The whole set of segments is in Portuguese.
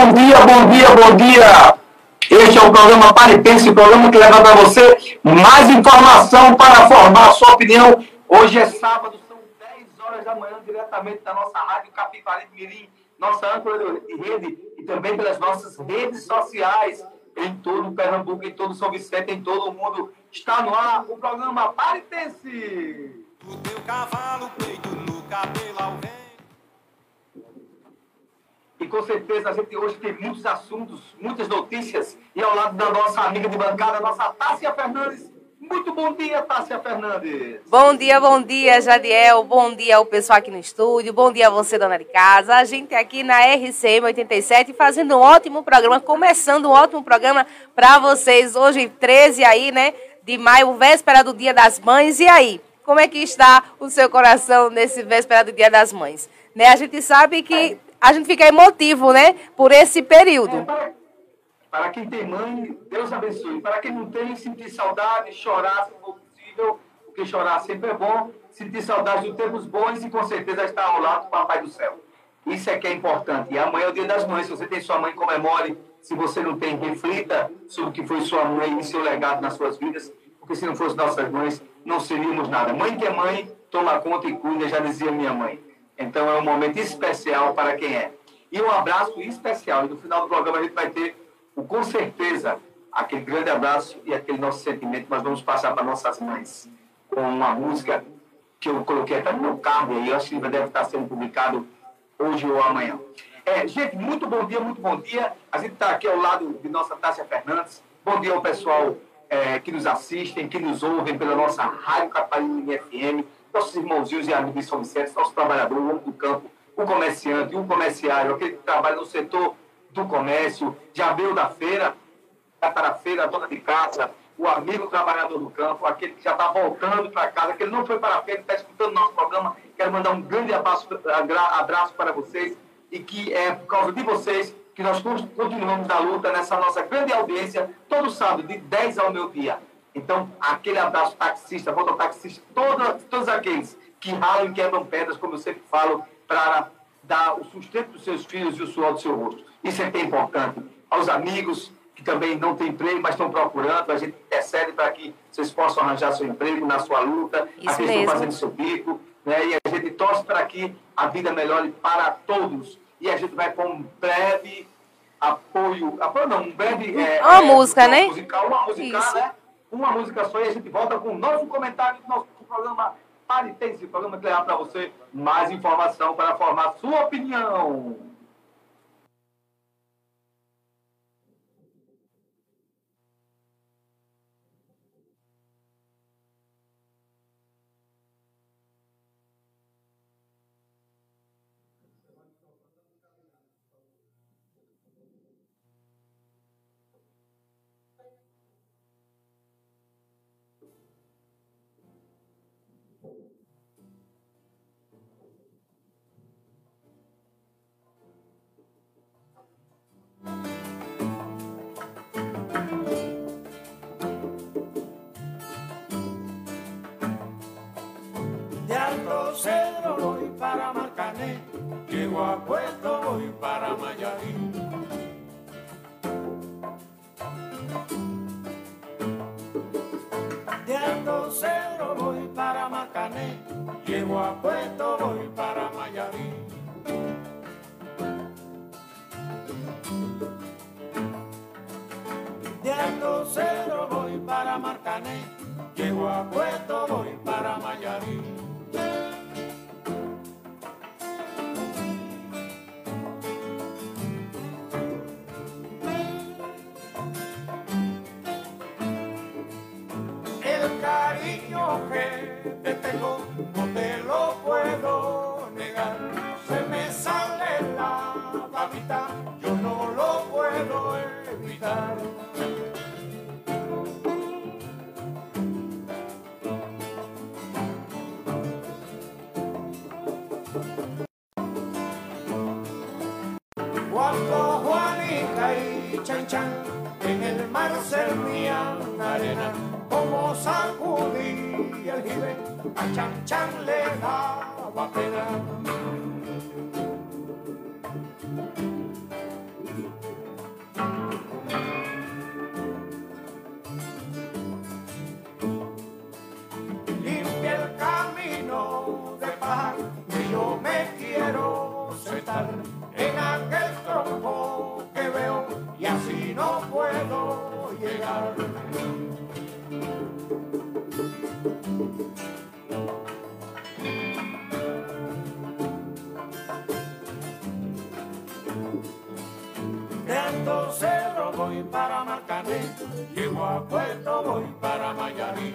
bom dia, bom dia, bom dia. Este é o programa Paripense, o programa que leva para você mais informação para formar a sua opinião. Hoje é sábado, são 10 horas da manhã, diretamente da nossa rádio Capivari Mirim, nossa âncora de rede e também pelas nossas redes sociais em todo Pernambuco, em todo São Vicente, em todo o mundo. Está no ar o programa Paripense. O teu cavalo peito no cabelo ao vento. E com certeza a gente hoje tem muitos assuntos, muitas notícias. E ao lado da nossa amiga de bancada, nossa Tássia Fernandes. Muito bom dia, Tássia Fernandes. Bom dia, bom dia, Jadiel. Bom dia ao pessoal aqui no estúdio. Bom dia a você, dona de casa. A gente aqui na RCM 87 fazendo um ótimo programa, começando um ótimo programa para vocês. Hoje, 13 aí, né, de maio, véspera do Dia das Mães. E aí, como é que está o seu coração nesse véspera do Dia das Mães? Né, a gente sabe que a gente fica emotivo, né? Por esse período. É, para, para, quem tem mãe, Deus abençoe. Para quem não tem, sentir saudade, chorar se for possível, porque chorar sempre é bom. Sentir saudade dos tempos bons e com certeza estar ao lado do Papai do Céu. Isso é que é importante. E amanhã é o dia das mães. Se você tem sua mãe, comemore. Se você não tem, reflita sobre o que foi sua mãe e seu legado nas suas vidas. Porque se não fosse nossas mães, não seríamos nada. Mãe que é mãe, toma conta e cuida, já dizia minha mãe. Então é um momento especial para quem é. E um abraço especial. E no final do programa a gente vai ter, com certeza, aquele grande abraço e aquele nosso sentimento. Nós vamos passar para nossas mães com uma música que eu coloquei até no meu carro e eu acho que deve estar sendo publicado hoje ou amanhã. É, gente, muito bom dia, muito bom dia. A gente está aqui ao lado de nossa Tássia Fernandes. Bom dia ao pessoal é, que nos assistem, que nos ouvem pela nossa Rádio Catarina FM nossos irmãozinhos e amigos de São Vicente, nosso trabalhador, o homem do campo, o comerciante, o comerciário, aquele que trabalha no setor do comércio, já veio da feira, já está na feira, a dona de casa, o amigo trabalhador do campo, aquele que já está voltando para casa, que não foi para a feira, está escutando nosso programa. Quero mandar um grande abraço, abraço para vocês e que é por causa de vocês que nós continuamos na luta nessa nossa grande audiência, todo sábado, de 10 ao meio-dia. Então, aquele abraço taxista, mototaxista, todos, todos aqueles que ralam e quebram pedras, como eu sempre falo, para dar o sustento dos seus filhos e o suor do seu rosto. Isso é bem importante. Aos amigos que também não têm emprego, mas estão procurando, a gente intercede para que vocês possam arranjar seu emprego na sua luta, Isso aqueles estão fazendo seu bico, né? e a gente torce para que a vida melhore para todos. E a gente vai com um breve apoio, apoio não, um breve... É, uma é, música, né? Musical, uma musical, Isso. né? Uma música só e a gente volta com um novo comentário do nosso programa Paritense, programa que levar para você mais informação para formar sua opinião. Tengo a puesto voy para Mayarín. De Alto Cedro voy para Macané. Llego a puesto chan chan le daba pedal. Limpia el camino de paz que yo me quiero sentar en aquel tronco que veo y así no puedo llegar. para Marcané, llego a Puerto voy para Mayarí.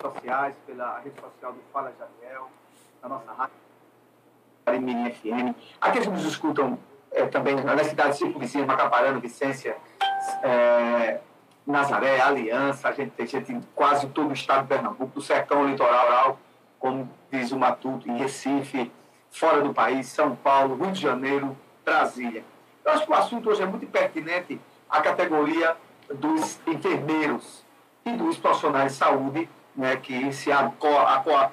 Sociais, pela rede social do Fala Jadiel, da nossa rádio, Mirim FM. Aqueles que nos escutam é, também nas cidades circunvizinhas, Macaparana, Vicência, é, Nazaré, Aliança, a gente tem gente em quase todo o estado de Pernambuco, do sertão litoral, como diz o Matuto, em Recife, fora do país, São Paulo, Rio de Janeiro, Brasília. Eu acho que o assunto hoje é muito pertinente à categoria dos enfermeiros e dos profissionais de saúde né, que se, a, a,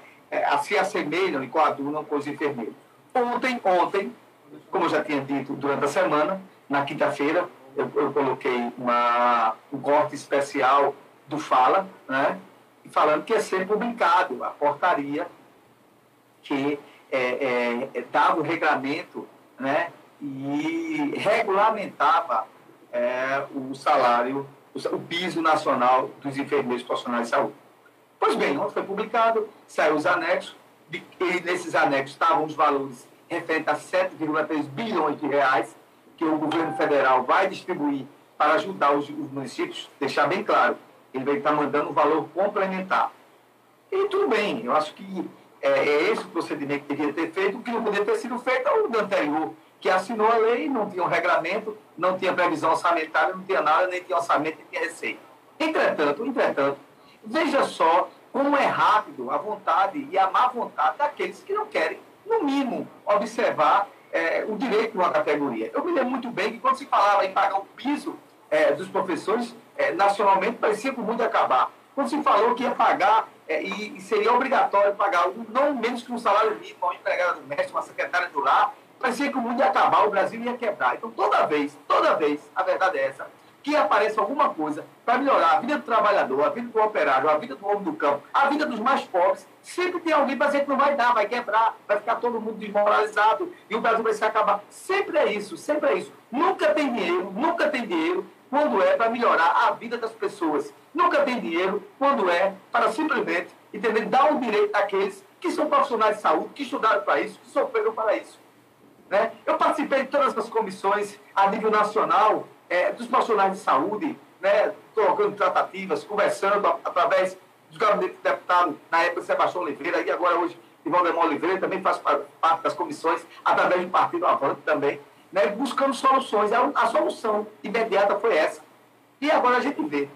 a, se assemelham e coadunam com os enfermeiros. Ontem, ontem, como eu já tinha dito durante a semana, na quinta-feira, eu, eu, coloquei uma, um corte especial do Fala, né, falando que ia ser publicado a portaria que é, é, é dava o regulamento né, e regulamentava é, o salário, o, o piso nacional dos enfermeiros profissionais de saúde. Pois bem, ontem foi publicado, saiu os anexos, e nesses anexos estavam os valores referentes a 7,3 bilhões de reais que o governo federal vai distribuir para ajudar os, os municípios, deixar bem claro, ele vai estar mandando um valor complementar. E tudo bem, eu acho que é, é esse o procedimento que devia ter feito, o que não podia ter sido feito é o anterior, que assinou a lei, não tinha um regramento, não tinha previsão orçamentária, não tinha nada, nem tinha orçamento, nem tinha receita. Entretanto, entretanto, Veja só como é rápido a vontade e a má vontade daqueles que não querem, no mínimo, observar é, o direito de uma categoria. Eu me lembro muito bem que quando se falava em pagar o piso é, dos professores, é, nacionalmente parecia que o mundo ia acabar. Quando se falou que ia pagar é, e, e, seria obrigatório pagar não menos que um salário mínimo a uma empregada doméstica, uma secretária do lar, parecia que o mundo ia acabar, o Brasil ia quebrar. Então, toda vez, toda vez, a verdade é essa, que apareça alguma coisa para melhorar a vida do trabalhador, a vida do operário, a vida do homem do campo, a vida dos mais pobres, sempre tem alguém para dizer que não vai dar, vai quebrar, vai ficar todo mundo desmoralizado e o Brasil vai se acabar. Sempre é isso, sempre é isso. Nunca tem dinheiro, nunca tem dinheiro quando é para melhorar a vida das pessoas. Nunca tem dinheiro quando é para simplesmente entender, dar o direito àqueles que são profissionais de saúde, que estudaram para isso, que sofreram para isso. Né? Eu participei de todas as comissões a nível nacional é, dos profissionais de saúde, né, colocando tratativas, conversando através dos gabinetes de deputado, na época Sebastião Oliveira, e agora hoje Ivaldemar Oliveira também faz parte das comissões, através do Partido Avante também, né, buscando soluções. A, solução imediata foi essa. E agora a gente vê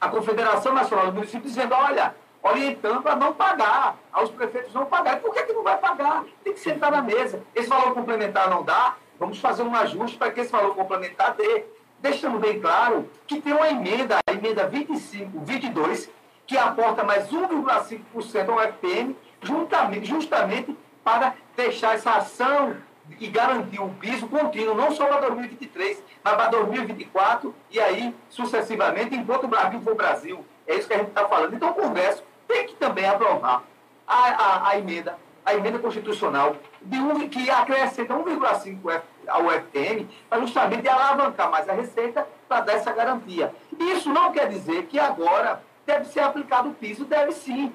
a Confederação Nacional dos Municípios dizendo, olha, orientando a não pagar, aos prefeitos não pagarem. Por que, que não vai pagar? Tem que sentar na mesa. Esse valor complementar não dá, vamos fazer um ajuste para que esse valor complementar dê. Deixando bem claro que tem uma emenda, a emenda 25, 22, que aporta mais 1,5% ao FPM, juntamente, justamente para deixar essa ação e garantir um piso contínuo, não só para 2023, mas para 2024 e aí sucessivamente, enquanto o Brasil for Brasil. É isso que a gente está falando. Então, o Congresso tem que também aprovar a, a, a emenda, a emenda constitucional de um, que acrescenta 1,5 ao FTM para justamente alavancar mais a receita para dar essa garantia. Isso não quer dizer que agora deve ser aplicado o piso, deve sim.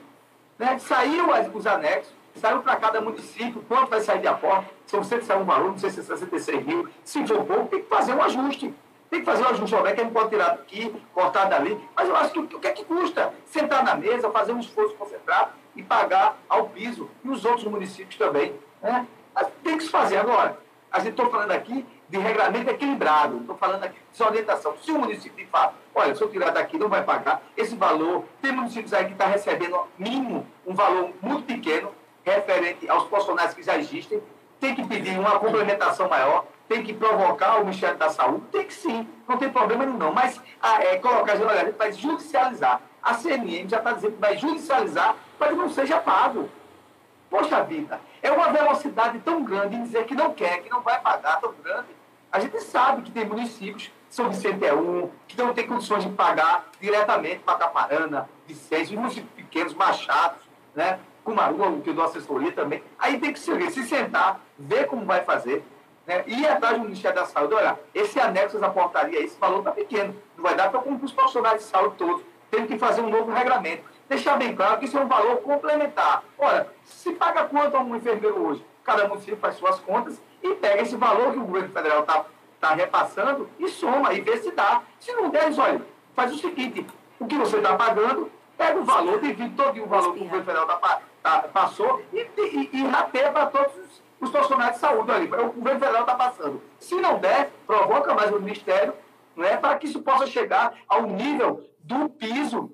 Né? Saiu os anexos, saiu para cada município, quanto vai sair de aporte, são 161 valor, não sei se é 66 mil, se for pouco, tem que fazer um ajuste. Tem que fazer um ajuste que a gente pode tirar daqui, cortar dali, mas eu acho que o que é que custa? Sentar na mesa, fazer um esforço concentrado e pagar ao piso, e os outros municípios também. Né? Mas tem que se fazer agora. A gente está falando aqui de regramento equilibrado, estou falando aqui de desorientação. Se o município de fato, olha, se eu tirar daqui não vai pagar esse valor, tem municípios aí que estão tá recebendo mínimo um valor muito pequeno, referente aos profissionais que já existem, tem que pedir uma complementação maior, tem que provocar o Ministério da Saúde, tem que sim, não tem problema nenhum. Mas a, é, colocar, olha, a gente vai judicializar. A CNN já está dizendo que vai judicializar para que não seja pago. Poxa vida, é uma velocidade tão grande em dizer que não quer, que não vai pagar tão grande. A gente sabe que tem municípios, São Vicente é um, que não tem condições de pagar diretamente para Caparana, Vicente, municípios pequenos, machados, né? com Maru, que eu dou assessoria também. Aí tem que se, se sentar, ver como vai fazer, né? ir atrás do Ministério da Saúde. Olha, esse anexo da portaria, esse valor está pequeno. Não vai dar para os profissionais de saúde todos. Tem que fazer um novo regulamento. Deixar bem claro que isso é um valor complementar. Olha, se paga quanto a um enfermeiro hoje? Cada município faz suas contas e pega esse valor que o governo federal está tá repassando e soma e vê se dá. Se não der, olha, faz o seguinte: o que você está pagando, pega o valor, divide todo o valor que o governo federal está tá, passou e, e, e rateia para todos os, os, profissionais de saúde ali. O governo federal está passando. Se não der, provoca mais o Ministério né, para que isso possa chegar ao nível do piso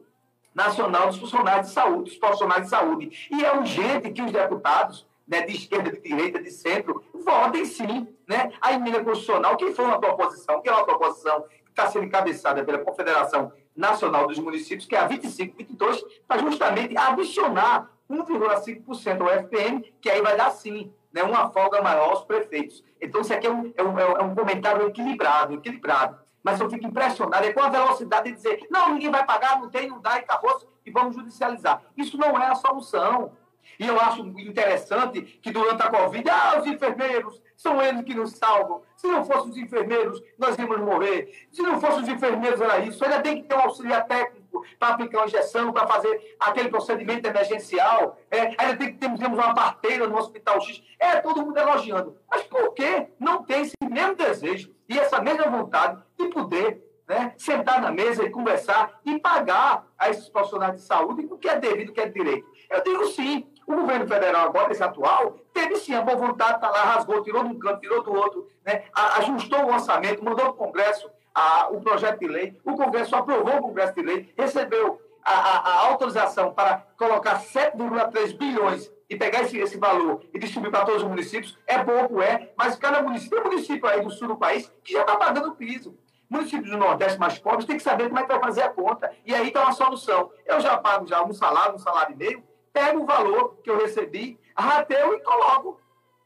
nacional dos funcionários de saúde, dos profissionais de saúde. E é urgente que os deputados né, de esquerda, de direita, de centro, votem sim. Né? A emenda constitucional, que foi uma proposição, que é uma proposição que está sendo encabeçada pela Confederação Nacional dos Municípios, que é a 2522, para justamente adicionar 1,5% ao FPM, que aí vai dar sim né, uma folga maior aos prefeitos. Então, isso aqui é um, é um, é um comentário equilibrado, equilibrado. Mas eu fico impressionado é com a velocidade de dizer, não, ninguém vai pagar, não tem, não dá, e acabou, e vamos judicializar. Isso não é a solução. E eu acho interessante que durante a Covid, ah, os enfermeiros, são eles que nos salvam. Se não fossem os enfermeiros, nós íamos morrer. Se não fossem os enfermeiros, era isso. Ainda tem que ter um auxiliar técnico para aplicar uma injeção, para fazer aquele procedimento emergencial. É, ainda tem que temos uma parteira no Hospital X. É todo mundo elogiando. Mas por que não tem esse mesmo desejo e essa mesma vontade de poder né, sentar na mesa e conversar e pagar a esses profissionais de saúde o que é devido, o que é direito? Eu digo sim. O governo federal, agora, esse atual, teve sim a boa vontade, está lá, rasgou, tirou de um canto, tirou do outro, né? ajustou o orçamento, mandou para o Congresso a, o projeto de lei, o Congresso aprovou o Congresso de lei, recebeu a, a, a autorização para colocar 7,3 bilhões e pegar esse, esse valor e distribuir para todos os municípios, é pouco, é, mas cada município, tem município aí do sul do país que já está pagando piso. Municípios do Nordeste mais pobres tem que saber como é que vai fazer a conta. E aí está uma solução. Eu já pago já um salário, um salário e meio, pego o valor que eu recebi, rateio e coloco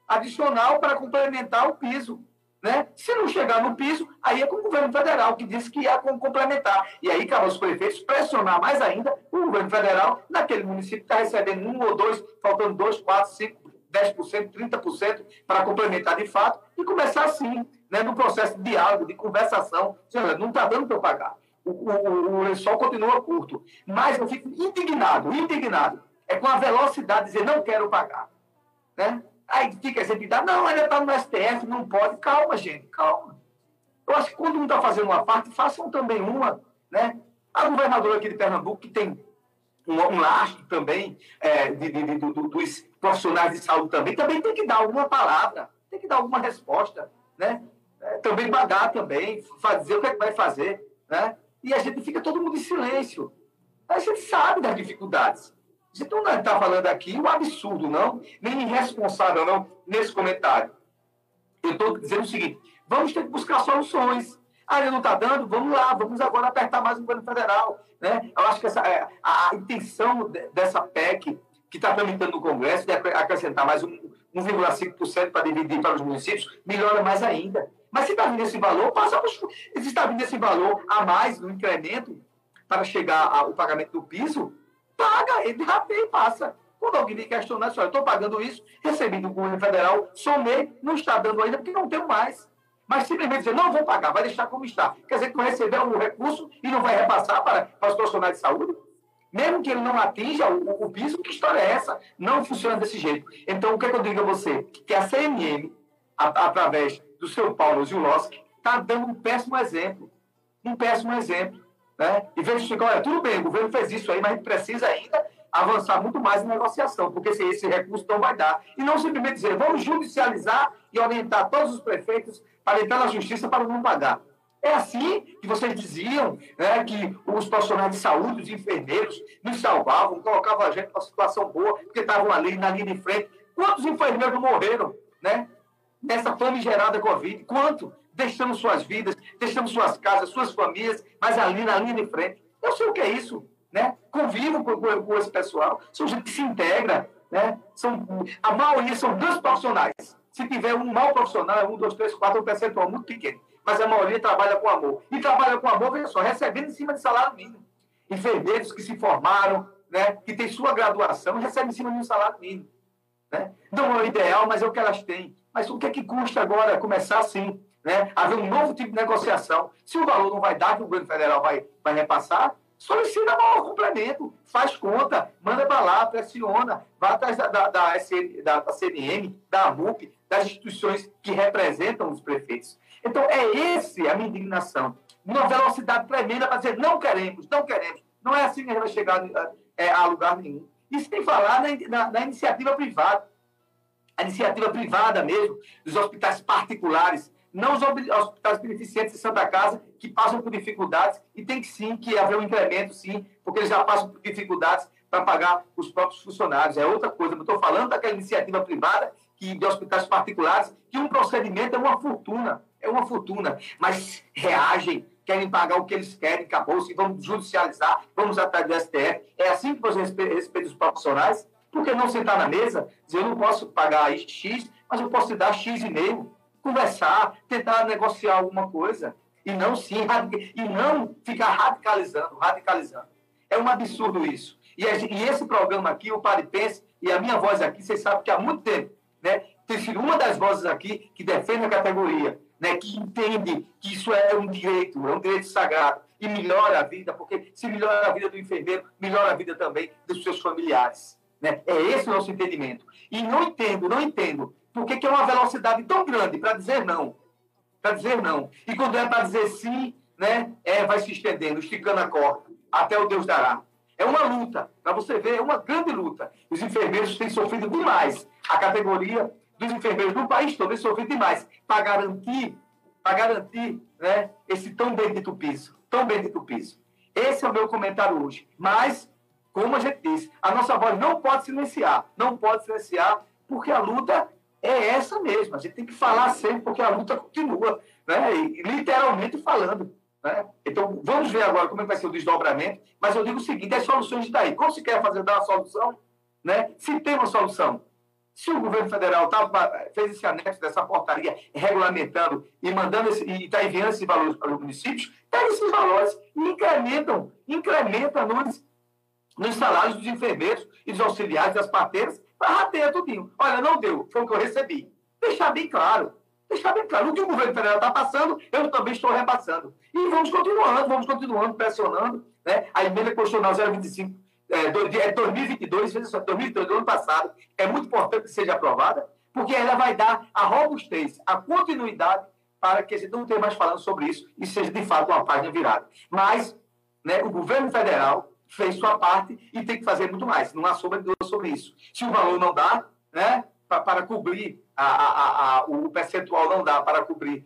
adicional para complementar o piso. Né? Se não chegar no piso, aí é com o governo federal, que disse que ia complementar. E aí, cabe aos prefeitos pressionar mais ainda o governo federal naquele município que está recebendo um ou dois, faltando dois, quatro, cinco, 10%, 30% para complementar de fato, e começar assim, né, no processo de diálogo, de conversação. Não está dando para eu pagar. O, o, o lençol continua curto. Mas eu fico indignado, indignado é com a velocidade de dizer, não quero pagar. Né? Aí fica essa entidade, não, ainda está no STF, não pode. Calma, gente, calma. Eu acho que quando um está fazendo uma parte, façam também uma. Né? A governadora aqui de Pernambuco, que tem um, um também é, de, de, de, dos profissionais de saúde também, também tem que dar alguma palavra, tem que dar alguma resposta. Né? É, também pagar também, fazer o que, é que vai fazer. Né? E a gente fica todo mundo em silêncio. A gente sabe das dificuldades. Gente não está falando aqui um absurdo, não, nem irresponsável, não, nesse comentário. Eu estou dizendo o seguinte: vamos ter que buscar soluções. Ah, ele não está dando? Vamos lá, vamos agora apertar mais o governo federal. Né? Eu acho que essa, é, a, intenção dessa PEC, que está tramitando no Congresso, de acrescentar mais um, 1,5% para dividir para os municípios, melhora mais ainda. Mas se está vindo esse valor, passa para Se está vindo esse valor a mais no incremento para chegar ao pagamento do piso, paga, ele rateia e passa. Quando alguém me questionar, eu estou pagando isso, recebi do governo federal, somei, não está dando ainda porque não tenho mais. Mas simplesmente dizer, não vou pagar, vai deixar como está. Quer dizer que vai receber um recurso e não vai repassar para, para os profissionais de saúde? Mesmo que ele não atinja o, o piso, que história é essa? Não funciona desse jeito. Então, o que, é que eu digo a você? Que a CMM, a, através do seu Paulo Zilowski, está dando um péssimo exemplo. Um péssimo exemplo. Né? E veja, olha, tudo bem, o governo fez isso aí, mas a gente precisa ainda avançar muito mais em negociação, porque se esse recurso não vai dar. E não simplesmente dizer, vamos judicializar e orientar todos os prefeitos para entrar na justiça para não pagar. É assim que vocês diziam né, que os profissionais de saúde, os enfermeiros, nos salvavam, colocavam a gente numa situação boa, porque estavam ali na linha de frente. Quantos enfermeiros morreram né, nessa famigerada Covid? Quanto? Deixando suas vidas, deixando suas casas, suas famílias, mas ali na linha de frente. Eu sei o que é isso. Né? Convivo com, com, com esse pessoal, são gente que se integra. Né? São, a maioria são dois profissionais. Se tiver um mau profissional, é um, dois, três, quatro, um percentual muito pequeno mas a maioria trabalha com amor. E trabalha com amor, veja só, recebendo em cima de salário mínimo. Enfermeiros que se formaram, né, que têm sua graduação, recebem em cima de um salário mínimo. Né? Não é o ideal, mas é o que elas têm. Mas o que é que custa agora começar assim? Né? Haver um novo tipo de negociação. Se o valor não vai dar, que o governo federal vai, vai repassar, solicita um complemento, faz conta, manda para lá, pressiona, vai atrás da, da, da, da, da CNM, da AMUP, das instituições que representam os prefeitos. Então, é esse a minha indignação. Uma velocidade tremenda para dizer não queremos, não queremos. Não é assim que a gente vai chegar é, a lugar nenhum. Tem que falar na, na, na iniciativa privada. A iniciativa privada mesmo, dos hospitais particulares, não os hospitais beneficentes de Santa Casa, que passam por dificuldades, e tem que sim que haver um incremento, sim, porque eles já passam por dificuldades para pagar os próprios funcionários. É outra coisa. Eu estou falando daquela iniciativa privada que, de hospitais particulares, que um procedimento é uma fortuna é uma fortuna, mas reagem, querem pagar o que eles querem, acabou-se, vamos judicializar, vamos atrás do STF. É assim que você respeita os profissionais? Por que não sentar na mesa, dizer, eu não posso pagar X, mas eu posso te dar X e meio, conversar, tentar negociar alguma coisa, e não sim, e não ficar radicalizando, radicalizando. É um absurdo isso. E, esse programa aqui, o Pare Pense, e a minha voz aqui, vocês sabem que há muito tempo, né, tem sido uma das vozes aqui que defende a categoria né, que entende que isso é um direito, é um direito sagrado e melhora a vida, porque se melhora a vida do enfermeiro, melhora a vida também dos seus familiares. Né? É esse o nosso entendimento. E não entendo, não entendo, por que é uma velocidade tão grande para dizer não. Para dizer não. E quando é para dizer sim, né, é, vai se estendendo, esticando a corda, até o Deus dará. É uma luta, para você ver, é uma grande luta. Os enfermeiros têm sofrido demais. A categoria dos enfermeiros no país isso ouvi demais, para garantir, para garantir né, esse tão bendito piso, tão bendito piso. Esse é o meu comentário hoje. Mas, como a gente disse, a nossa voz não pode silenciar, não pode silenciar, porque a luta é essa mesmo. A gente tem que falar sempre, porque a luta continua, né? E, literalmente falando. Né? Então, vamos ver agora como é que vai ser o desdobramento, mas eu digo o seguinte, as soluções estão aí. Como se quer fazer dar uma solução, né? se tem uma solução, se o governo federal tá, fez esse anexo dessa portaria regulamentando e mandando esse, e está enviando esses valores para os municípios, pega esses valores e incrementam, incrementam nos, nos salários dos enfermeiros e dos auxiliares, das parteiras, ratear tudinho. Olha, não deu, foi o que eu recebi. Deixar bem claro. Deixar bem claro. O que o governo federal está passando, eu também estou repassando. E vamos continuando, vamos continuando, pressionando. Né? A emenda constitucional 025 é, 2022, veja só, 2022, do ano passado, é muito importante que seja aprovada, porque ela vai dar a robustez, a continuidade para que a gente não tenha mais falando sobre isso e seja de fato uma página virada. Mas né, o governo federal fez sua parte e tem que fazer muito mais. Não há sombra sobre isso. Se o valor não dá, né, para, para cobrir a, a, a, o percentual não dá para cobrir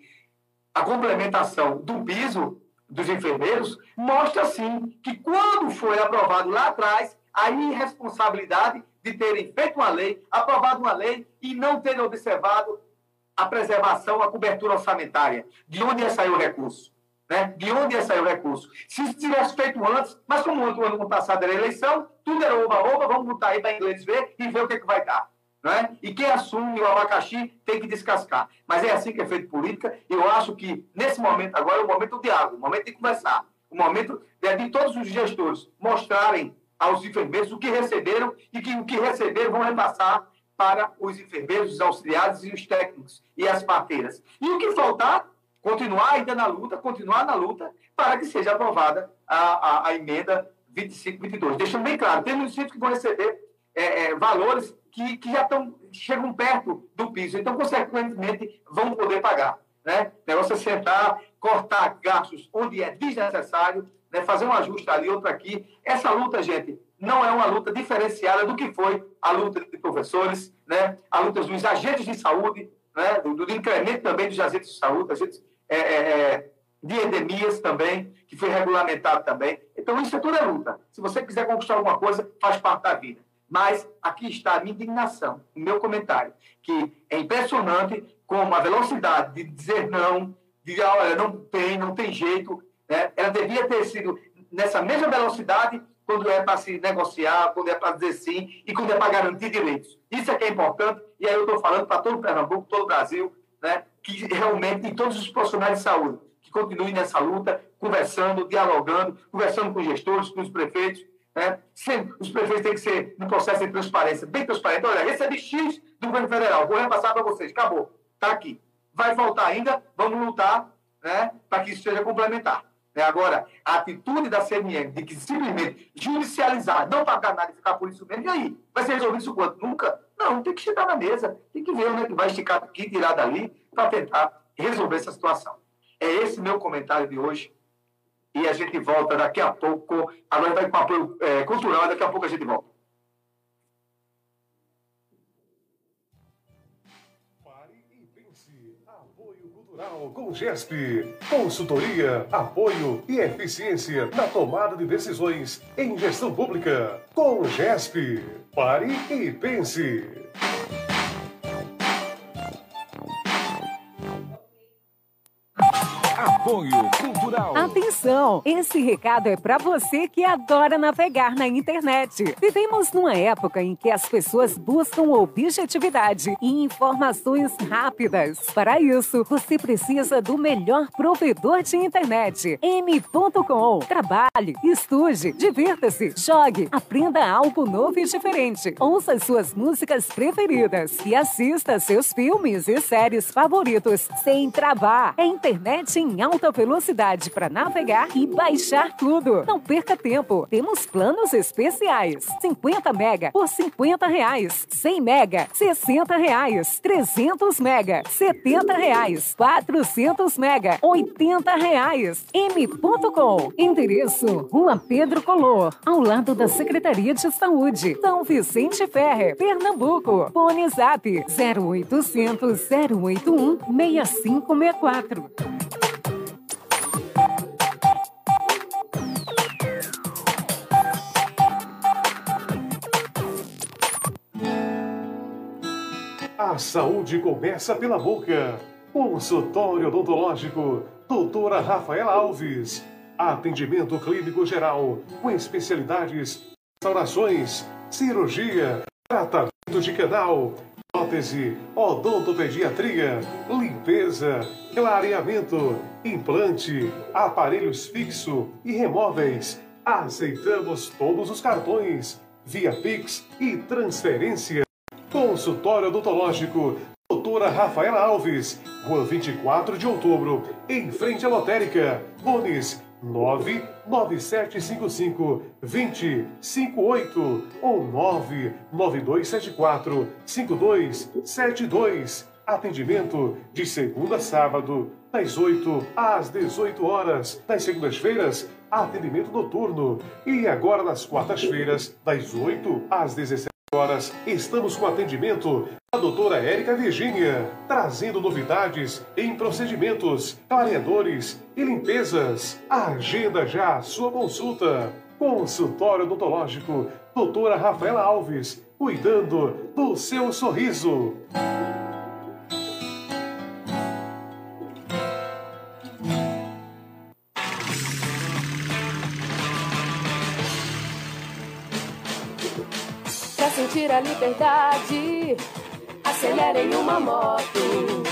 a complementação do piso dos enfermeiros, mostra sim que quando foi aprovado lá atrás a irresponsabilidade de terem feito uma lei, aprovado uma lei e não terem observado a preservação, a cobertura orçamentária. De onde ia sair o recurso? Né? De onde ia sair o recurso? Se isso tivesse feito antes, mas como o ano passado era eleição, tudo era oba-oba, vamos botar aí para inglês ver e ver o que, que vai dar. Né? E quem assume o abacaxi tem que descascar. Mas é assim que é feito política. Eu acho que, nesse momento agora, é o momento do diálogo, o momento de conversar, o momento de, de todos os gestores mostrarem aos enfermeiros o que receberam e que o que receberam vão repassar para os enfermeiros, os auxiliares e os técnicos e as parteiras. E o que faltar, continuar ainda na luta, continuar na luta, para que seja aprovada a, a, a emenda 25-22. Deixando bem claro, tem municípios que vão receber é, é, valores que, que já estão, chegam perto do piso, então, consequentemente, vão poder pagar. Né? O negócio é sentar, cortar gastos onde é desnecessário, né? fazer um ajuste ali, outro aqui. Essa luta, gente, não é uma luta diferenciada do que foi a luta de professores, né? a luta dos agentes de saúde, né? do, do incremento também dos agentes de saúde, agentes é, é, é, de endemias também, que foi regulamentado também. Então, isso é é luta. Se você quiser conquistar alguma coisa, faz parte da vida. Mas aqui está a minha indignação, o meu comentário, que é impressionante como a velocidade de dizer não, de ah, olha, não tem, não tem jeito, né? ela devia ter sido nessa mesma velocidade quando é para se negociar, quando é para dizer sim e quando é para garantir direitos. Isso é que é importante, e aí eu estou falando para todo o Pernambuco, todo o Brasil, né? Que realmente, e todos os profissionais de saúde, que continuem nessa luta, conversando, dialogando, conversando com os gestores, com os prefeitos, né? Sempre, os prefeitos têm que ser no processo de transparência, bem transparente. Olha, recebi X do governo federal, vou repassar para vocês, acabou, está aqui. Vai faltar ainda, vamos lutar né, para que isso seja complementar. Né? Agora, a atitude da CMM de que simplesmente judicializar, não pagar nada e ficar por isso mesmo, e aí? Vai ser resolvido isso quanto? Nunca? Não, tem que chegar na mesa, tem que ver onde é que vai esticar aqui, tirar dali, para tentar resolver essa situação. É esse meu comentário de hoje e a gente volta daqui a pouco. Agora vai com apoio é, cultural, daqui a pouco a gente volta. Com GESP. Consultoria, apoio e eficiência na tomada de decisões em gestão pública. Com GESP. Pare e pense. Apoio Cultural. Atenção! Esse recado é para você que adora navegar na internet. Vivemos numa época em que as pessoas buscam objetividade e informações rápidas. Para isso, você precisa do melhor provedor de internet. M.com. Trabalhe, estude, divirta-se, jogue, aprenda algo novo e diferente. Ouça suas músicas preferidas e assista seus filmes e séries favoritos sem travar. É internet em alta velocidade para navegar e baixar tudo. Não perca tempo. Temos planos especiais. 50 mega por 50 reais. 100 mega, 60 reais. 300 mega, 70 reais. 400 mega, 80 reais. M.com. Endereço: Rua Pedro Color, ao lado da Secretaria de Saúde. São Vicente Ferre, Pernambuco. Fone Zap 0800 081 6564. A saúde começa pela boca. Consultório odontológico, doutora Rafaela Alves. Atendimento clínico geral, com especialidades, restaurações, cirurgia, tratamento de canal, prótese, odontopediatria, limpeza, clareamento, implante, aparelhos fixo e remóveis. Aceitamos todos os cartões, via Pix e transferência. Consultório odontológico, doutora Rafaela Alves, rua 24 de outubro, em frente à lotérica. Bones 99755 2058 ou 99274 5272. Atendimento de segunda a sábado, das 8 às 18 horas. Nas segundas-feiras, atendimento noturno. E agora nas quartas-feiras, das 8 às 17 horas, estamos com atendimento da doutora Érica Virgínia, trazendo novidades em procedimentos, clareadores e limpezas. Agenda já a sua consulta. Consultório odontológico, doutora Rafaela Alves, cuidando do seu sorriso. A liberdade. Acelere em uma moto.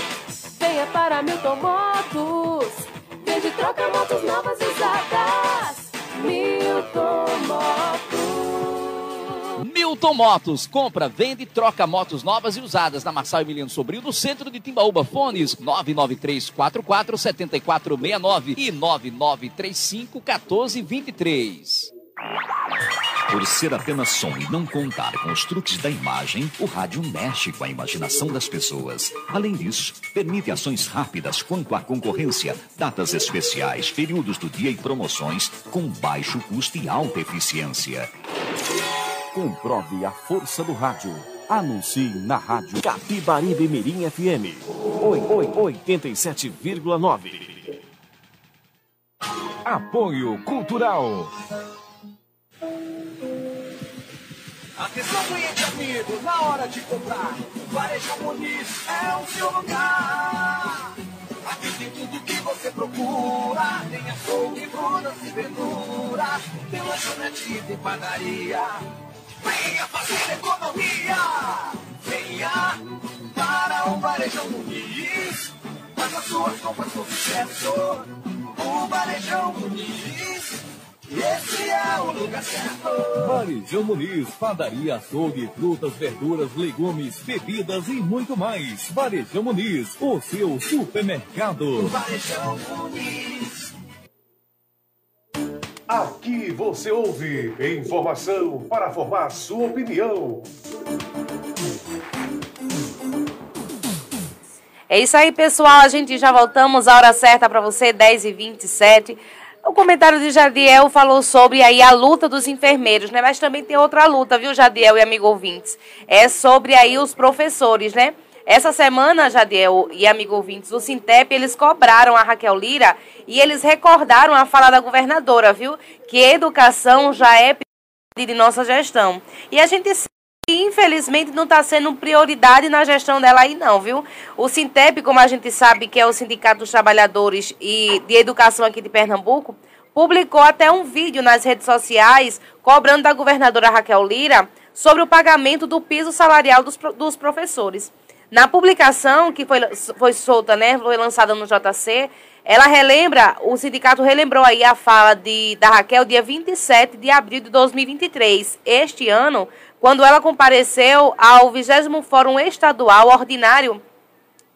Venha para Milton Motos. Vende troca motos novas usadas. Milton Motos. Milton Motos. Compra, vende e troca motos novas e usadas na Marçal Emiliano Sobrinho, no centro de Timbaúba. Fones 99344 7469 e 9935 1423. Por ser apenas som e não contar com os truques da imagem, o rádio mexe com a imaginação das pessoas. Além disso, permite ações rápidas quanto à concorrência, datas especiais, períodos do dia e promoções com baixo custo e alta eficiência. Comprove a força do rádio. Anuncie na rádio Capibaribe Mirim FM 87,9. Apoio Cultural. Atenção, cliente amigo, na hora de comprar, Varejo Muniz é o seu lugar. Aqui tem tudo que você procura, tem açougue, frutas e verduras, tem lanchonete e tem padaria. Venha fazer economia, venha para o Varejo Muniz, faça suas compras com sucesso. O Varejão Muniz esse é o lugar certo. Varejão Muniz, padaria, açougue, frutas, verduras, legumes, bebidas e muito mais. Varejão Muniz, o seu supermercado. Varejão Muniz. Aqui você ouve informação para formar sua opinião. É isso aí, pessoal. A gente já voltamos. A hora certa para você, 10h27. O comentário de Jadiel falou sobre aí a luta dos enfermeiros, né? Mas também tem outra luta, viu, Jadiel e amigo ouvintes? É sobre aí os professores, né? Essa semana, Jadiel e amigo ouvintes, o Sintep, eles cobraram a Raquel Lira e eles recordaram a fala da governadora, viu? Que educação já é de nossa gestão. E a gente infelizmente não está sendo prioridade na gestão dela aí não, viu? O Sintep, como a gente sabe que é o Sindicato dos Trabalhadores e de Educação aqui de Pernambuco, publicou até um vídeo nas redes sociais cobrando da governadora Raquel Lira sobre o pagamento do piso salarial dos, dos professores. Na publicação que foi, foi solta, né, foi lançada no JC, ela relembra, o sindicato relembrou aí a fala de, da Raquel dia 27 de abril de 2023. Este ano, quando ela compareceu ao 20 Fórum Estadual Ordinário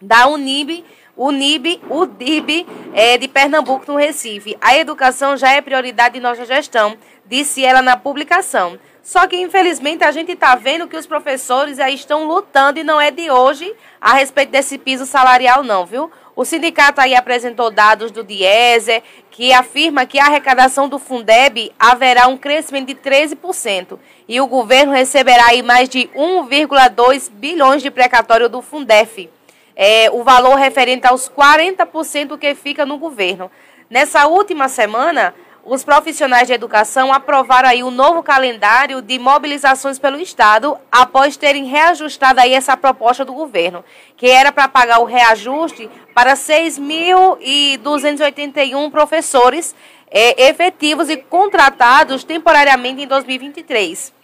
da Unib, Unib, UDIB é, de Pernambuco, no Recife. A educação já é prioridade de nossa gestão, disse ela na publicação. Só que, infelizmente, a gente está vendo que os professores aí estão lutando e não é de hoje a respeito desse piso salarial, não, viu? O sindicato aí apresentou dados do Diese, que afirma que a arrecadação do Fundeb haverá um crescimento de 13% e o governo receberá aí mais de 1,2 bilhões de precatório do Fundef. É, o valor referente aos 40% que fica no governo. Nessa última semana, os profissionais de educação aprovaram aí o novo calendário de mobilizações pelo Estado após terem reajustado aí essa proposta do governo, que era para pagar o reajuste para 6.281 professores é, efetivos e contratados temporariamente em 2023.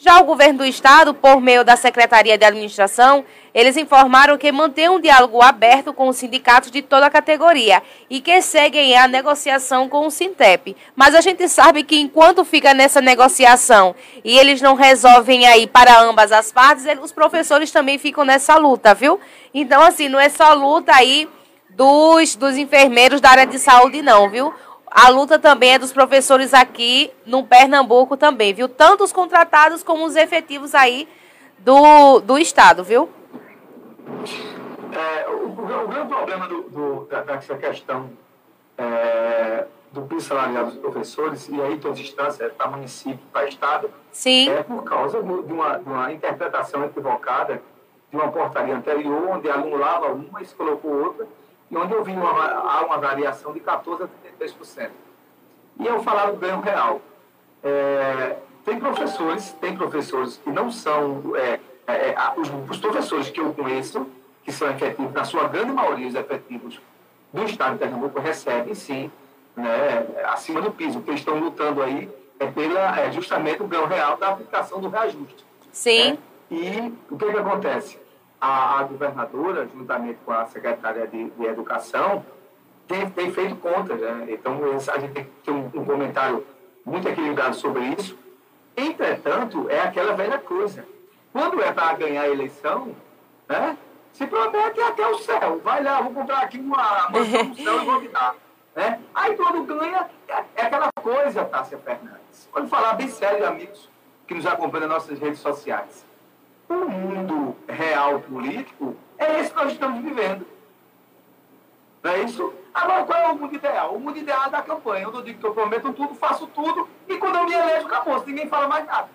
Já o governo do estado, por meio da Secretaria de Administração, eles informaram que mantém um diálogo aberto com os sindicatos de toda a categoria e que seguem a negociação com o Sintep. Mas a gente sabe que enquanto fica nessa negociação e eles não resolvem aí para ambas as partes, os professores também ficam nessa luta, viu? Então, assim, não é só luta aí dos, dos enfermeiros da área de saúde, não, viu? A luta também é dos professores aqui no Pernambuco também, viu? Tanto os contratados como os efetivos aí do, do estado, viu? É, o, o, grande problema do, do, da, dessa questão é, do piso salarial dos professores, e aí todas as instâncias, para município, para Estado, Sim. é por causa de uma, de uma interpretação equivocada de uma portaria anterior, onde anulava uma e se colocou outra, e onde eu vi uma, uma variação de 14% a 33%. E eu falava do ganho real. É, tem professores, tem professores que não são, é, é, os, os, professores que eu conheço, que são efetivos, na sua grande maioria, os efetivos do Estado de Pernambuco recebem, sim, né, acima do piso. O que estão lutando aí é, pela, é justamente o ganho real da aplicação do reajuste. Sim. Né? E o que, que acontece? A, a, governadora, juntamente com a secretária de, de Educação, tem, tem, feito contas. Né? Então, a gente tem que ter um, um comentário muito equilibrado sobre isso. Entretanto, é aquela velha coisa. Quando é para ganhar a eleição, né, se promete até o céu. Vai lá, vou comprar aqui uma mansão no céu e vou me dar. Né? Aí quando ganha, é, é aquela coisa, Tássia Fernandes. Pode falar bem sério, amigos que nos acompanham nas nossas redes sociais. O mundo real político é esse que nós estamos vivendo. Não é isso? Agora, qual é o mundo ideal? O mundo ideal é da campanha. Eu digo que eu prometo tudo, faço tudo, e quando eu me elejo, acabou. Ninguém fala mais nada.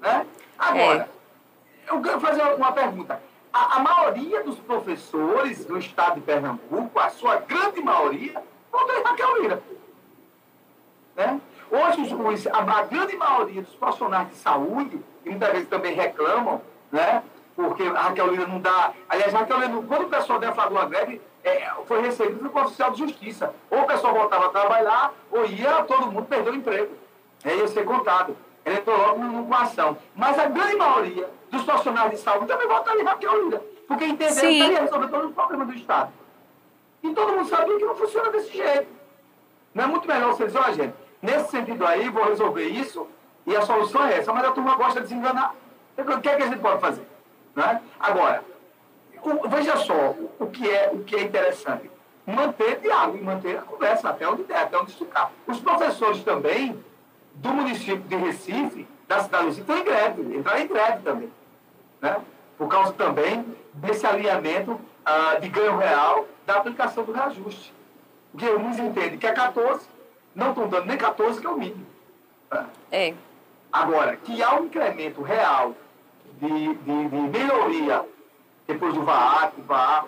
Né? Agora, é. eu quero fazer uma pergunta. A, a, maioria dos professores do estado de Pernambuco, a sua grande maioria, votou em Raquel Lira. Né? Hoje, os, a, a, grande maioria dos profissionais de saúde, e muitas vezes também reclamam, né? porque a Raquel Lira não dá. Aliás, a Raquel Lira, quando o pessoal deflagrou a greve, é, foi recebido o oficial de justiça. Ou o pessoal voltava a trabalhar, ou ia, todo mundo perdeu o emprego. É, ia ser contado. Ele entrou logo numa ação. Mas a grande maioria dos profissionais de saúde também votaria em Raquel Lira. Porque entenderam que ia resolver todos os problemas do Estado. E todo mundo sabia que não funciona desse jeito. Não é muito melhor você dizer, ó, gente, nesse sentido aí, vou resolver isso, e a solução é essa. Mas a turma gosta de se enganar. O que é que a gente pode fazer? Né? Agora, o, veja só o que, é, o que é interessante. Manter diálogo e manter a conversa até onde der, até onde esticar. Os professores também do município de Recife, da cidade de Recife, estão em greve, entraram em greve também. Né? Por causa também desse alinhamento ah, de ganho real da aplicação do reajuste. Porque alguns entendem que é 14, não estão dando nem 14, que é o mínimo. Né? É. Agora, que há um incremento real de, de, de melhoria depois do VAAC, VAA,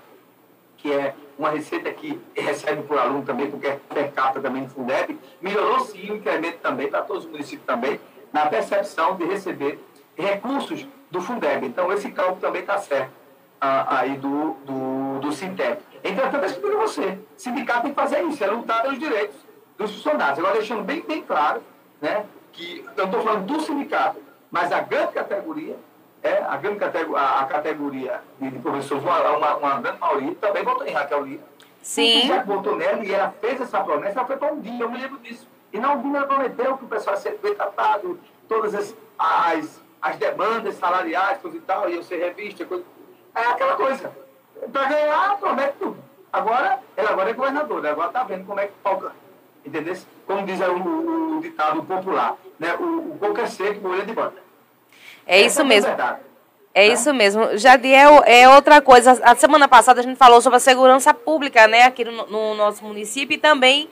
que é uma receita que recebe por aluno também, porque é per capita também no Fundeb, melhorou sim o incremento também para todos os municípios também, na percepção de receber recursos do Fundeb. Então, esse cálculo também está certo ah, aí do, do, do Sintep. Entretanto, eu explico você, o sindicato tem que fazer isso, é lutar pelos direitos dos funcionários. Agora, deixando bem, bem claro, né, que eu estou falando do sindicato, mas a grande categoria é, a grande categoria, a, a categoria de, de professores, uma, uma, uma, grande maioria, também votou em Raquel Lira. Sim. E já votou nela e ela fez essa promessa, ela foi para um dia, eu me lembro disso. E não dia ela prometeu que o pessoal ia ser bem tratado, todas as, as, as demandas salariais, coisa e tal, iam ser revistas, coisa. É aquela coisa. Para ganhar, promete tudo. Agora, ela agora é governadora, agora está vendo como é que falta. Entendeu? Como diz o, o, o ditado popular, né? o, o coco é seco, bolha de banda. É isso mesmo. É isso mesmo. Jadiel, é outra coisa. A semana passada a gente falou sobre a segurança pública, né, aqui no, no nosso município e também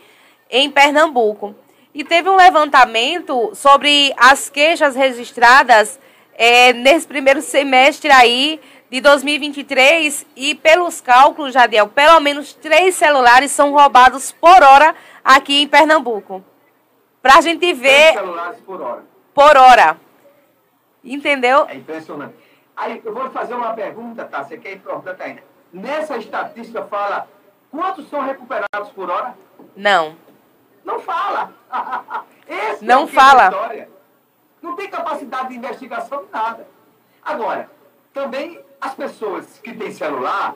em Pernambuco. E teve um levantamento sobre as queixas registradas é, nesse primeiro semestre aí de 2023 e pelos cálculos, Jadiel, pelo menos três celulares são roubados por hora aqui em Pernambuco. Para a gente ver. Três celulares por hora. Por hora. Entendeu? É impressionante. Aí eu vou fazer uma pergunta, tá? Você quer importante ainda. Nessa estatística fala quantos são recuperados por hora? Não. Não fala. Esse não é fala. Não tem capacidade de investigação nada. Agora, também as pessoas que têm celular,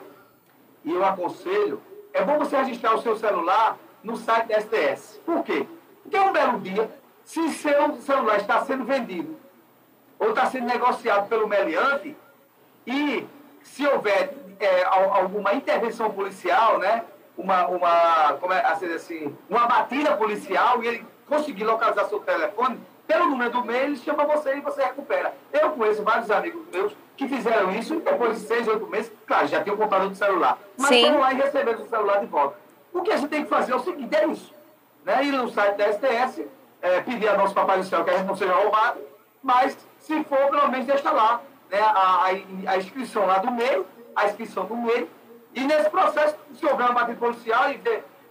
e eu aconselho, é bom você registrar o seu celular no site da STS. Por quê? Porque um belo dia, se seu celular está sendo vendido ou está sendo negociado pelo meliante, e se houver é, alguma intervenção policial, né, uma, uma, como é, assim, assim, uma batida policial, e ele conseguir localizar seu telefone, pelo número do e-mail, ele chama você e você recupera. Eu conheço vários amigos meus que fizeram isso depois de seis, oito meses, claro, já tinham computador de celular. Mas Sim. foram lá e receberam o celular de volta. O que a gente tem que fazer é o seguinte, é isso. Né? Ir no site da STS, é, pedir a nosso Papai do Céu que a gente não seja roubado, mas se for, pelo menos deixa lá né? a, a, inscrição lá do meio, a inscrição do meio, e nesse processo, se houver uma batida policial e,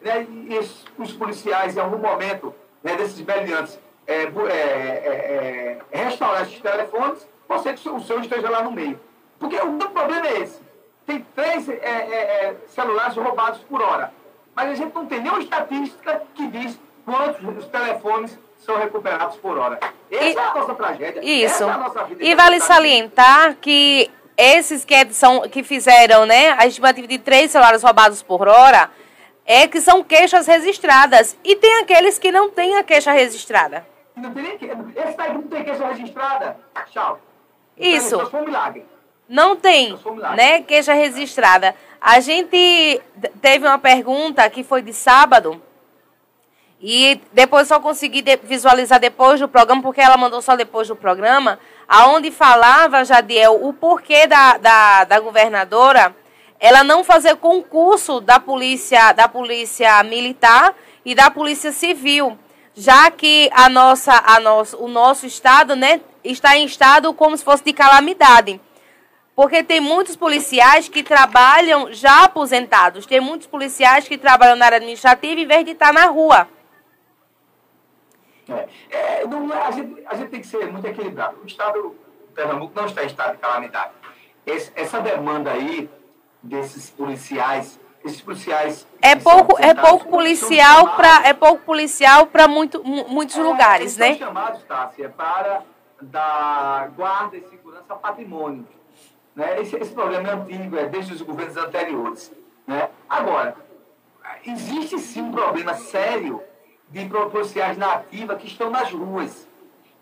né, e os, policiais, em algum momento, né, desses beliantes, é, é, é, é, restaurar esses telefones, ser que o seu esteja lá no meio. Porque o problema é esse. Tem três é, é, celulares roubados por hora. Mas a gente não tem nenhuma estatística que diz quantos os telefones são recuperados por hora. Essa E- é a nossa tragédia. Isso. É nossa. E vale salientar que esses que, são, que fizeram né, a estimativa de três celulares roubados por hora é que são queixas registradas. E tem aqueles que não têm a queixa registrada. Não tem nem que... Esse daí não tem queixa registrada. Tchau. Isso. Então, foi um milagre. Não tem, um milagre. né, queixa registrada. A gente teve uma pergunta que foi de sábado e depois só consegui de- visualizar depois do programa, porque ela mandou só depois do programa, aonde falava, Jadiel, o porquê da, da, da governadora ela não fazer concurso da polícia, da polícia militar e da polícia civil, já que a nossa, a nosso, o nosso estado, né, está em estado como se fosse de calamidade. Porque tem muitos policiais que trabalham já aposentados, tem muitos policiais que trabalham na área administrativa em vez de estar na rua. É, é, não é- a, gente, a gente tem que ser muito equilibrado. O Estado Pernambuco não está em estado de calamidade. Esse- essa demanda aí desses policiais, esses policiais. É pouco, é aposentados, pouco policial para é pouco policial para muito, mu- muitos É, lugares, né? São chamados, Tássia, para da guarda e segurança patrimônio. Né? Esse, esse problema é antigo, é desde os governos anteriores. Né? Agora, existe sim um problema sério de policiais na ativa que estão nas ruas.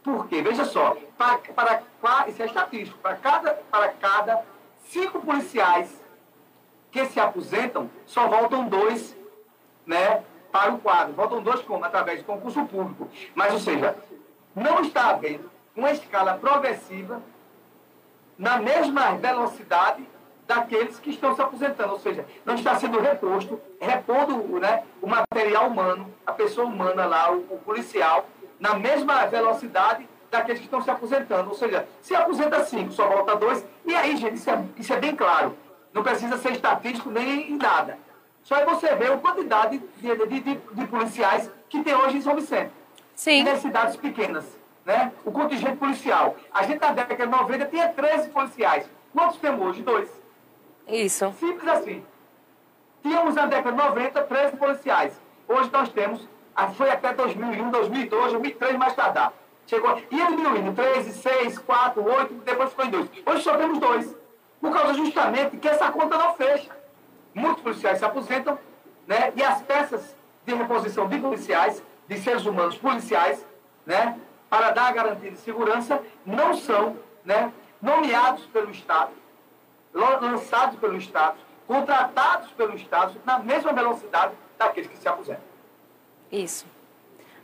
Por quê? Veja só, para, para, isso é estatístico, para cada, para cada cinco policiais que se aposentam, só voltam dois né, para o quadro. Voltam dois como? Através de concurso público. Mas, ou seja, não está havendo uma escala progressiva na mesma velocidade daqueles que estão se aposentando. Ou seja, não está sendo reposto, repondo né, o material humano, a pessoa humana lá, o, o policial, na mesma velocidade daqueles que estão se aposentando. Ou seja, se aposenta cinco, só volta dois. E aí, gente, isso é, isso é bem claro. Não precisa ser estatístico nem em nada. Só é você ver a quantidade de, de, de, de policiais que tem hoje em São Vicente. Sim. Nas cidades pequenas. Né? O contingente policial. A gente na década de 90 tinha 13 policiais. Quantos temos hoje? Dois. Isso. Simples assim. Tínhamos na década de 90 13 policiais. Hoje nós temos, ah, foi até 2001, 2002, 2003 mais tardar. Chegou, ia diminuindo, 13, 6, 4, 8, depois ficou em 2. Hoje só temos dois. Por causa justamente que essa conta não fecha. Muitos policiais se aposentam, né? E as peças de reposição de policiais, de seres humanos policiais, né? Para dar a garantia de segurança, não são, né? Nomeados pelo Estado, lançados pelo Estado, contratados pelo Estado na mesma velocidade daqueles que se aposentam. Isso.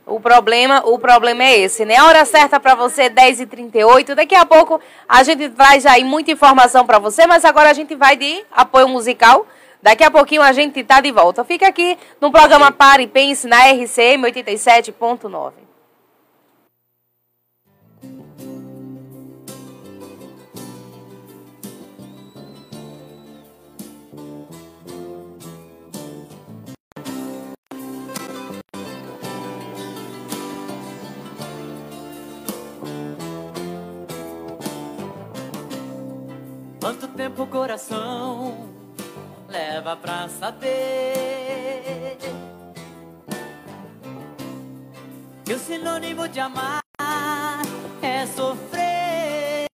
O problema, o problema é esse, né? A hora certa para você, 10h38. Daqui a pouco a gente traz aí muita informação para você, mas agora a gente vai de apoio musical. Daqui a pouquinho a gente tá de volta. Fica aqui no programa Pare e Pense na RCM 87.9. Quanto tempo o coração leva pra saber que o sinônimo de amar é sofrer?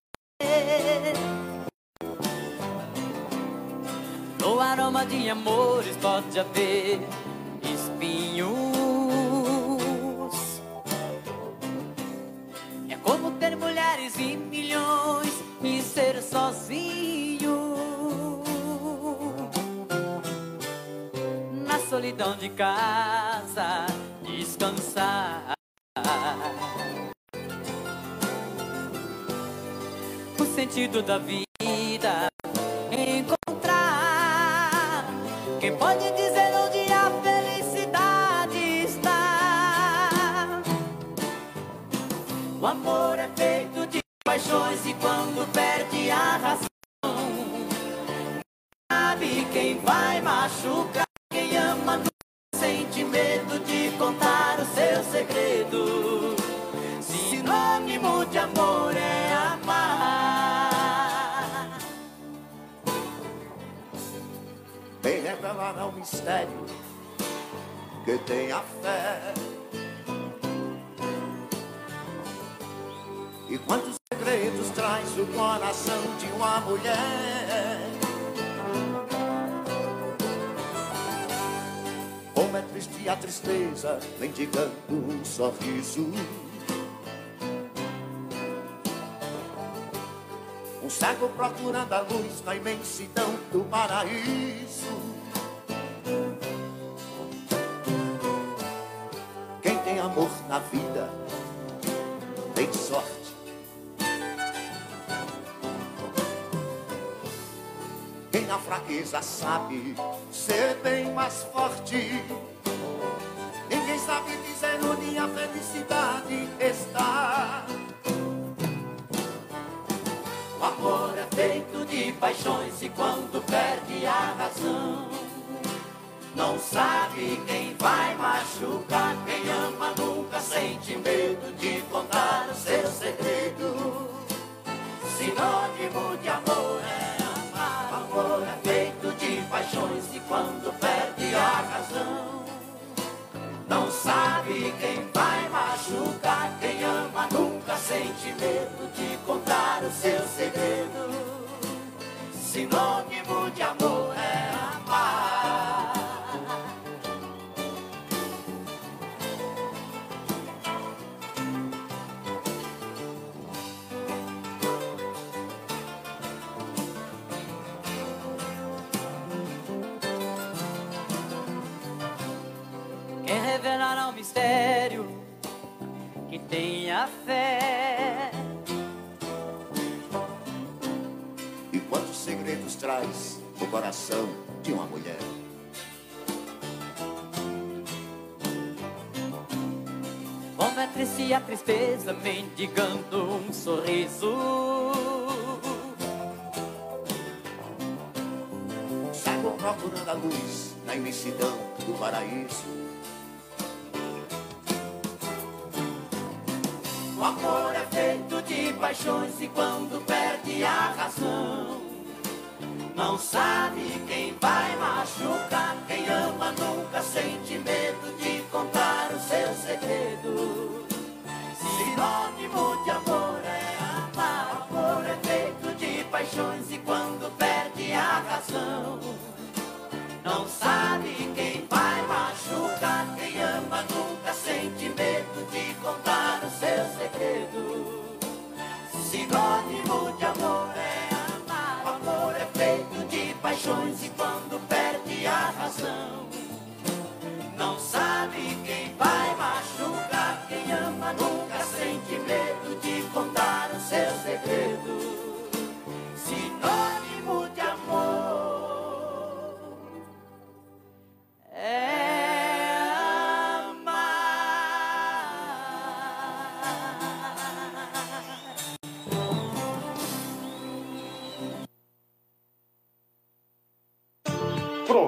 No aroma de amores pode haver espinhos. É como ter mulheres e milhões e ser sozinho na solidão de casa descansar. O sentido da vida encontrar quem pode dizer onde a felicidade está. O amor paixões e quando perde a razão, sabe quem vai machucar. Quem ama não sente medo de contar o seu segredo. Sinônimo de amor é amar. Vem revelar ao mistério que tem a fé. E quantos segredos traz o coração de uma mulher? Como é triste a tristeza, mendigando um sorriso. Um cego procurando a luz na imensidão do paraíso. Quem tem amor na vida tem sorte. Quem na fraqueza sabe ser bem mais forte. Ninguém sabe dizer onde a felicidade está. O amor é feito de paixões e quando perde a razão, não sabe quem vai machucar. Quem ama nunca sente medo de contar o seu segredo. Sinônimo de amor é quando perde a razão, não sabe quem vai machucar. Quem ama nunca sente medo de contar o seu segredo. Sinônimo de amor mistério que tenha fé. E quantos segredos traz o coração de uma mulher? Como é triste a tristeza mendigando um sorriso. Cego procurando a luz na imensidão do paraíso. Paixões e quando perde a razão, não sabe quem vai machucar. Quem ama nunca sente medo de contar o seu segredo. Sinônimo de amor é amar. Amor é feito de paixões e quando perde a razão, não sabe quem vai machucar. Quem ama nunca sente medo de contar o seu segredo. Sinônimo de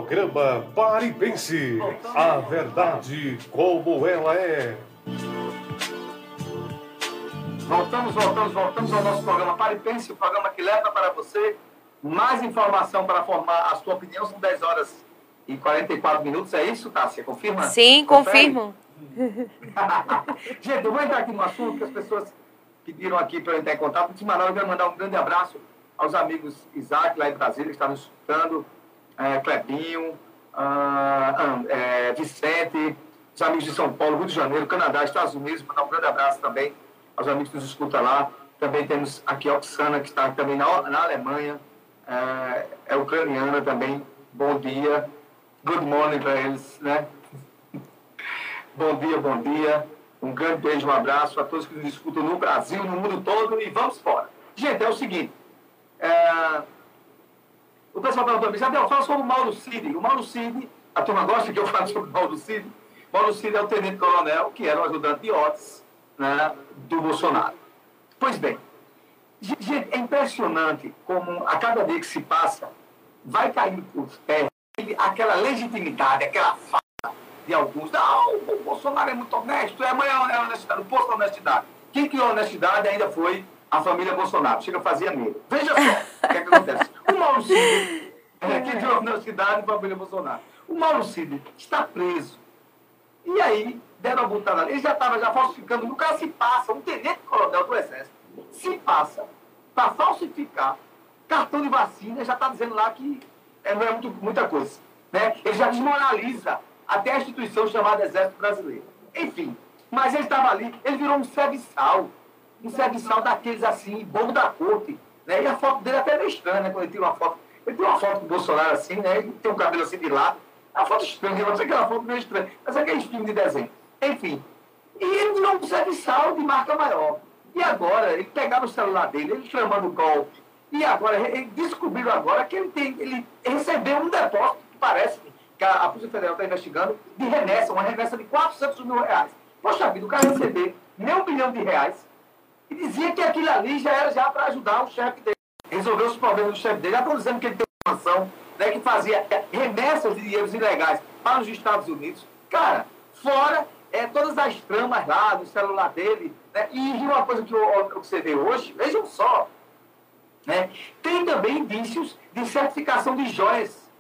Programa Pare e Pense. A verdade como ela é. Voltamos, voltamos, voltamos ao nosso programa Pare e Pense, o programa que leva para você mais informação para formar a sua opinião. São 10 horas e 44 minutos, é isso, Tássia? Confirma? Sim, Confere? confirmo. Gente, eu vou entrar aqui no assunto que as pessoas pediram aqui para eu entrar em contato. De Manaus, eu quero mandar um grande abraço aos amigos Isaac, lá em Brasília, que está nos escutando, é, Clebinho, ah, ah, é, Vicente, os amigos de São Paulo, Rio de Janeiro, Canadá, Estados Unidos, mandar um grande abraço também aos amigos que nos escutam lá. Também temos aqui a Oksana, que está também na, na Alemanha, é, é ucraniana também. Bom dia, good morning para eles, né? Bom dia, bom dia. Um grande beijo, um abraço a todos que nos escutam no Brasil, no mundo todo e vamos embora. Gente, é o seguinte. é, o pessoal perguntou para mim, fala sobre o Mauro Cid. O Mauro Cid, a turma gosta que eu fale sobre o Mauro Cid. Mauro Cid é o tenente-coronel, que era o ajudante de Otis, né, do Bolsonaro. Pois bem, gente, é impressionante como a cada dia que se passa, vai caindo por terra aquela legitimidade, aquela fala de alguns. Não, o Bolsonaro é muito honesto, é é honestidade, o posto da honestidade. Quem criou a honestidade ainda foi a família Bolsonaro. Chega, fazia medo. Veja só o que, é que acontece. O Mauro Cid, é, quem criou a honestidade foi a família Bolsonaro. O Mauro Cid está preso. E aí, deram a botada ali. Ele já estava já falsificando. O cara se passa, um tenente-coronel do Exército, se passa para falsificar cartão de vacina, já está dizendo lá que é, não é muito, muita coisa. Né? Ele já desmoraliza até a instituição chamada Exército Brasileiro. Enfim, mas ele estava ali, ele virou um serviçal. Um serviçal daqueles assim, bobo da corte. Né? E a foto dele até é meio estranha, né? Quando ele tira uma foto. Ele tem uma foto com o Bolsonaro assim, né? Ele tem um cabelo assim de lado. É uma foto estranha, não sei aquela foto meio estranha. Mas é aquele filme de desenho. Enfim. E ele virou um serviçal de marca maior. E agora, ele pegava o celular dele, ele chamando o golpe, e agora, descobriram agora que ele, tem, ele recebeu um depósito, que parece que a, a Polícia Federal está investigando, de remessa, uma remessa de 400 mil reais. Poxa vida, o cara receber meio bilhão de reais e dizia que aquilo ali já era já para ajudar o chefe dele, resolver os problemas do chefe dele. Já estão dizendo que ele tem uma mansão né, que fazia remessas de dinheiros ilegais para os Estados Unidos. Cara, fora é, todas as tramas lá do celular dele. Né, e uma coisa que você vê hoje, vejam só, né? Tem também indícios de certificação de joias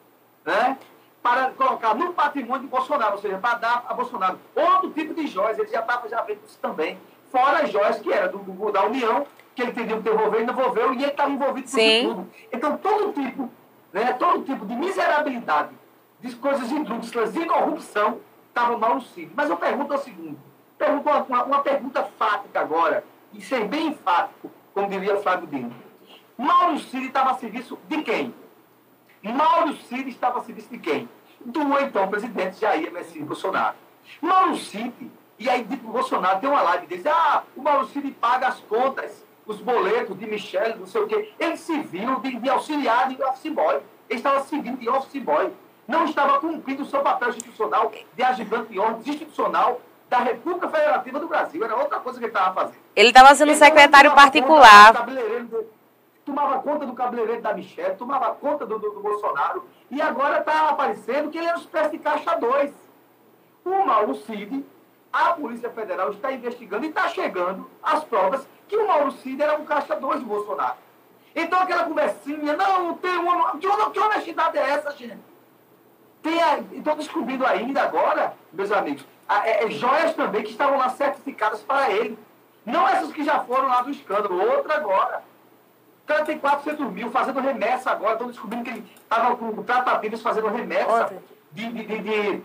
né? para colocar no patrimônio de Bolsonaro, ou seja, para dar a Bolsonaro outro tipo de joias. Ele já estava já vendo isso também. Fora as joias que era do, do, da União, que ele que devolver e devolveu, e ele estava envolvido com tudo. Então, todo tipo, né, todo tipo de miserabilidade, de coisas indústrias, de corrupção, estava mal no Cid. Mas eu pergunto o seguinte, pergunto uma, uma, uma pergunta fática agora, e ser bem enfático, como diria Flávio Dino. Mauro Cid estava a serviço de quem? Mauro Cid estava a serviço de quem? Do então presidente Jair Messias Bolsonaro. Mauro Cid, e aí o Bolsonaro tem uma live desse, ah, o Mauro Cid paga as contas, os boletos de Michele, não sei o quê. Ele se viu de, de auxiliar de office boy. Ele estava servindo de office boy. Não estava cumprindo o seu papel institucional de ajudante de ordem institucional da República Federativa do Brasil. Era outra coisa que ele estava fazendo. Ele estava sendo ele secretário particular tomava conta do cabeleireiro da Michelle, tomava conta do, do, do Bolsonaro, e agora está aparecendo que ele é uma espécie de caixa 2. O Mauro Cid, a Polícia Federal está investigando e está chegando as provas que o Mauro Cid era um caixa 2 do Bolsonaro. Então aquela conversinha, não, tem uma. Que, que honestidade é essa, gente? Tem estou descobrindo ainda agora, meus amigos, a, é, é, joias também que estavam lá certificadas para ele. Não essas que já foram lá do escândalo, outra agora. O cara tem 400 mil fazendo remessa agora. Estão descobrindo que ele estava com tratativas fazendo remessa de, de, de, de,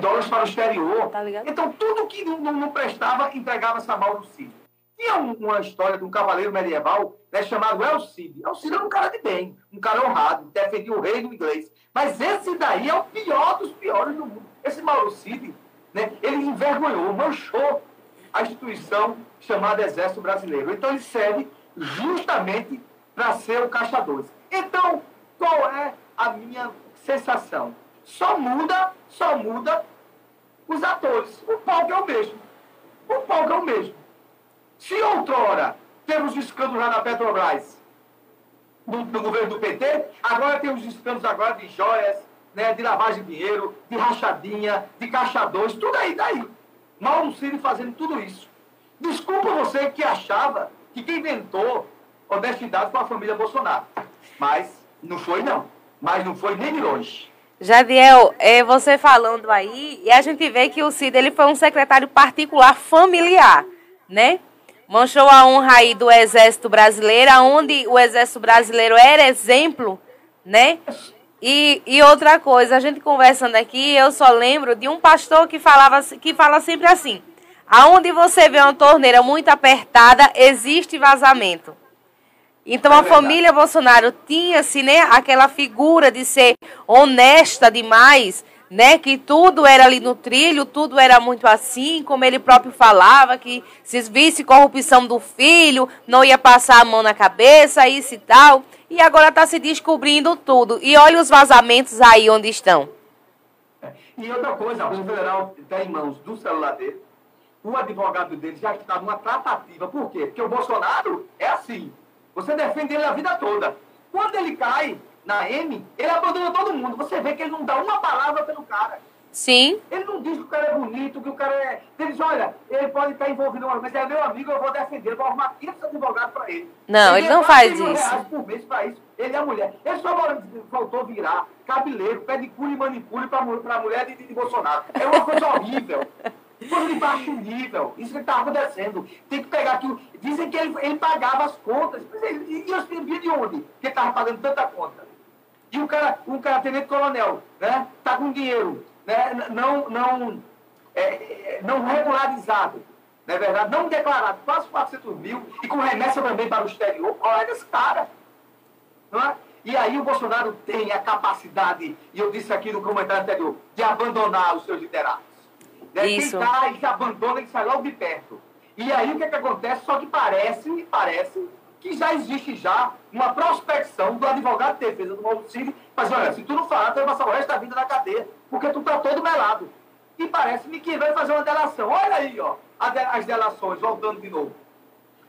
dólares para o exterior. Tá então, tudo que não, não prestava, entregava-se a mal do Cid. Tinha uma história de um cavaleiro medieval né, chamado Elcide. Elcide era um cara de bem, um cara honrado, defendia o rei do inglês. Mas esse daí é o pior dos piores do mundo. Esse Mauro Cid, né, ele envergonhou, manchou a instituição chamada Exército Brasileiro. Então ele serve justamente para ser o caixa 2. Então, qual é a minha sensação? Só muda, só muda os atores. O palco é o mesmo. O palco é o mesmo. Se outrora temos escândalos lá na Petrobras, no, no, governo do PT, agora temos escândalos agora de joias, né, de lavagem de dinheiro, de rachadinha, de caixa 2, tudo aí, daí. Mauro Cid fazendo tudo isso. Desculpa você que achava que quem inventou honestidade com a família Bolsonaro. Mas não foi, não. Mas não foi nem de longe. Jadiel, é, você falando aí, e a gente vê que o Cid ele foi um secretário particular familiar, né? Manchou a honra aí do Exército Brasileiro, onde o Exército Brasileiro era exemplo, né? E, e outra coisa, a gente conversando aqui, eu só lembro de um pastor que falava que fala sempre assim: aonde você vê uma torneira muito apertada, existe vazamento. Então é a família Bolsonaro tinha-se, né, aquela figura de ser honesta demais, né, que tudo era ali no trilho, tudo era muito assim, como ele próprio falava, que se visse corrupção do filho, não ia passar a mão na cabeça, isso e tal. E agora está se descobrindo tudo. E olha os vazamentos aí onde estão. E outra coisa, Polícia Federal está em mãos do celular dele. O advogado dele já está numa tratativa. Por quê? Porque o Bolsonaro é assim. Você defende ele a vida toda. Quando ele cai na M, ele abandona todo mundo. Você vê que ele não dá uma palavra pelo cara. Sim. Ele não diz que o cara é bonito, que o cara é. Ele diz, olha, ele pode estar envolvido, mas é meu amigo, eu vou defender, eu vou arrumar 500 advogados para ele. Não, ele, ele não faz isso. Por mês para isso. Ele é mulher. Ele só faltou virar cabeleiro, pedicure e manicure para a mulher de, de Bolsonaro. É uma coisa horrível. Coisa de baixo nível. Isso que está acontecendo. Tem que pegar aquilo. Dizem que ele, ele pagava as contas. E, e eu escrevia de onde? Que ele estava pagando tanta conta. E o cara, um cara, tenente coronel, né? Tá com dinheiro né, não, não, é, é, não regularizado, não é verdade? Não declarado, quase 400 mil, e com remessa também para o exterior. Olha esse cara. Não é? E aí o Bolsonaro tem a capacidade, e eu disse aqui no comentário anterior, de abandonar os seus liderados. Né? Isso. Está, ele abandona e sai logo de perto. E aí o que, é que acontece? Só que parece, parece que já existe já uma prospecção do advogado de defesa do Cid, mas olha, se tu não falar, tu vai passar o resto da vida na cadeia porque tu está todo melado. E parece-me que vai fazer uma delação. Olha aí, ó, as delações, voltando de novo.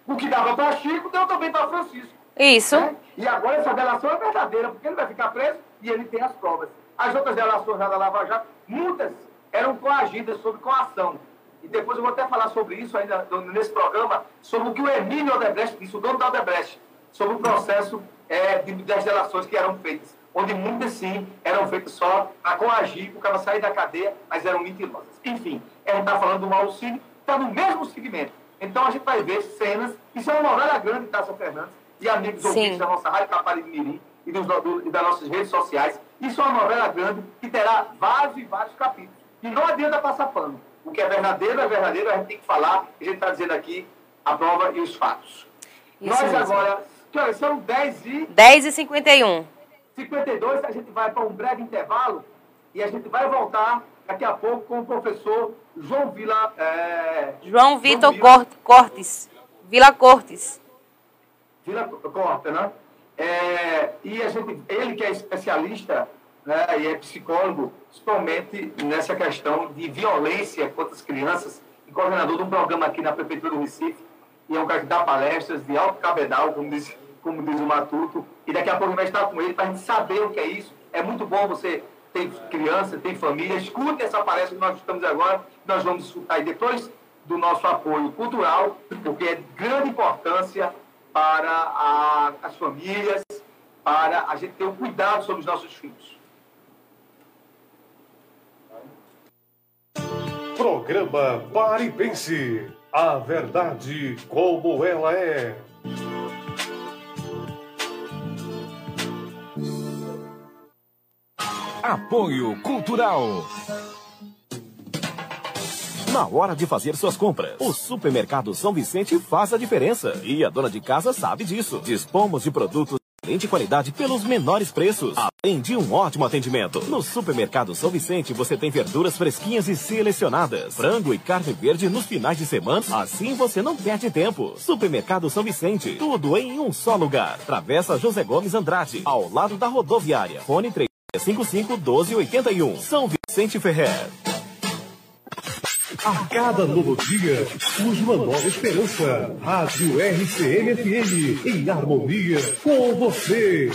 O que dava para Chico, deu também para Francisco. Isso. Né? E agora essa delação é verdadeira, porque ele vai ficar preso e ele tem as provas. As outras delações da Lava Jato, muitas eram coagidas sob coação. E depois eu vou até falar sobre isso ainda nesse programa, sobre o que o Emílio Odebrecht disse, o dono da Odebrecht, sobre o processo é, de, das delações que eram feitas onde muitas sim eram feitas só para coagir, para cara sair da cadeia, mas eram mentirosas. Enfim, a gente está falando do Cid, está no mesmo segmento. Então a gente vai ver cenas, isso é uma novela grande, Taça Fernandes, e amigos sim. ouvintes da nossa Rádio Caparibe Mirim e, dos, do, e das nossas redes sociais. Isso é uma novela grande que terá vários e vários capítulos. E não adianta passar pano. O que é verdadeiro é verdadeiro, a gente tem que falar, a gente está dizendo aqui a prova e os fatos. Isso Nós mesmo. agora, que horas são 10 e... 10 e 51. 52, a gente vai para um breve intervalo e a gente vai voltar daqui a pouco com o professor João Vila. É, João Vitor Vila, Cortes. Vila Cortes. Vila Cortes, né? É, e a gente, ele que é especialista né, e é psicólogo, principalmente nessa questão de violência contra as crianças, e coordenador de um programa aqui na Prefeitura do Recife, e é um cara que dá palestras de alto cabedal, como diz como diz o Matuto, e daqui a pouco vai estar com ele para a gente saber o que é isso. É muito bom você ter criança, ter família, escute essa palestra que nós estamos agora, nós vamos escutar depois do nosso apoio cultural, porque é de grande importância para a, as famílias, para a gente ter um cuidado sobre os nossos filhos. Programa Pare e Pense. A verdade como ela é. Apoio Cultural. Na hora de fazer suas compras, o Supermercado São Vicente faz a diferença. E a dona de casa sabe disso. Dispomos de produtos excelente qualidade pelos menores preços, além de um ótimo atendimento. No Supermercado São Vicente você tem verduras fresquinhas e selecionadas, frango e carne verde nos finais de semana, assim você não perde tempo. Supermercado São Vicente, tudo em um só lugar. Travessa José Gomes Andrade, ao lado da rodoviária. Fone 3 55 12 81. São Vicente Ferrer. A cada novo dia surge uma nova esperança. Rádio RCM-FM, em harmonia com você.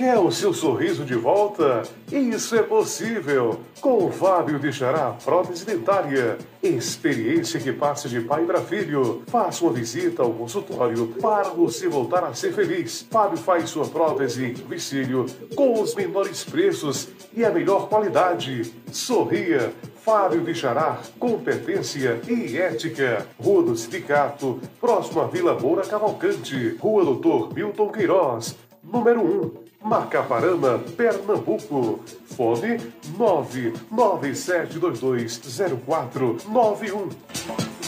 Quer o seu sorriso de volta? Isso é possível. Com o Fábio de Xará Prótese Dentária. Experiência que passa de pai para filho. Faça uma visita ao consultório para você voltar a ser feliz. Fábio faz sua prótese em domicílio com os menores preços e a melhor qualidade. Sorria. Fábio de Xará, competência e ética. Rua do Sindicato, próximo à Vila Moura Cavalcante. Rua Doutor Milton Queiroz, número 1. Macaparana, Pernambuco. Fone 997220491.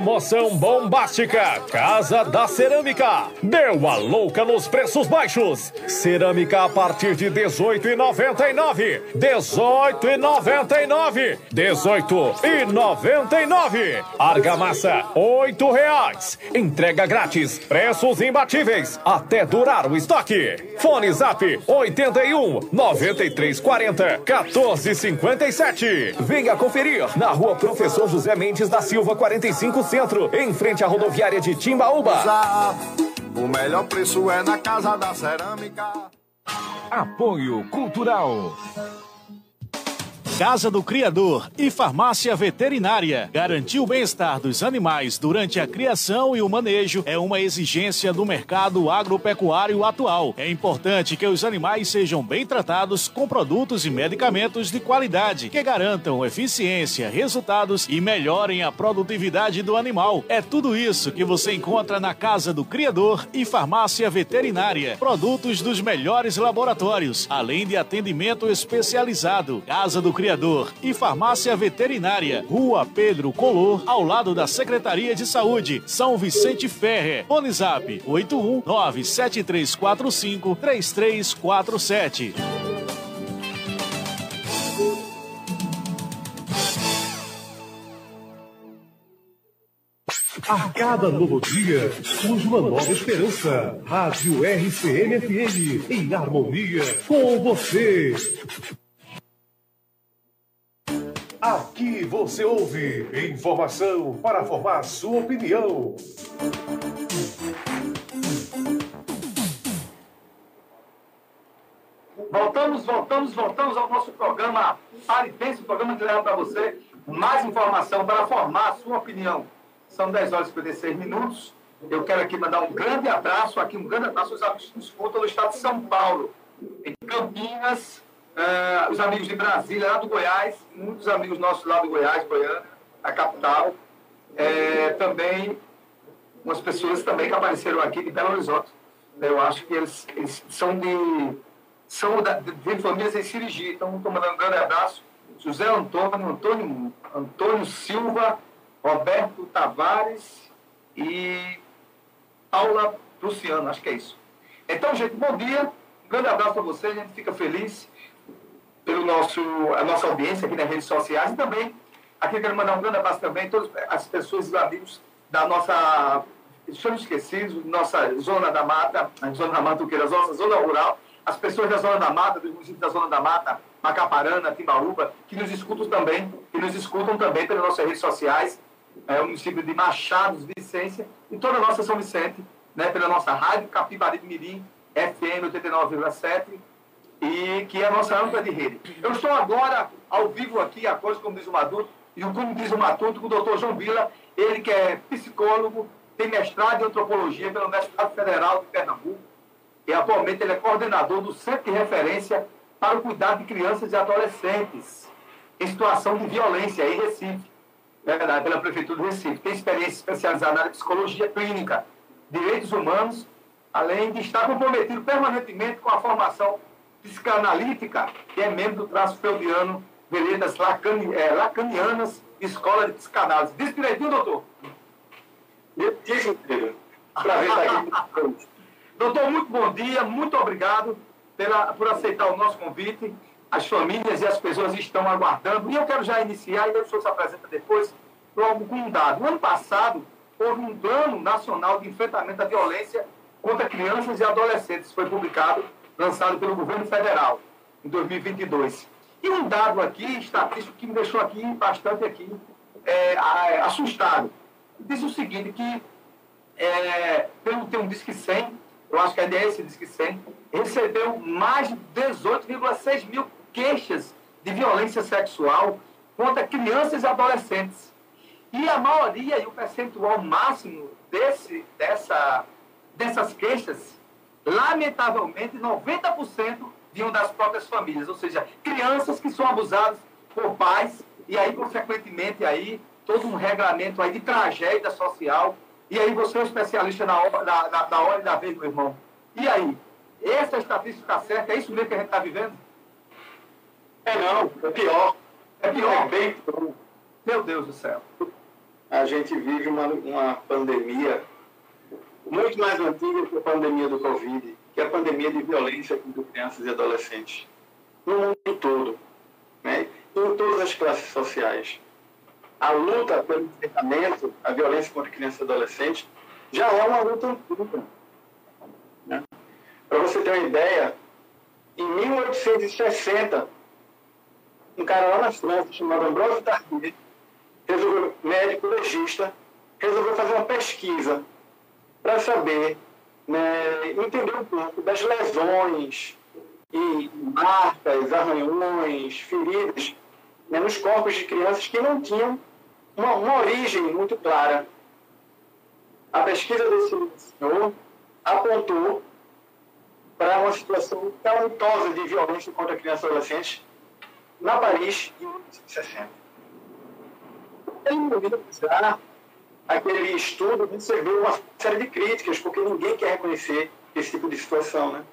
Promoção bombástica Casa da Cerâmica. Deu a louca nos preços baixos. Cerâmica a partir de 18,99. 18,99. 18,99. Argamassa, oito reais. Entrega grátis. Preços imbatíveis. Até durar o estoque. Fone Zap 81 93 40 14 57. Venha conferir na rua Professor José Mendes da Silva 45 Centro, em frente à rodoviária de Timbaúba. O melhor preço é na Casa da Cerâmica. Apoio Cultural. Casa do Criador e Farmácia Veterinária. Garantir o bem-estar dos animais durante a criação e o manejo é uma exigência do mercado agropecuário atual. É importante que os animais sejam bem tratados com produtos e medicamentos de qualidade que garantam eficiência, resultados e melhorem a produtividade do animal. É tudo isso que você encontra na Casa do Criador e Farmácia Veterinária. Produtos dos melhores laboratórios, além de atendimento especializado. Casa do Criador e Farmácia Veterinária, Rua Pedro Color, ao lado da Secretaria de Saúde, São Vicente Ferre. Bonizap 81 97345 3347. A cada novo dia surge uma nova esperança. Rádio RCM-FM, em harmonia com você. Aqui você ouve informação para formar sua opinião. Voltamos, voltamos, voltamos ao nosso programa Paripense, o programa que leva para você mais informação para formar sua opinião. São 10 horas e 56 minutos. Eu quero aqui mandar um grande abraço, aqui um grande abraço aos amigos que nos escutam no estado de São Paulo, em Campinas, eh, os amigos de Brasília, lá do Goiás, muitos amigos nossos lá do Goiás, Goiânia, a capital. Eh, também umas pessoas também que apareceram aqui de Belo Horizonte. Eu acho que eles, eles são de são da, de, de famílias em Sirigi. Então, estou mandando um grande abraço. José Antônio, Antônio, Antônio Silva, Roberto Tavares e Paula Luciano, acho que é isso. Então, gente, bom dia. Um grande abraço para vocês. A gente fica feliz pelo nosso, a nossa audiência aqui nas redes sociais e também aqui eu quero mandar um grande abraço também a todas as pessoas e amigos da nossa, estamos esquecidos, nossa zona da mata, a zona da mata, o que? A nossa zona rural, as pessoas da zona da mata, dos municípios da zona da mata, Macaparana, Timbaúba, que nos escutam também, que nos escutam também pelas nossas redes sociais, é, o município de Machados, Vicência, e toda a nossa São Vicente, né, pela nossa rádio Capibari de Mirim, FM 89,7, e que é a nossa âncora de rede. Eu estou agora ao vivo aqui, a coisa como diz o Matuto, e como diz o Matuto, com o doutor João Vila, ele que é psicólogo, tem mestrado em antropologia pela Universidade Federal de Pernambuco, e atualmente ele é coordenador do Centro de Referência para o Cuidado de Crianças e Adolescentes em situação de violência em Recife, é verdade, pela Prefeitura do Recife. Tem experiência especializada na área de psicologia clínica, direitos humanos, além de estar comprometido permanentemente com a formação psicanalítica, que é membro do traço freudiano, veredas lacani, é, lacanianas, Escola de Psicanálise. Diz direitinho, doutor? Diz inteiro. Prazer estar aqui. doutor, muito bom dia, muito obrigado pela, por aceitar o nosso convite. As famílias e as pessoas estão aguardando. E eu quero já iniciar, e o senhor se apresenta depois, logo com um dado. No ano passado, houve um plano nacional de enfrentamento à violência contra crianças e adolescentes. Foi publicado lançado pelo governo federal em 2022. E um dado aqui, estatístico, que me deixou aqui bastante aqui é, assustado. Diz o seguinte, que é, pelo ter um Disque 100, eu acho que a ideia é esse Disque 100, recebeu mais de 18,6 mil queixas de violência sexual contra crianças e adolescentes. E a maioria e o percentual máximo desse, dessa, dessas queixas lamentavelmente, 90% vinham das próprias famílias, ou seja, crianças que são abusadas por pais, e aí, consequentemente, aí, todo um regramento aí de tragédia social, e aí você é um especialista na hora, na, na, na hora e da vez, meu irmão. E aí, essa estatística está certa? É isso mesmo que a gente está vivendo? É não, é pior. É pior. É bem Meu Deus do céu. a gente vive uma, uma pandemia muito mais antiga que a pandemia do Covid, que é a pandemia de violência contra crianças e adolescentes. No mundo todo, né? em todas as classes sociais. A luta pelo enfrentamento à violência contra crianças e adolescentes já é uma luta antiga. Né? Para você ter uma ideia, em 1860, um cara lá na França, chamado Ambrosio Tardier, resolveu, médico legista, resolveu fazer uma pesquisa para saber, né, entender um pouco das lesões e marcas, arranhões, feridas né, nos corpos de crianças que não tinham uma, uma origem muito clara. A pesquisa desse senhor apontou para uma situação calamitosa de violência contra crianças e adolescentes na Paris em 1960. Ele ouvido precisar aquele estudo recebeu uma série de críticas, porque ninguém quer reconhecer esse tipo de situação. Né?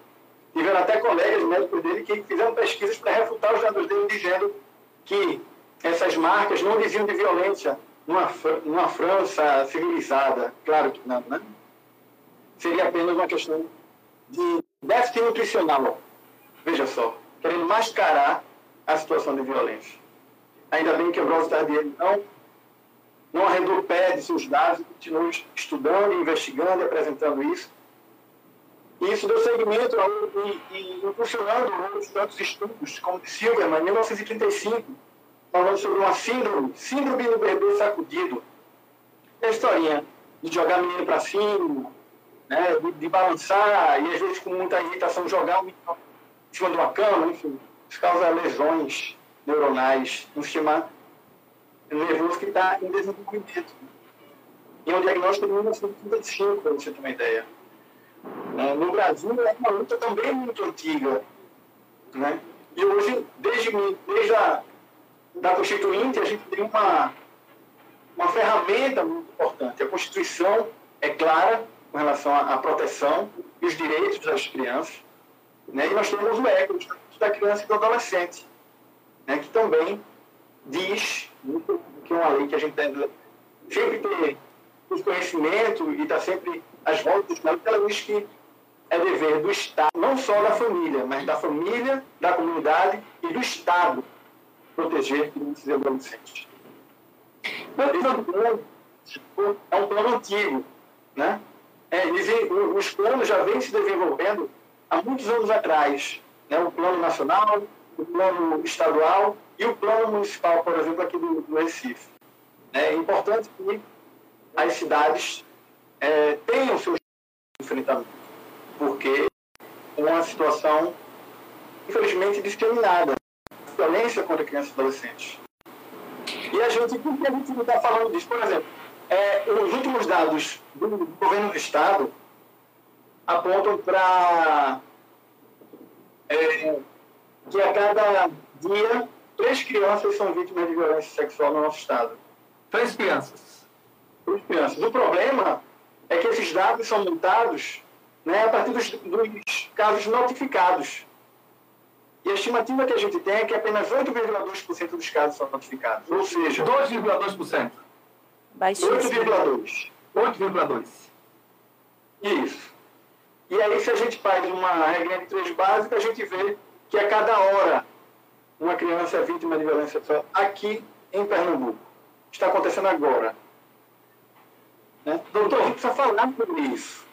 Tiveram até colegas médicos dele que fizeram pesquisas para refutar os dados dele, dizendo que essas marcas não diziam de violência numa, numa França civilizada. Claro que não, né? Seria apenas uma questão de déficit nutricional. Veja só, querendo mascarar a situação de violência. Ainda bem que o Brose Tardier não, não de seus dados, continuou estudando, investigando e apresentando isso. E isso deu seguimento e, e impulsionando outros tantos estudos, como de Silverman, em 1935, falando sobre uma síndrome, síndrome do bebê sacudido. É a historinha de jogar menino para cima, né, de, de, balançar e às vezes com muita irritação jogar em cima de uma cama, enfim, isso causa lesões neuronais no sistema nervoso que está em desenvolvimento. E é um diagnóstico de 1935, para você ter uma ideia. É, no Brasil é uma luta também muito antiga. Né? E hoje, desde, desde a da Constituinte, a gente tem uma, uma ferramenta muito importante. A Constituição é clara com relação à proteção e os direitos das crianças. Né? E nós temos o ECO, da criança e do adolescente, né? que também diz, que é uma lei que a gente deve sempre ter conhecimento e está sempre às voltas, mas ela diz que é dever do Estado, não só da família, mas da família, da comunidade e do Estado proteger crianças e adolescentes. Plano é um plano antigo. Né? É, os planos já vêm se desenvolvendo há muitos anos atrás. Né? O plano nacional, o plano estadual e o plano municipal, por exemplo, aqui do, do Recife. É importante que as cidades é, tenham seus enfrentamentos porque é uma situação, infelizmente, discriminada, violência contra crianças e adolescentes. E a gente, por que a gente não está falando disso? Por exemplo, é, os últimos dados do governo do Estado apontam para é, que a cada dia três crianças são vítimas de violência sexual no nosso Estado. Três crianças. Três crianças. O problema é que esses dados são montados né, a partir dos, dos casos notificados. E a estimativa que a gente tem é que apenas 8,2% dos casos são notificados. Ou seja, 2,2%. 8,2%. 8,2%. Isso. E aí, se a gente faz uma regra de três básica, a gente vê que a cada hora uma criança vítima de violência sexual aqui em Pernambuco. Está acontecendo agora. Né? Doutor, a gente precisa falar sobre isso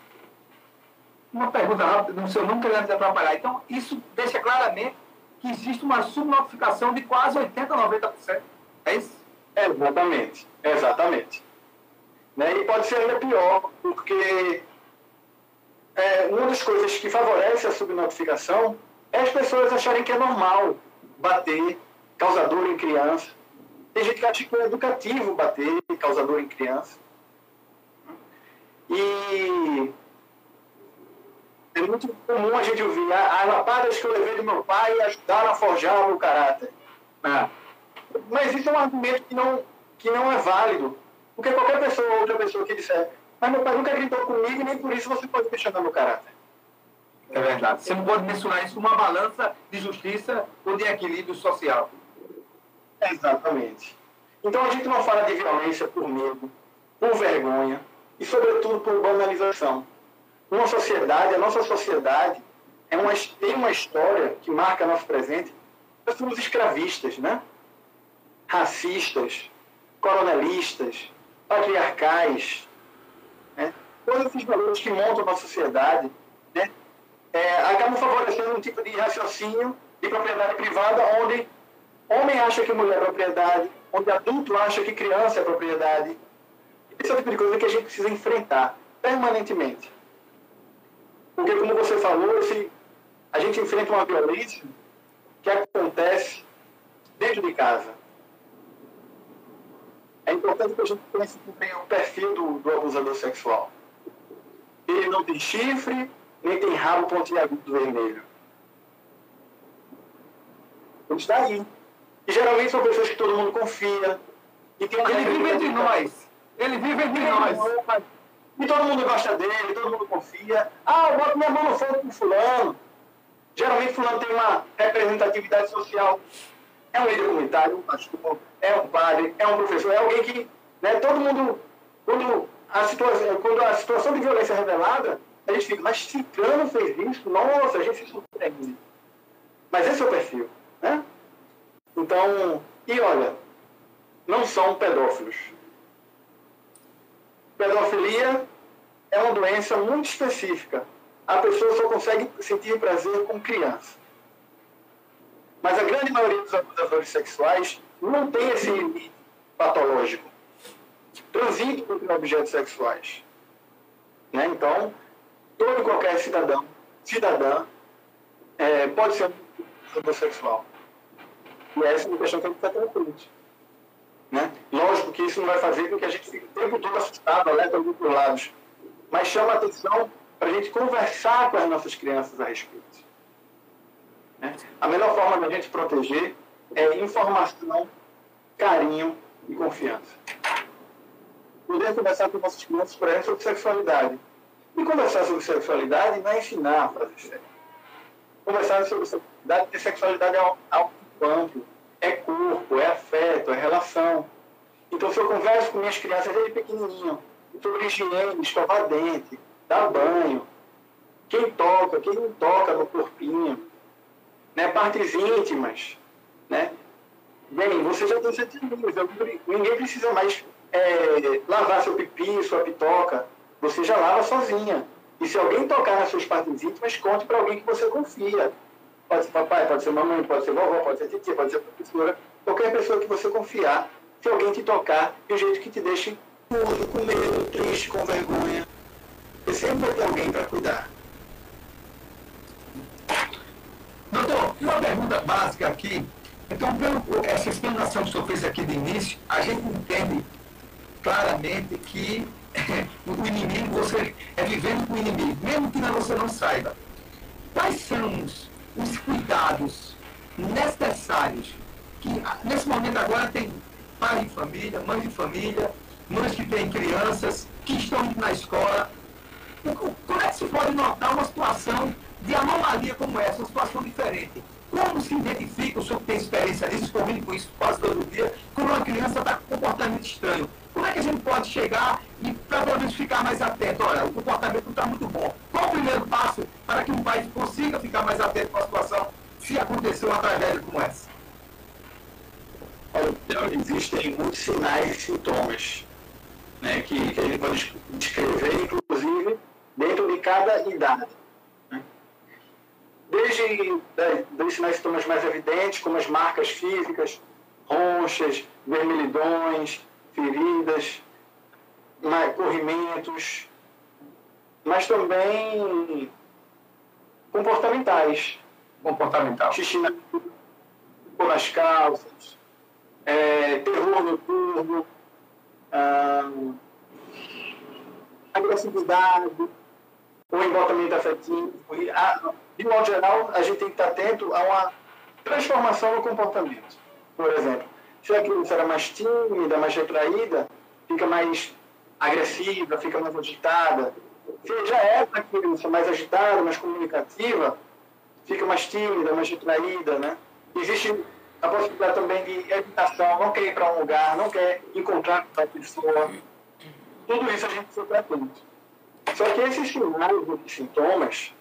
uma pergunta rápida, no seu nome querendo atrapalhar. Então, isso deixa claramente que existe uma subnotificação de quase 80%, 90%. É isso? É, exatamente. Exatamente. Né? E pode ser ainda pior, porque é, uma das coisas que favorece a subnotificação é as pessoas acharem que é normal bater causador em criança. Tem gente que acha que é educativo bater causador em criança. E é muito comum a gente ouvir as lapadas que eu levei do meu pai ajudaram a forjar o meu caráter. Ah. Mas isso é um argumento que não, que não é válido. Porque qualquer pessoa, outra pessoa que disser, mas meu pai nunca gritou comigo e nem por isso você pode questionar meu caráter. É verdade. Você não pode mencionar isso numa balança de justiça ou de equilíbrio social. Exatamente. Então a gente não fala de violência por medo, por vergonha e, sobretudo, por banalização. Uma sociedade, a nossa sociedade, é uma, tem uma história que marca nosso presente. Nós somos escravistas, né? racistas, coronelistas, patriarcais, né? todos esses valores que montam a nossa sociedade? É, favorecendo um tipo de raciocínio de propriedade privada onde homem acha que mulher é propriedade, onde adulto acha que criança é propriedade. Esse é o tipo de coisa que a gente precisa enfrentar permanentemente. Porque, como você falou, esse, a gente enfrenta uma violência que acontece dentro de casa. É importante que a gente pense também o perfil do, do abusador sexual. Ele não tem chifre, nem tem rabo pontiagudo vermelho. Ele está aí. E geralmente são pessoas que todo mundo confia. E tem Ele vive entre nós. Ele vive entre nós. E todo mundo gosta dele, todo mundo confia. Ah, eu boto minha mão no fogo com fulano. Geralmente fulano tem uma representatividade social. É um líder comunitário, um pastor, é um padre, é um professor, é alguém que né, todo mundo, quando a, situação, quando a situação de violência é revelada, a gente fica, mas Ciclano fez isso? Nossa, a gente se surpreende. Mas esse é o perfil. Né? Então, e olha, não são pedófilos. Pedofilia é uma doença muito específica. A pessoa só consegue sentir prazer com criança. Mas a grande maioria dos abusadores sexuais não tem esse limite patológico. Transitam com objetos sexuais. Né? Então, todo e qualquer cidadão, cidadã, é, pode ser um abusador sexual. E essa é uma questão que a gente está. Né? Lógico que isso não vai fazer com que a gente fique o tempo todo assustado, alerta alguns lados. Mas chama a atenção para a gente conversar com as nossas crianças a respeito. Né? A melhor forma da gente proteger é informação, carinho e confiança. Poder conversar com nossas crianças, por sobre sexualidade. E conversar sobre sexualidade não é ensinar a fazer sexo. Conversar sobre sexualidade, porque sexualidade é algo amplo. É corpo, é afeto, é relação. Então, se eu converso com minhas crianças desde pequenininho sobre higiene, escovar dente, dar banho, quem toca, quem não toca no corpinho, né? partes íntimas, né? Bem, você já tem sete anos, ninguém precisa mais é, lavar seu pipi, sua pitoca, você já lava sozinha. E se alguém tocar nas suas partes íntimas, conte para alguém que você confia. Pode ser papai, pode ser mamãe, pode ser vovó, pode ser titia, pode ser professora, qualquer pessoa que você confiar, se alguém te tocar de um jeito que te deixe mudo, com medo, triste, com vergonha. Você sempre vai ter alguém para cuidar. Doutor, uma pergunta básica aqui. Então, pelo, essa explanação que o senhor fez aqui de início, a gente entende claramente que o inimigo, você é vivendo com o inimigo, mesmo que você não saiba. Quais são os, os cuidados necessários que nesse momento agora tem pai de família, mãe de família, mães que têm crianças, que estão na escola. Como é que se pode notar uma situação de anomalia como essa, uma situação diferente? Como se identifica, o senhor que tem experiência nisso, convive com isso quase todo dia, quando uma criança está com comportamento estranho? Como é que a gente pode chegar e, para pelo menos, ficar mais atento? Olha, o comportamento não está muito bom. Qual o primeiro passo para que um pai consiga ficar mais atento com a situação se acontecer uma tragédia como essa? Olha, existem muitos sinais e sintomas né, que, que a gente pode descrever, inclusive, dentro de cada idade. Né? Desde dos sinais e sintomas mais evidentes, como as marcas físicas, ronchas, vermelhidões, feridas, corrimentos, mas também comportamentais. Comportamental. Xixi na, nas calças, é, terror noturno, ah, agressividade, ou embotamento afetivo. De modo geral, a gente tem que estar atento a uma transformação no comportamento. Por exemplo, se a criança era mais tímida, mais retraída, fica mais agressiva, fica mais agitada. Se já é uma criança mais agitada, mais comunicativa, fica mais tímida, mais retraída, né? Existe a possibilidade também de evitação, não quer ir para um lugar, não quer encontrar com a pessoa. Tudo isso a gente precisa ter atento. Só que esses sinais e sintomas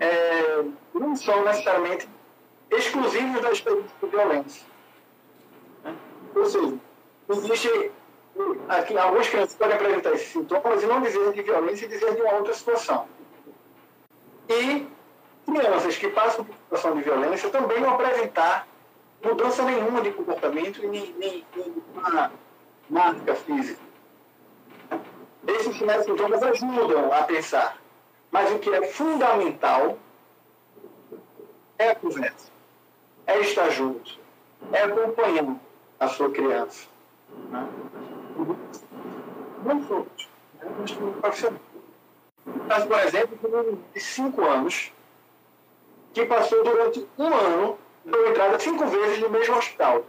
é, não são necessariamente exclusivos da experiência de violência. Né? Ou seja, existe aqui, algumas crianças podem apresentar esses sintomas e não dizer de violência e dizer de uma outra situação. E crianças que passam por situação de violência também não apresentar mudança nenhuma de comportamento e nem, nem, nem uma marca física. Esses sinais sintomas ajudam a pensar. Mas o que é fundamental é a conversa, é estar junto, é acompanhar a sua criança. Né? Não somos. Mas, por exemplo, um de 5 anos que passou durante um ano, deu entrada cinco vezes no mesmo hospital.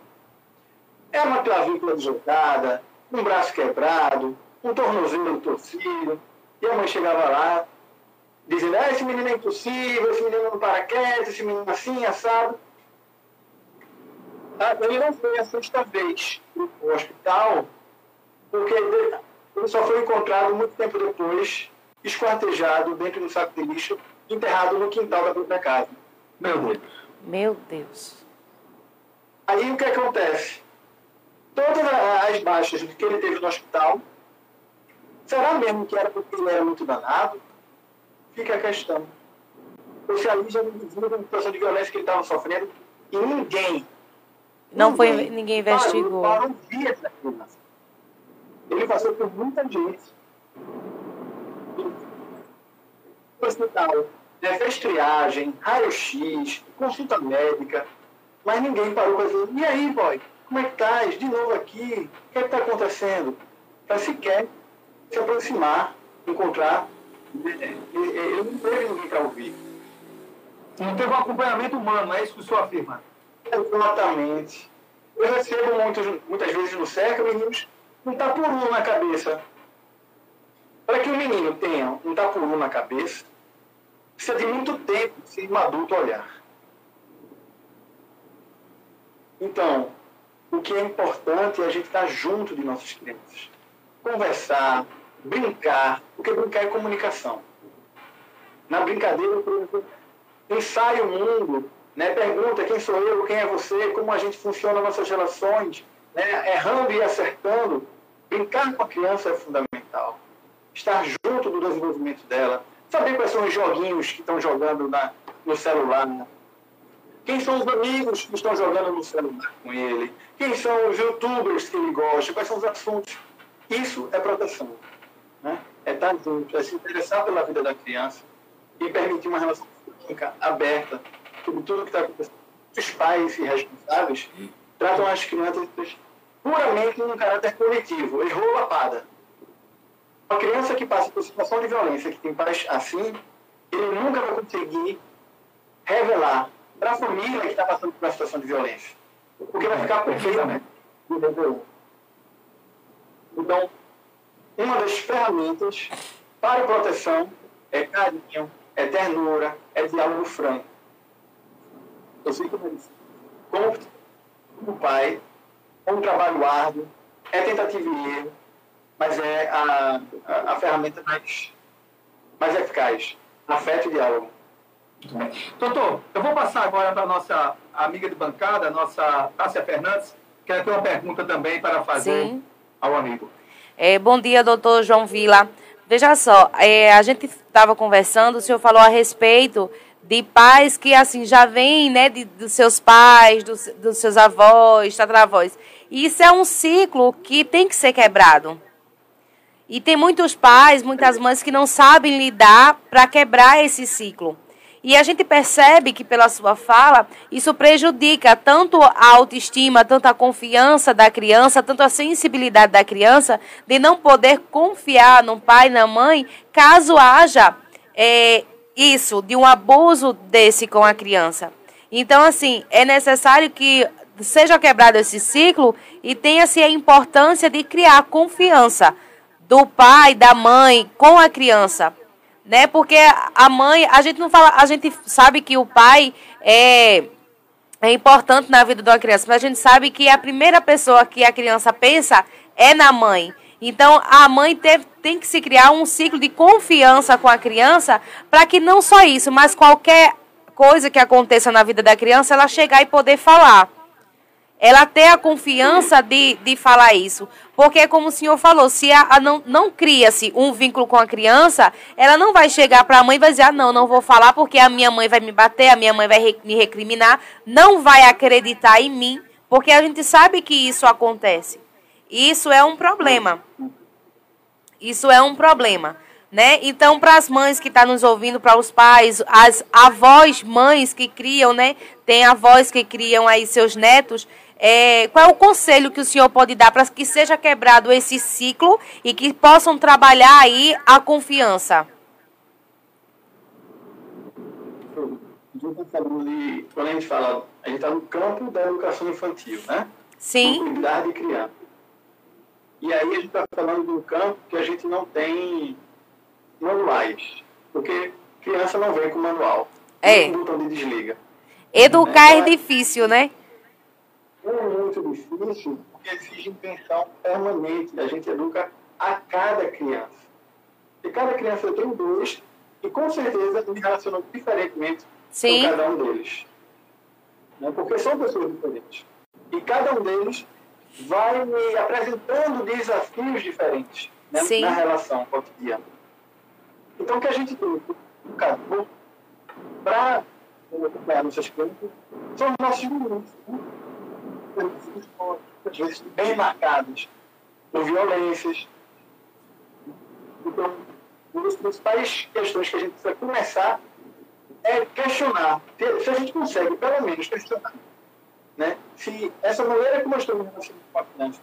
É uma clavícula deslocada, um braço quebrado, um tornozelo torcido, e a mãe chegava lá, dizendo, ah, esse menino é impossível, esse menino não para quieto, esse menino assim, assado. Ah, ele não foi a sexta vez no hospital, porque ele só foi encontrado muito tempo depois, esquartejado dentro do saco de lixo, enterrado no quintal da própria casa. Meu Deus. Meu Deus. Aí o que acontece? Todas as baixas que ele teve no hospital, será mesmo que era porque ele era muito danado? Fica a questão. O ali já não dizia da situação de violência que ele estava sofrendo e ninguém. Não ninguém foi ninguém investigou. Parou, parou. Ele passou por muita gente. Hospital, né, fez triagem, raio-x, consulta médica, mas ninguém parou para dizer, e aí, boy, como é que estás? De novo aqui, o que é está acontecendo? Para sequer se aproximar, encontrar. Ele não teve ninguém ouvir. Não teve um acompanhamento humano, é isso que o senhor afirma? Exatamente. Eu recebo muitos, muitas vezes no cerca meninos um tapuru na cabeça. Para que o menino tenha um tapuru na cabeça, precisa de muito tempo se um adulto olhar. Então, o que é importante é a gente estar junto de nossas crianças. Conversar, brincar, porque brincar é comunicação. Na brincadeira, por exemplo, ensaia o mundo, né? pergunta quem sou eu, quem é você, como a gente funciona nossas relações, né? errando e acertando. Brincar com a criança é fundamental. Estar junto do desenvolvimento dela, saber quais são os joguinhos que estão jogando na, no celular, quem são os amigos que estão jogando no celular com ele, quem são os youtubers que ele gosta, quais são os assuntos. Isso é proteção. É estar junto, é se interessar pela vida da criança e permitir uma relação aberta sobre tudo que está acontecendo. Os pais irresponsáveis tratam as crianças puramente num caráter coletivo, errou lapada. Uma criança que passa por situação de violência, que tem pais assim, ele nunca vai conseguir revelar para a família que está passando por uma situação de violência. Porque vai ficar com feio, né? Então, uma das ferramentas para proteção é carinho, é ternura, é diálogo franco. Eu sei como é isso. Como, como pai, é um trabalho árduo, é tentativa e erro, mas é a, a, a ferramenta mais, mais eficaz. Afeto e diálogo. Doutor, eu vou passar agora para a nossa amiga de bancada, a nossa Tássia Fernandes, que ela tem uma pergunta também para fazer Sim. ao amigo. É, bom dia, doutor João Vila. Veja só, é, a gente estava conversando, o senhor falou a respeito de pais que assim já vêm né, dos seus pais, dos, dos seus avós, tataravós. E isso é um ciclo que tem que ser quebrado. E tem muitos pais, muitas mães que não sabem lidar para quebrar esse ciclo. E a gente percebe que, pela sua fala, isso prejudica tanto a autoestima, tanto a confiança da criança, tanto a sensibilidade da criança, de não poder confiar no pai, na mãe, caso haja é, isso, de um abuso desse com a criança. Então, assim, é necessário que seja quebrado esse ciclo e tenha-se a importância de criar confiança do pai, da mãe com a criança, né? Porque a mãe, a gente não fala, a gente sabe que o pai é é importante na vida de uma criança, mas a gente sabe que a primeira pessoa que a criança pensa é na mãe. Então, a mãe teve, tem que se criar um ciclo de confiança com a criança para que não só isso, mas qualquer coisa que aconteça na vida da criança, ela chegar e poder falar. Ela ter a confiança de, de falar isso. Porque, como o senhor falou, se a, a não, não cria-se um vínculo com a criança, ela não vai chegar para a mãe e vai dizer: ah, não, não vou falar porque a minha mãe vai me bater, a minha mãe vai re, me recriminar. Não vai acreditar em mim, porque a gente sabe que isso acontece. Isso é um problema. Isso é um problema. Né? Então, para as mães que estão tá nos ouvindo, para os pais, as avós, mães que criam, né? Tem avós que criam aí seus netos. É, qual é o conselho que o senhor pode dar para que seja quebrado esse ciclo e que possam trabalhar aí a confiança? quando a gente fala, a gente está no campo da educação infantil, né? Sim. Cuidar de criança. E aí a gente está falando de um campo que a gente não tem manuais, porque criança não vem com manual. É. Um botão de desliga. Educar é, é difícil, né? É muito difícil, porque exige intenção permanente. A gente educa a cada criança. E cada criança tem dois, e com certeza me relacionam diferentemente Sim. com cada um deles. Né? Porque são pessoas diferentes. E cada um deles vai me apresentando desafios diferentes né, na relação cotidiana. Então, o que a gente tem educador para acompanhar nossas crianças são os nossos. Né? Às vezes bem marcados por violências. Então, uma das principais questões que a gente precisa começar é questionar, se a gente consegue, pelo menos, questionar né? Se essa maneira que nós estamos relacionando com a criança,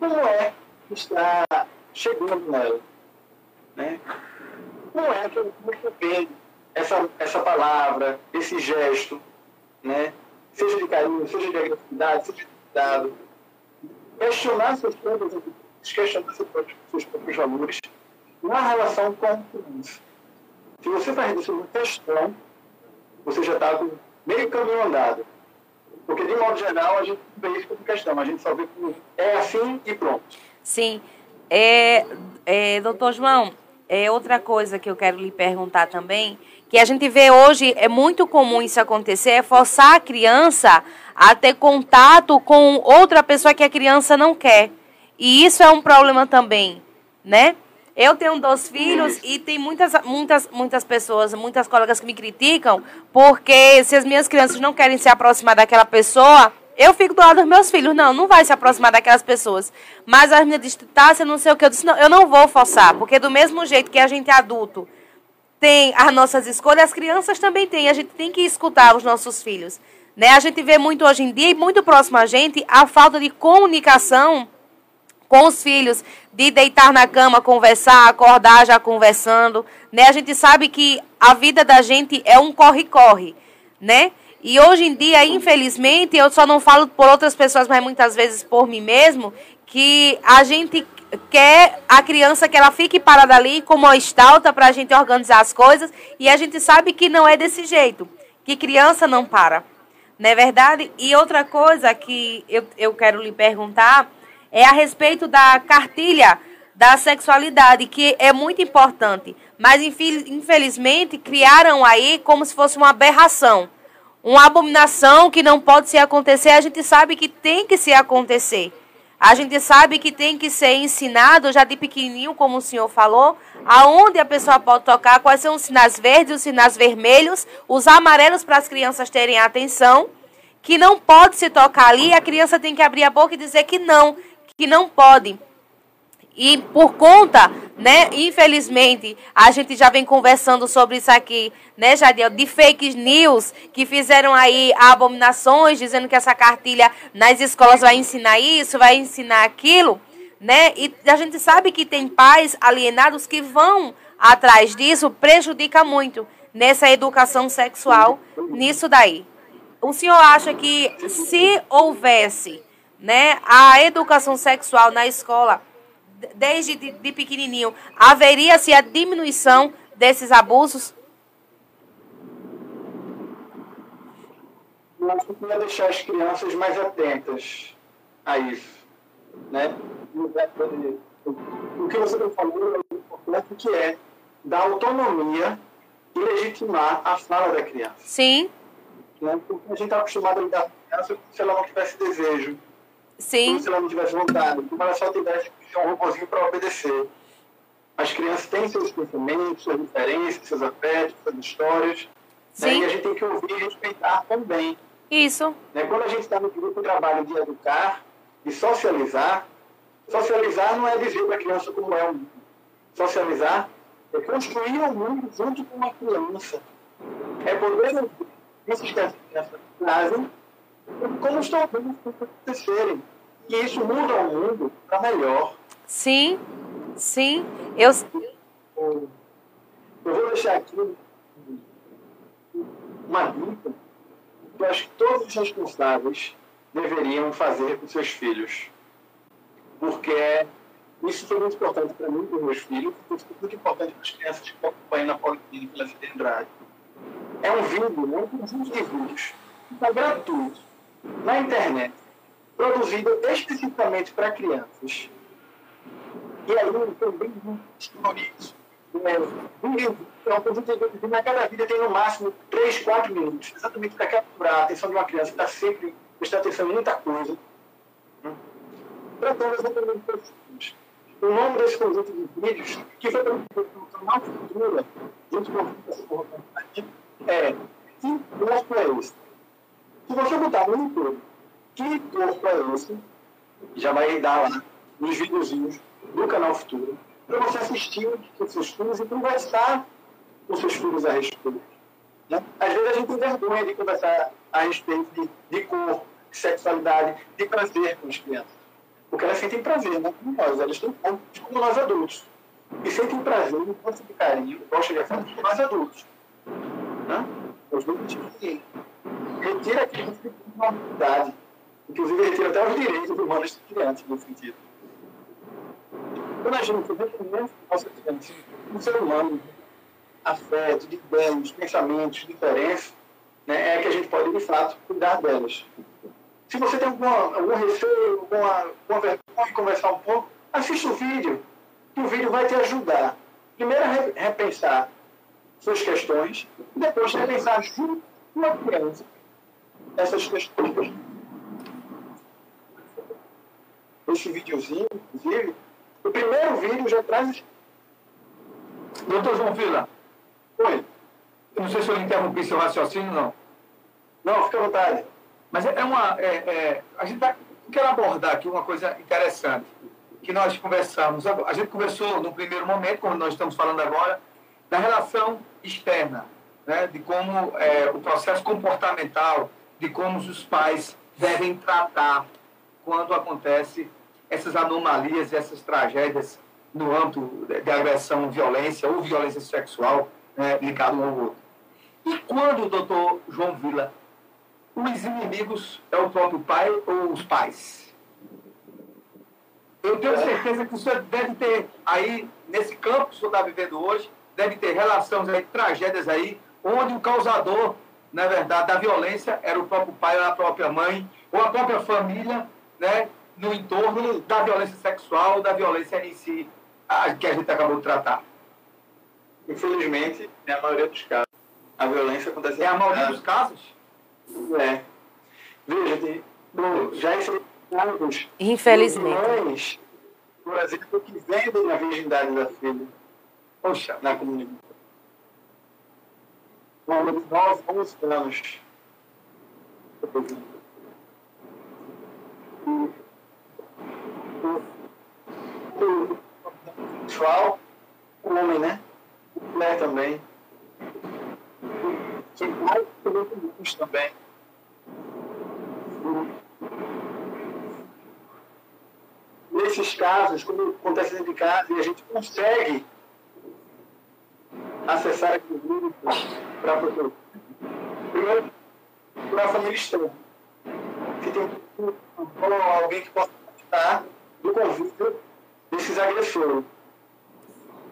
como é que está chegando nela? Né? Como é que eu vendo essa, essa palavra, esse gesto, né? seja de carinho, seja de agressividade, seja de cuidado? Questionar seus próprios questionar seus próprios, valores na relação com a criança. Se você faz isso uma questão, você já está com meio caminho andado porque, de modo geral, a gente vê isso como questão, a gente só vê como é assim e pronto. Sim. É, é, doutor João, é outra coisa que eu quero lhe perguntar também, que a gente vê hoje, é muito comum isso acontecer, é forçar a criança a ter contato com outra pessoa que a criança não quer. E isso é um problema também, né? Eu tenho dois filhos e tem muitas, muitas, muitas pessoas, muitas colegas que me criticam, porque se as minhas crianças não querem se aproximar daquela pessoa, eu fico do lado dos meus filhos. Não, não vai se aproximar daquelas pessoas. Mas as minhas dizem, tá, você não sei o que. Eu disse, não, eu não vou forçar, porque do mesmo jeito que a gente é adulto tem as nossas escolhas, as crianças também têm. A gente tem que escutar os nossos filhos. Né? A gente vê muito hoje em dia, e muito próximo a gente, a falta de comunicação com os filhos, de deitar na cama, conversar, acordar já conversando, né? A gente sabe que a vida da gente é um corre-corre, né? E hoje em dia, infelizmente, eu só não falo por outras pessoas, mas muitas vezes por mim mesmo, que a gente quer a criança que ela fique parada ali como uma estalta para a gente organizar as coisas, e a gente sabe que não é desse jeito, que criança não para, não é verdade? E outra coisa que eu, eu quero lhe perguntar é a respeito da cartilha da sexualidade, que é muito importante. Mas, infelizmente, criaram aí como se fosse uma aberração. Uma abominação que não pode se acontecer. A gente sabe que tem que se acontecer. A gente sabe que tem que ser ensinado já de pequenininho, como o senhor falou, aonde a pessoa pode tocar, quais são os sinais verdes, os sinais vermelhos, os amarelos para as crianças terem atenção, que não pode se tocar ali, a criança tem que abrir a boca e dizer que não, que não podem. E por conta, né, infelizmente, a gente já vem conversando sobre isso aqui, né, Jadiel, de fake news que fizeram aí abominações, dizendo que essa cartilha nas escolas vai ensinar isso, vai ensinar aquilo, né? E a gente sabe que tem pais alienados que vão atrás disso, prejudica muito nessa educação sexual, nisso daí. O senhor acha que se houvesse né, a educação sexual na escola, desde de, de pequenininho, haveria-se a diminuição desses abusos? eu acho que ia deixar as crianças mais atentas a isso. Né? O que você falando é importante, que é dar autonomia e legitimar a fala da criança. Sim. Né? Porque a gente está acostumado a lidar com a criança se ela não tivesse desejo, Sim. como se ela não tivesse vontade, como ela só tivesse um robôzinho para obedecer. As crianças têm seus pensamentos, suas diferenças, seus afetos, suas histórias. Né? Sim. E a gente tem que ouvir e respeitar também. Isso. Né? Quando a gente está no grupo de trabalho de educar, de socializar, socializar não é dizer para a criança como é o mundo. Socializar é construir o mundo junto com uma criança. É poder ouvir esses que as crianças trazem como estão vendo acontecerem. E isso muda o mundo para melhor. Sim. Sim. Eu. Eu vou deixar aqui uma dica que eu acho que todos os responsáveis deveriam fazer com seus filhos. Porque isso foi muito importante para mim e para os meus filhos, foi muito importante para as crianças que estão acompanhando a Policlínica Fidelidade. É um vídeo, é um conjunto de vídeos, está gratuito, na internet, produzido especificamente para crianças. E aí também coloridos. É um conjunto de vídeos, na cada vídeo tem no máximo 3, 4 minutos, exatamente para capturar a atenção de uma criança que está sempre prestando atenção em muita coisa. Tratando exatamente desses filmes. O nome desse conjunto de vídeos, que foi produzido pelo canal Futura, junto com a companhia, é Que Corpo é Esse? Se você botar no YouTube, Que Corpo é Esse? Já vai dar lá nos videozinhos do canal Futuro, para você assistir com seus filhos e conversar com seus filhos a respeito. Né? Às vezes a gente tem vergonha de conversar a respeito de, de corpo, de sexualidade, de prazer com as crianças. Porque elas sentem prazer, não como nós, elas têm como nós adultos. E sentem prazer no ponto de carinho, gosta de afeto como nós adultos. Né? Os dois que retira a criança de uma humanidade. Inclusive, retira até os direitos humanos de criança, nesse sentido. Quando a gente reconhece nossa criança, um ser humano, afeto, de ideias, pensamentos, diferenças, né, é que a gente pode, de fato, cuidar delas. Se você tem alguma, algum receio, alguma, alguma vergonha de conversar um pouco, assista o vídeo, que o vídeo vai te ajudar. Primeiro a repensar suas questões, e depois repensar junto com a criança essas questões. Esse videozinho, inclusive, o primeiro vídeo já traz. Doutor João Vila. Oi. Eu não sei se eu interrompi seu raciocínio, não. Não, fica à vontade. Mas é uma. É, é, a gente tá, quer abordar aqui uma coisa interessante que nós conversamos. A gente conversou no primeiro momento, como nós estamos falando agora, da relação externa, né, de como é, o processo comportamental, de como os pais devem tratar quando acontece essas anomalias, essas tragédias no âmbito de agressão, violência ou violência sexual né, ligado um ao outro. E quando, doutor João Vila, os inimigos é o próprio pai ou os pais? Eu tenho certeza que o senhor deve ter aí, nesse campo que o senhor está vivendo hoje, deve ter relações aí, tragédias aí, onde o causador, na verdade, da violência era o próprio pai ou a própria mãe, ou a própria família, né, no entorno da violência sexual, da violência em si, a, que a gente acabou de tratar. Infelizmente, é a maioria dos casos. A violência acontece É a maioria dos casos? É. Veja, tem, bom, já enfrentamos Infelizmente. mães, por exemplo, que vendem a virgindade da filha Poxa, na comunidade. Uma de 9, 11 anos. O sexual, o homem, né? Mulher também. São comuns também. Nesses casos, quando acontece dentro de casa e a gente consegue acessar aquele grupo para proteger. Primeiro, para a família externa. Que tem alguém que possa participar do convívio desses agressores.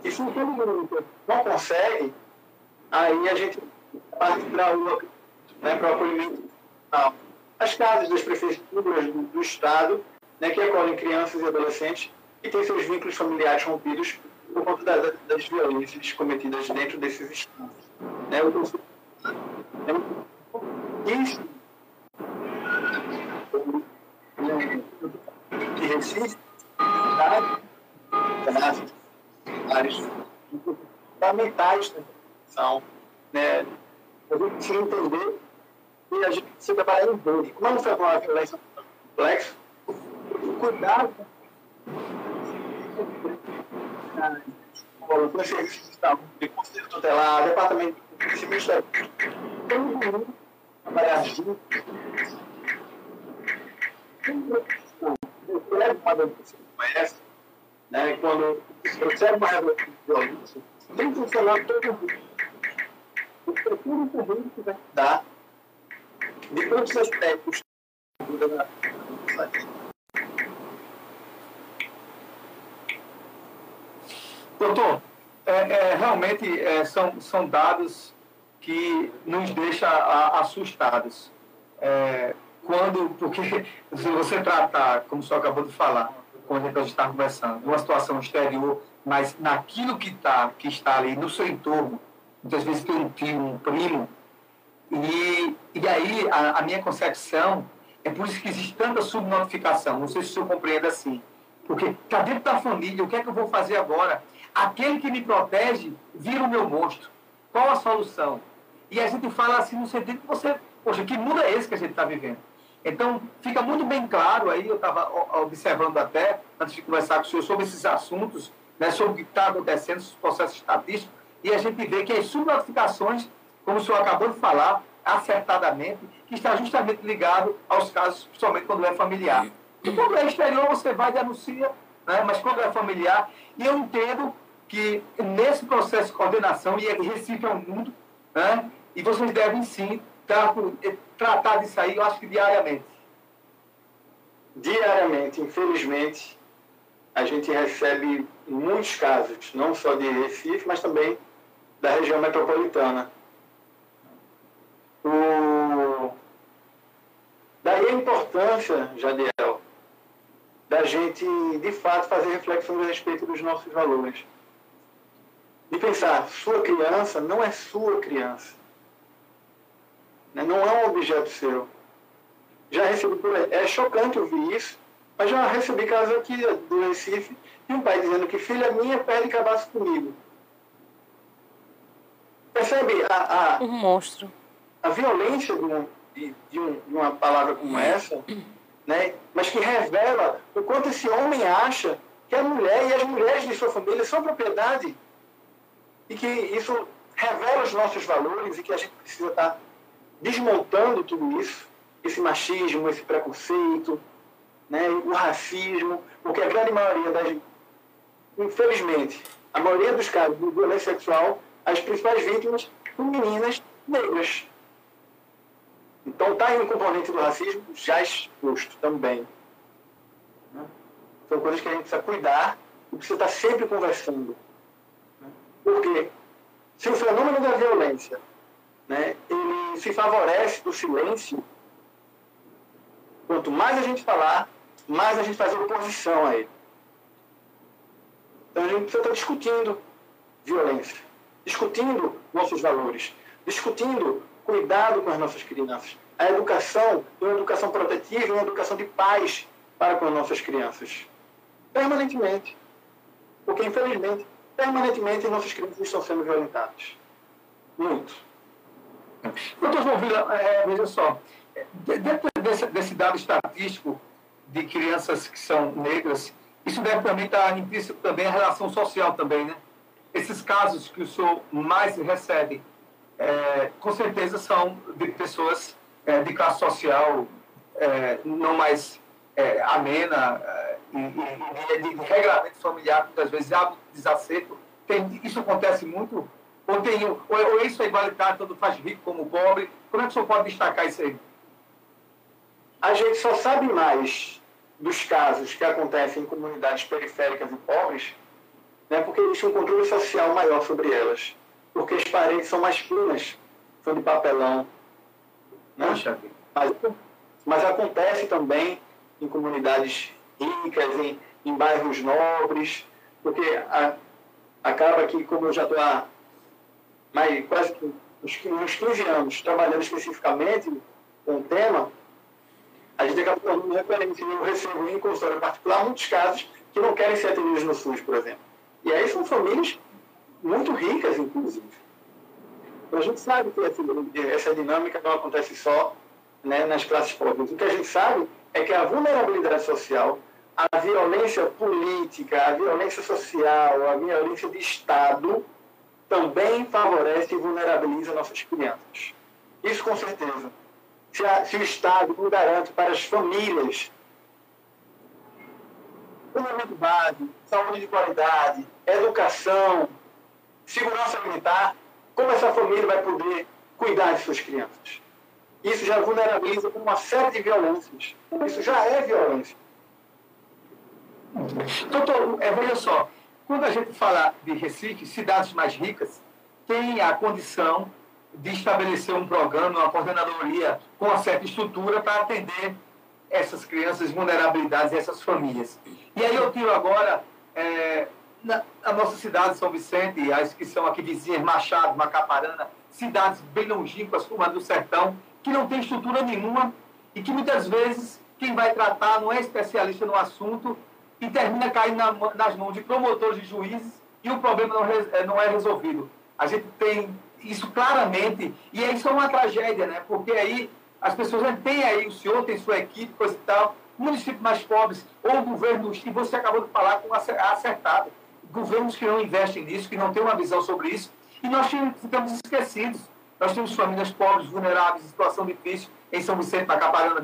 E se todo mundo não consegue, aí a gente parte para o, né, para o acolhimento Nacional, as casas das prefeituras do, do Estado, né, que acolhem crianças e adolescentes e têm seus vínculos familiares rompidos por conta da, das violências cometidas dentro desses estados. Né, eu, isso de Recife, tá? vários fundamentais são né? a gente precisa entender e a gente precisa trabalhar em. Como não foi uma violência complexa, cuidado o serviço de saúde, conselho tutelar, departamento de conhecimento da todo mundo trabalhar junto. Observe uma denúncia como essa, né, quando observa uma revolução de violência, tem que funcionar todo mundo. O também que vai dar de quantos aspectos da Doutor, é, é, realmente é, são, são dados que nos deixam assustados. É, quando, porque se você tratar, como o senhor acabou de falar, quando a gente está conversando, uma situação exterior, mas naquilo que, tá, que está ali no seu entorno, muitas vezes tem um tio, um primo, e, e aí a, a minha concepção é por isso que existe tanta subnotificação, não sei se o senhor compreende assim, porque está dentro da família, o que é que eu vou fazer agora? Aquele que me protege vira o meu monstro. Qual a solução? E a gente fala assim no sentido que você, poxa, que mundo é esse que a gente está vivendo? Então, fica muito bem claro aí, eu estava observando até, antes de conversar com o senhor, sobre esses assuntos, né, sobre o que está acontecendo, os processos estatísticos, e a gente vê que as subnotificações, como o senhor acabou de falar, acertadamente, que está justamente ligado aos casos, principalmente quando é familiar. E quando é exterior, você vai e denuncia, né, mas quando é familiar, e eu entendo que nesse processo de coordenação, e Recife é um mundo, né, e vocês devem sim tratar disso aí, eu acho que diariamente. Diariamente, infelizmente, a gente recebe muitos casos, não só de Recife, mas também da região metropolitana. O... Daí a importância, Jadiel, da gente, de fato, fazer reflexão a respeito dos nossos valores. De pensar, sua criança não é sua criança. Né? Não é um objeto seu. Já recebi por aí. É chocante ouvir isso, mas já recebi casos aqui do Recife de um pai dizendo que filha minha perde cabaço comigo. Percebe a, a, um monstro. a violência de, um, de, de, um, de uma palavra como essa, né? mas que revela o quanto esse homem acha que a mulher e as mulheres de sua família são propriedade e que isso revela os nossos valores e que a gente precisa estar desmontando tudo isso, esse machismo, esse preconceito, né, o racismo, porque a grande maioria das. Infelizmente, a maioria dos casos de violência sexual, as principais vítimas são meninas negras. Então está aí um componente do racismo já exposto também. Né? São coisas que a gente precisa cuidar e precisa estar sempre conversando. Porque se o fenômeno da violência né, ele se favorece do silêncio. Quanto mais a gente falar, mais a gente faz oposição a ele. Então a gente precisa estar discutindo violência, discutindo nossos valores, discutindo cuidado com as nossas crianças. A educação, uma educação protetiva, uma educação de paz para com as nossas crianças. Permanentemente. Porque, infelizmente, permanentemente nossas crianças estão sendo violentadas. Muito. Doutor João Vila, é, veja só, dentro desse, desse, dado estatístico de crianças que são negras, isso deve também estar implícito também a relação social também, né? Esses casos que o senhor mais recebe, é, com certeza são de pessoas é, de classe social é, não mais é, amena é, de, regramento familiar, muitas vezes há desacerto. Tem, isso acontece muito ou, tem, ou, ou isso é igualitário, tanto faz rico como pobre? Como é que o senhor pode destacar isso aí? A gente só sabe mais dos casos que acontecem em comunidades periféricas e pobres né, porque existe um controle social maior sobre elas. Porque as paredes são mais finas, são de papelão. Né? Mas, mas acontece também em comunidades ricas, em, em bairros nobres, porque a, acaba que, como eu já estou há mais, quase uns, uns 15 anos trabalhando especificamente com o tema, a gente acaba tornando referência. Eu recebo em consultório particular muitos casos que não querem ser atendidos no SUS, por exemplo. E aí são famílias muito ricas, inclusive. Então a gente sabe que essa dinâmica não acontece só né, nas classes pobres. O que a gente sabe é que a vulnerabilidade social, a violência política, a violência social, a violência de Estado também favorece e vulnerabiliza nossas crianças. Isso com certeza. Se, a, se o Estado não garante para as famílias saneamento básico, saúde de qualidade, educação, segurança alimentar, como essa família vai poder cuidar de suas crianças? Isso já vulnerabiliza uma série de violências. Isso já é violência. Doutor, é, veja só, quando a gente fala de Recife, cidades mais ricas têm a condição de estabelecer um programa, uma coordenadoria com uma certa estrutura para atender essas crianças, vulnerabilidades e essas famílias. E aí eu tiro agora é, na, a nossa cidade, São Vicente, as que são aqui vizinhas, Machado, Macaparana, cidades bem longínquas, como a do Sertão, que não tem estrutura nenhuma e que muitas vezes quem vai tratar não é especialista no assunto e termina caindo na, nas mãos de promotores de juízes e o problema não, é, não é resolvido. A gente tem isso claramente e isso é uma tragédia, né? Porque aí as pessoas têm aí, o senhor tem sua equipe, coisa e tal, municípios mais pobres ou governos, e você acabou de falar com acertado, governos que não investem nisso, que não têm uma visão sobre isso, e nós ficamos esquecidos. Nós temos famílias pobres, vulneráveis, em situação difícil, em São Vicente, Macaparana,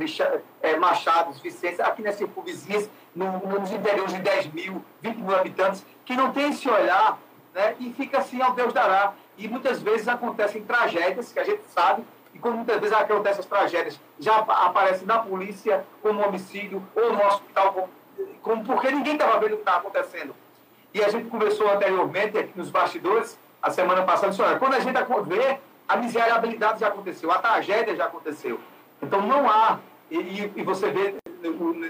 é, Machados, Vicência, aqui nas circunvizinhas, no, nos interiores de 10 mil, 20 mil habitantes, que não tem esse olhar né, e fica assim ao Deus dará. E muitas vezes acontecem tragédias que a gente sabe, e como muitas vezes acontecem as tragédias, já aparece na polícia como homicídio ou no hospital, como, como porque ninguém estava vendo o que estava acontecendo. E a gente conversou anteriormente aqui nos bastidores, a semana passada, disse, olha, quando a gente vê, a miserabilidade já aconteceu, a tragédia já aconteceu. Então não há, e, e você vê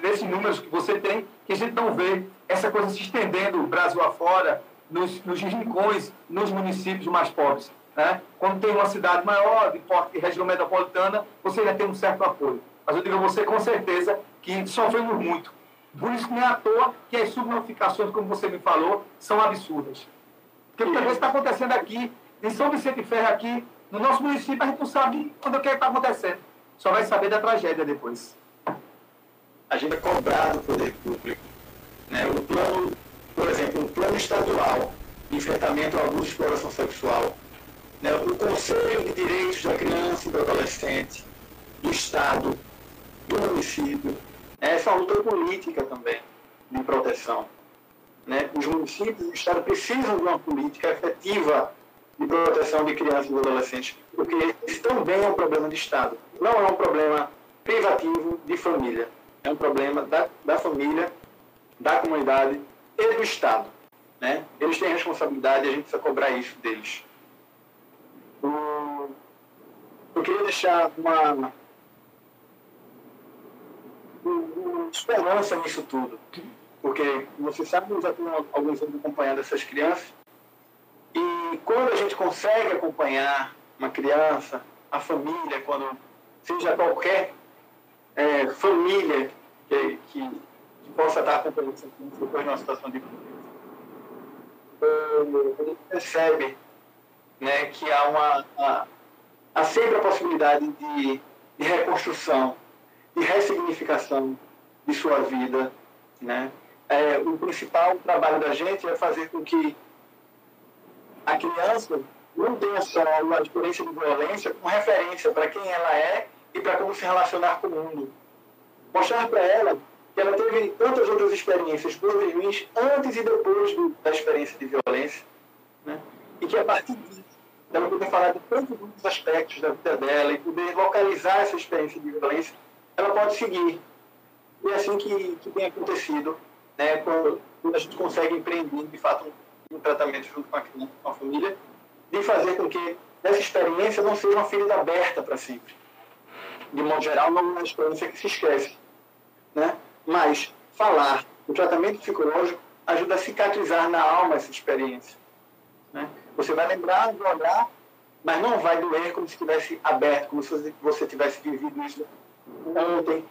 nesses números que você tem, que a gente não vê essa coisa se estendendo o Brasil afora, nos, nos rincões, nos municípios mais pobres. Né? Quando tem uma cidade maior, de porte região metropolitana, você já tem um certo apoio. Mas eu digo a você com certeza que sofremos muito. Por isso que não é à toa que as subnotificações, como você me falou, são absurdas. Porque muitas vezes está acontecendo aqui, em São Vicente Ferro, aqui, no nosso município, a gente não sabe quando é que está acontecendo. Só vai saber da tragédia depois. A gente é cobrado do poder público. Né? O plano, por exemplo, o plano estadual de enfrentamento ao abuso e exploração sexual, né? o Conselho de Direitos da Criança e do Adolescente, do Estado, do município, essa luta política também de proteção. Né? Os municípios e o Estado precisam de uma política efetiva de proteção de crianças e adolescentes, porque esse também é um problema de Estado. Não é um problema privativo de família, é um problema da, da família, da comunidade e do Estado. Né? Eles têm responsabilidade e a gente precisa cobrar isso deles. Eu queria deixar uma, esperança nisso tudo. Porque, você sabe, eu já tenho alguns anos acompanhando essas crianças. E quando a gente consegue acompanhar uma criança, a família, quando seja qualquer é, família que, que, que, possa estar acompanhando essa criança depois de uma situação de violência, a gente percebe né, que há, uma, há, há sempre a possibilidade de, de reconstrução, de ressignificação de sua vida. Né? É, o principal trabalho da gente é fazer com que a criança não tenha só uma experiência de violência como referência para quem ela é e para como se relacionar com o mundo. Mostrar para ela que ela teve tantas outras experiências boas e ruins antes e depois do, da experiência de violência. Né? E que a partir disso, ela poder falar de tantos outros aspectos da vida dela e poder localizar essa experiência de violência, ela pode seguir e é assim que, que tem acontecido, né, quando, quando a gente consegue empreender, de fato, um, um tratamento junto com a, com a família, de fazer com que essa experiência não seja uma ferida aberta para sempre. de modo geral, não é uma experiência que se esquece. Né? Mas falar, o tratamento psicológico ajuda a cicatrizar na alma essa experiência. Né? Você vai lembrar de olhar, mas não vai doer como se estivesse aberto, como se você tivesse vivido isso ontem,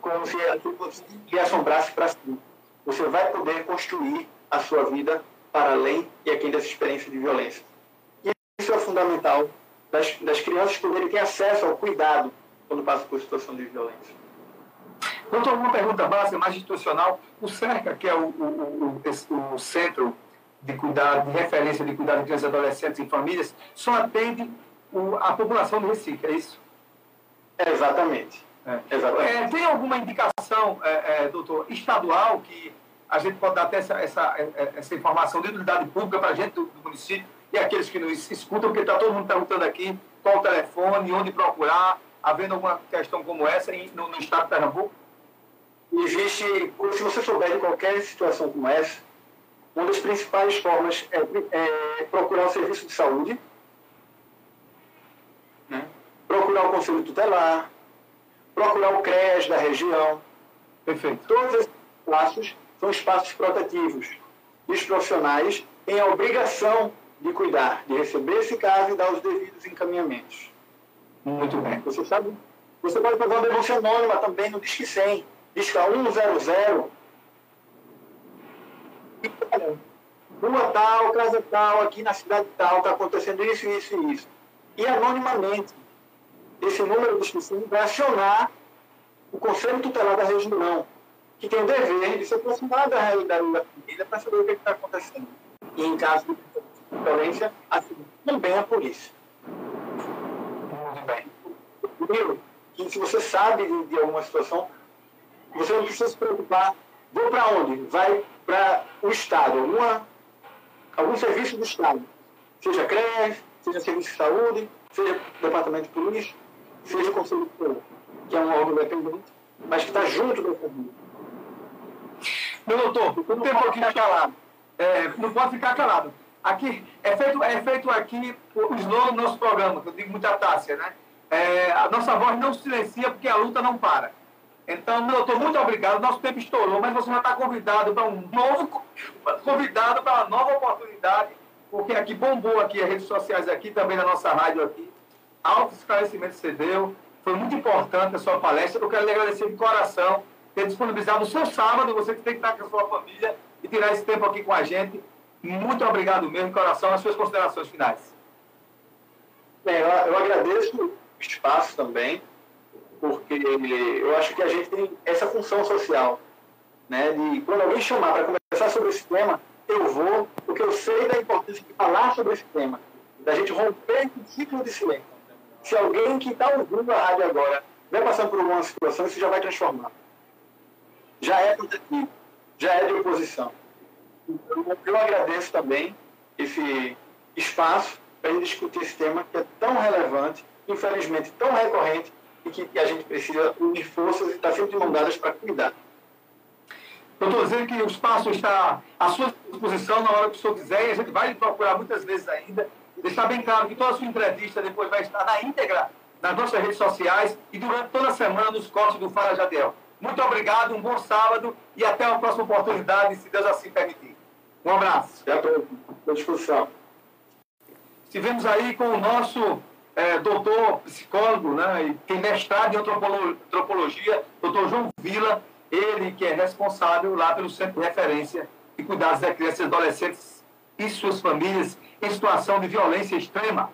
como se aquilo lhe assombrasse para cima. Você vai poder construir a sua vida para além e aqui dessa experiência de violência. E isso é fundamental das, das crianças poderem ter acesso ao cuidado quando passam por situação de violência. Doutor, uma pergunta básica, mais institucional. O CERCA, que é o, o, o, o Centro de Cuidado, de Referência de Cuidado de Crianças, Adolescentes e Famílias, só atende a população do Recife, é isso? É, exatamente. É. exatamente. É, tem alguma indicação, é, é, doutor, estadual que a gente pode dar até essa, essa, essa informação de utilidade pública para a gente do, do, município e aqueles que nos escutam, porque está todo mundo perguntando aqui qual o telefone, onde procurar, havendo alguma questão como essa no, no estado de Pernambuco? Existe, se você souber de qualquer situação como essa, uma das principais formas é, é procurar o serviço de saúde, né? procurar o conselho tutelar, procurar o CRES da região. Perfeito. Todos esses passos são espaços protetivos. E os profissionais têm a obrigação de cuidar, de receber esse caso e dar os devidos encaminhamentos. Muito bem. Você sabe, você pode fazer uma denúncia anônima também no Disque 100, Disque 100. Rua tal, casa tal, aqui na cidade tal, está acontecendo isso, isso e isso. E anonimamente, esse número do Disque 100 vai acionar o Conselho Tutelar da região que tem o dever de se aproximar da realidade da família para saber o que está acontecendo. E em caso de violência, assim, também a polícia. Muito bem. Primeiro, que se você sabe de, de alguma situação, você não precisa se preocupar. Vou para onde? Vai para o Estado, alguma, algum serviço do Estado. Seja CRES, seja Serviço de Saúde, seja Departamento de Polícia, seja Conselho de que é um órgão independente, mas que está junto da família. Meu doutor, o tempo aqui calado. É, não pode ficar calado. Aqui, é feito, é feito aqui o slogan do nosso programa, que eu digo muita tácia, né? É, a nossa voz não silencia porque a luta não para. Então, meu doutor, muito obrigado. Nosso tempo estourou, mas você já está convidado para um novo convidado para uma nova oportunidade, porque aqui bombou aqui as redes sociais aqui, também na nossa rádio aqui. Alto esclarecimento você deu. Foi muito importante a sua palestra. Eu quero lhe agradecer de coração ter disponibilizado o seu sábado, você que tem que estar com a sua família e tirar esse tempo aqui com a gente. Muito obrigado mesmo, coração, as suas considerações finais. Bem, eu, eu agradeço o espaço também, porque eu acho que a gente tem essa função social, né, de quando alguém chamar para conversar sobre esse tema, eu vou, porque eu sei da importância de falar sobre esse tema, da gente romper esse ciclo de silêncio. Se alguém que está ouvindo a rádio agora vai passando por alguma situação, isso já vai transformar já é protetivo, já é de oposição. Então, eu agradeço também esse espaço para gente discutir esse tema que é tão relevante, infelizmente tão recorrente, e que, a gente precisa unir forças e estar sempre de mão dadas para cuidar. Eu estou dizendo que o espaço está à sua disposição na hora que o senhor quiser, e a gente vai procurar muitas vezes ainda, deixar bem claro que toda a sua entrevista depois vai estar na íntegra nas nossas redes sociais e durante toda a semana nos cortes do Fala Jadiel. Muito obrigado, um bom sábado e até uma próxima oportunidade, se Deus assim permitir. Um abraço. Até a próxima. discussão. Estivemos aí com o nosso é, doutor psicólogo, né, e tem mestrado em antropologia, doutor João Vila, ele que é responsável lá pelo Centro de Referência e Cuidados das Crianças e Adolescentes e suas famílias em situação de violência extrema.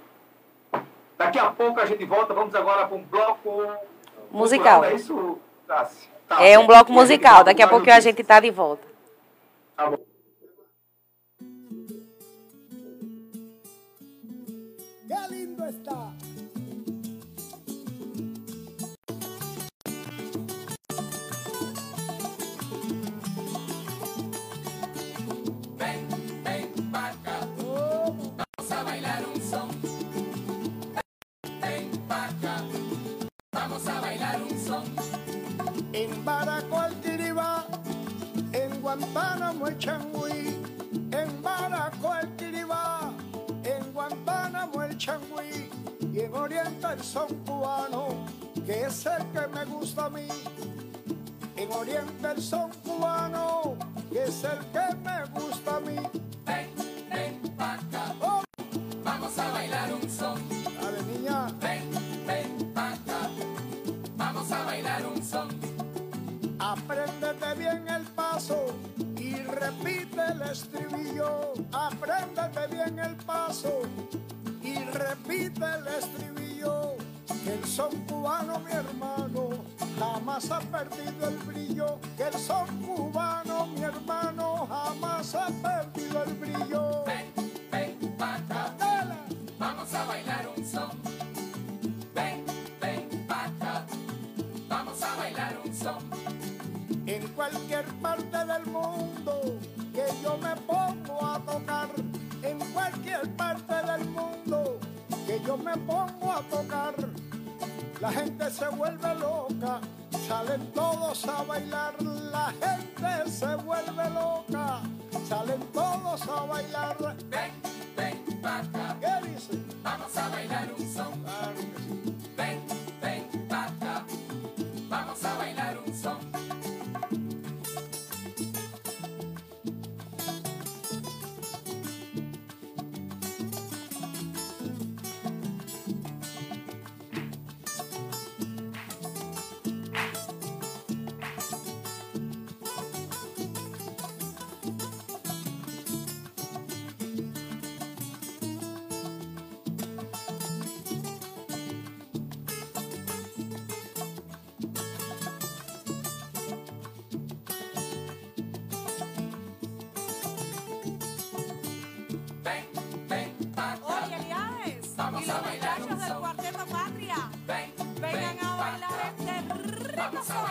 Daqui a pouco a gente volta, vamos agora para um bloco musical. É isso, Tassi? Tá, é um bloco musical. Daqui a pouco a gente tá de volta. Tá bom. Que lindo está. Guantánamo el changüí, en Baraco el Kiribá, en Guantánamo el changüí y en Oriente el son cubano, que es el que me gusta a mí. En Oriente el son cubano, que es el que me gusta a mí. Ven, ven pa' Vamos a bailar un son. Repite el estribillo. Apréndete bien el paso y repite el estribillo. Que el son cubano, mi hermano, jamás ha perdido el brillo. Que el son cubano, mi hermano, jamás ha perdido el brillo. Ven, ven pa' acá. Dale. Vamos a bailar un son. Cualquier parte del mundo que yo me pongo a tocar, en cualquier parte del mundo que yo me pongo a tocar, la gente se vuelve loca, salen todos a bailar, la gente se vuelve loca, salen todos a bailar. Ven, ven pa' acá. ¿Qué dice? Vamos a bailar un son. Claro que sí.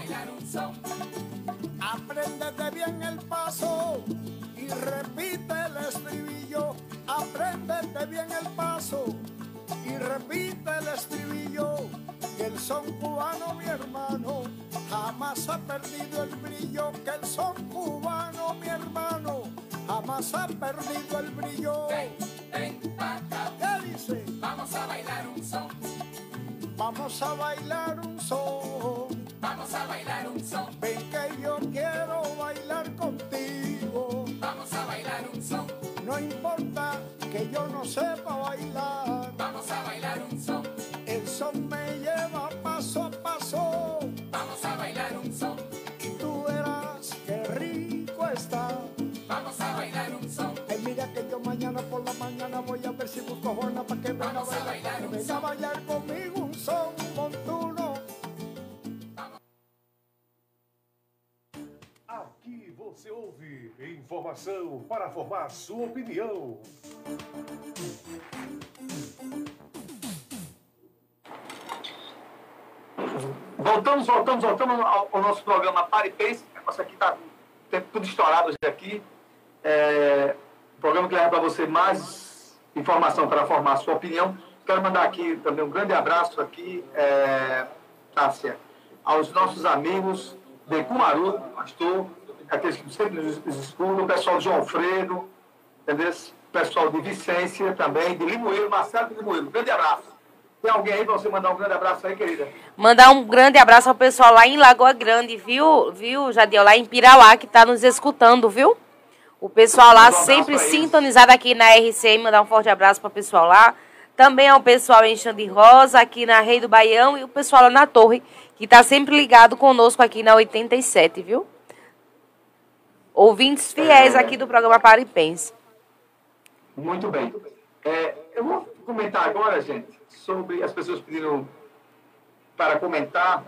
Bailar un bien el paso Aqui você ouve informação para formar sua opinião. Voltamos, voltamos, voltamos ao, nosso programa Pare e Pense. Negócio aqui está tudo estourado aqui. É, programa que leva para você mais informação para formar sua opinião. Quero mandar aqui também um grande abraço aqui, é, Tássia, aos nossos amigos de Cumaru, pastor, aqueles que sempre nos escutam, o pessoal de João Alfredo, entendeu? O pessoal de Vicência também, de Limoeiro, Marcelo de Limoeiro. Um grande abraço. Tem alguém aí para você mandar um grande abraço aí, querida? Mandar um grande abraço ao pessoal lá em Lagoa Grande, viu, viu, Jadiel? Lá em Pirauá, que está nos escutando, viu? O pessoal lá um sempre sintonizado aqui na RCM. Mandar um forte abraço para o pessoal lá. Também ao pessoal em Xande Rosa, aqui na Rei do Baião. E o pessoal lá na Torre, que está sempre ligado conosco aqui na 87, viu? Ouvintes fiéis aqui do programa Paripense. Muito bem. É, eu vou comentar agora, gente, sobre as pessoas pedindo para comentar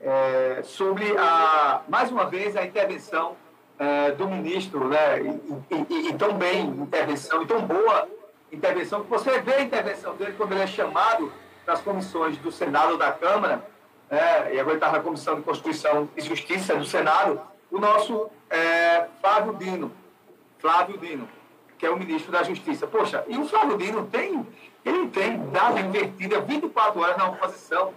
é, sobre a mais uma vez a intervenção é, do ministro, né? E, e- e- e tão bem intervenção, e tão boa intervenção, que você vê a intervenção dele quando ele é chamado das comissões do Senado ou da Câmara, né? e agora está na Comissão de Constituição e Justiça do Senado, o nosso é, Flávio Dino. Flávio Dino, que é o ministro da Justiça. Poxa, e o Flávio Dino tem, ele tem dado invertida 24 horas na oposição,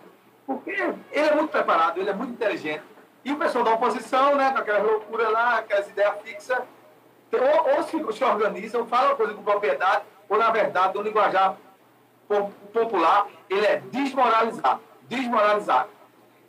porque ele é muito preparado, ele é muito inteligente. E o pessoal da oposição, né, com aquela loucura lá, aquelas ideias fixas, ou, ou se, se organizam, falam coisa com propriedade, ou na verdade, no linguajar po- popular, ele é desmoralizado. Desmoralizado.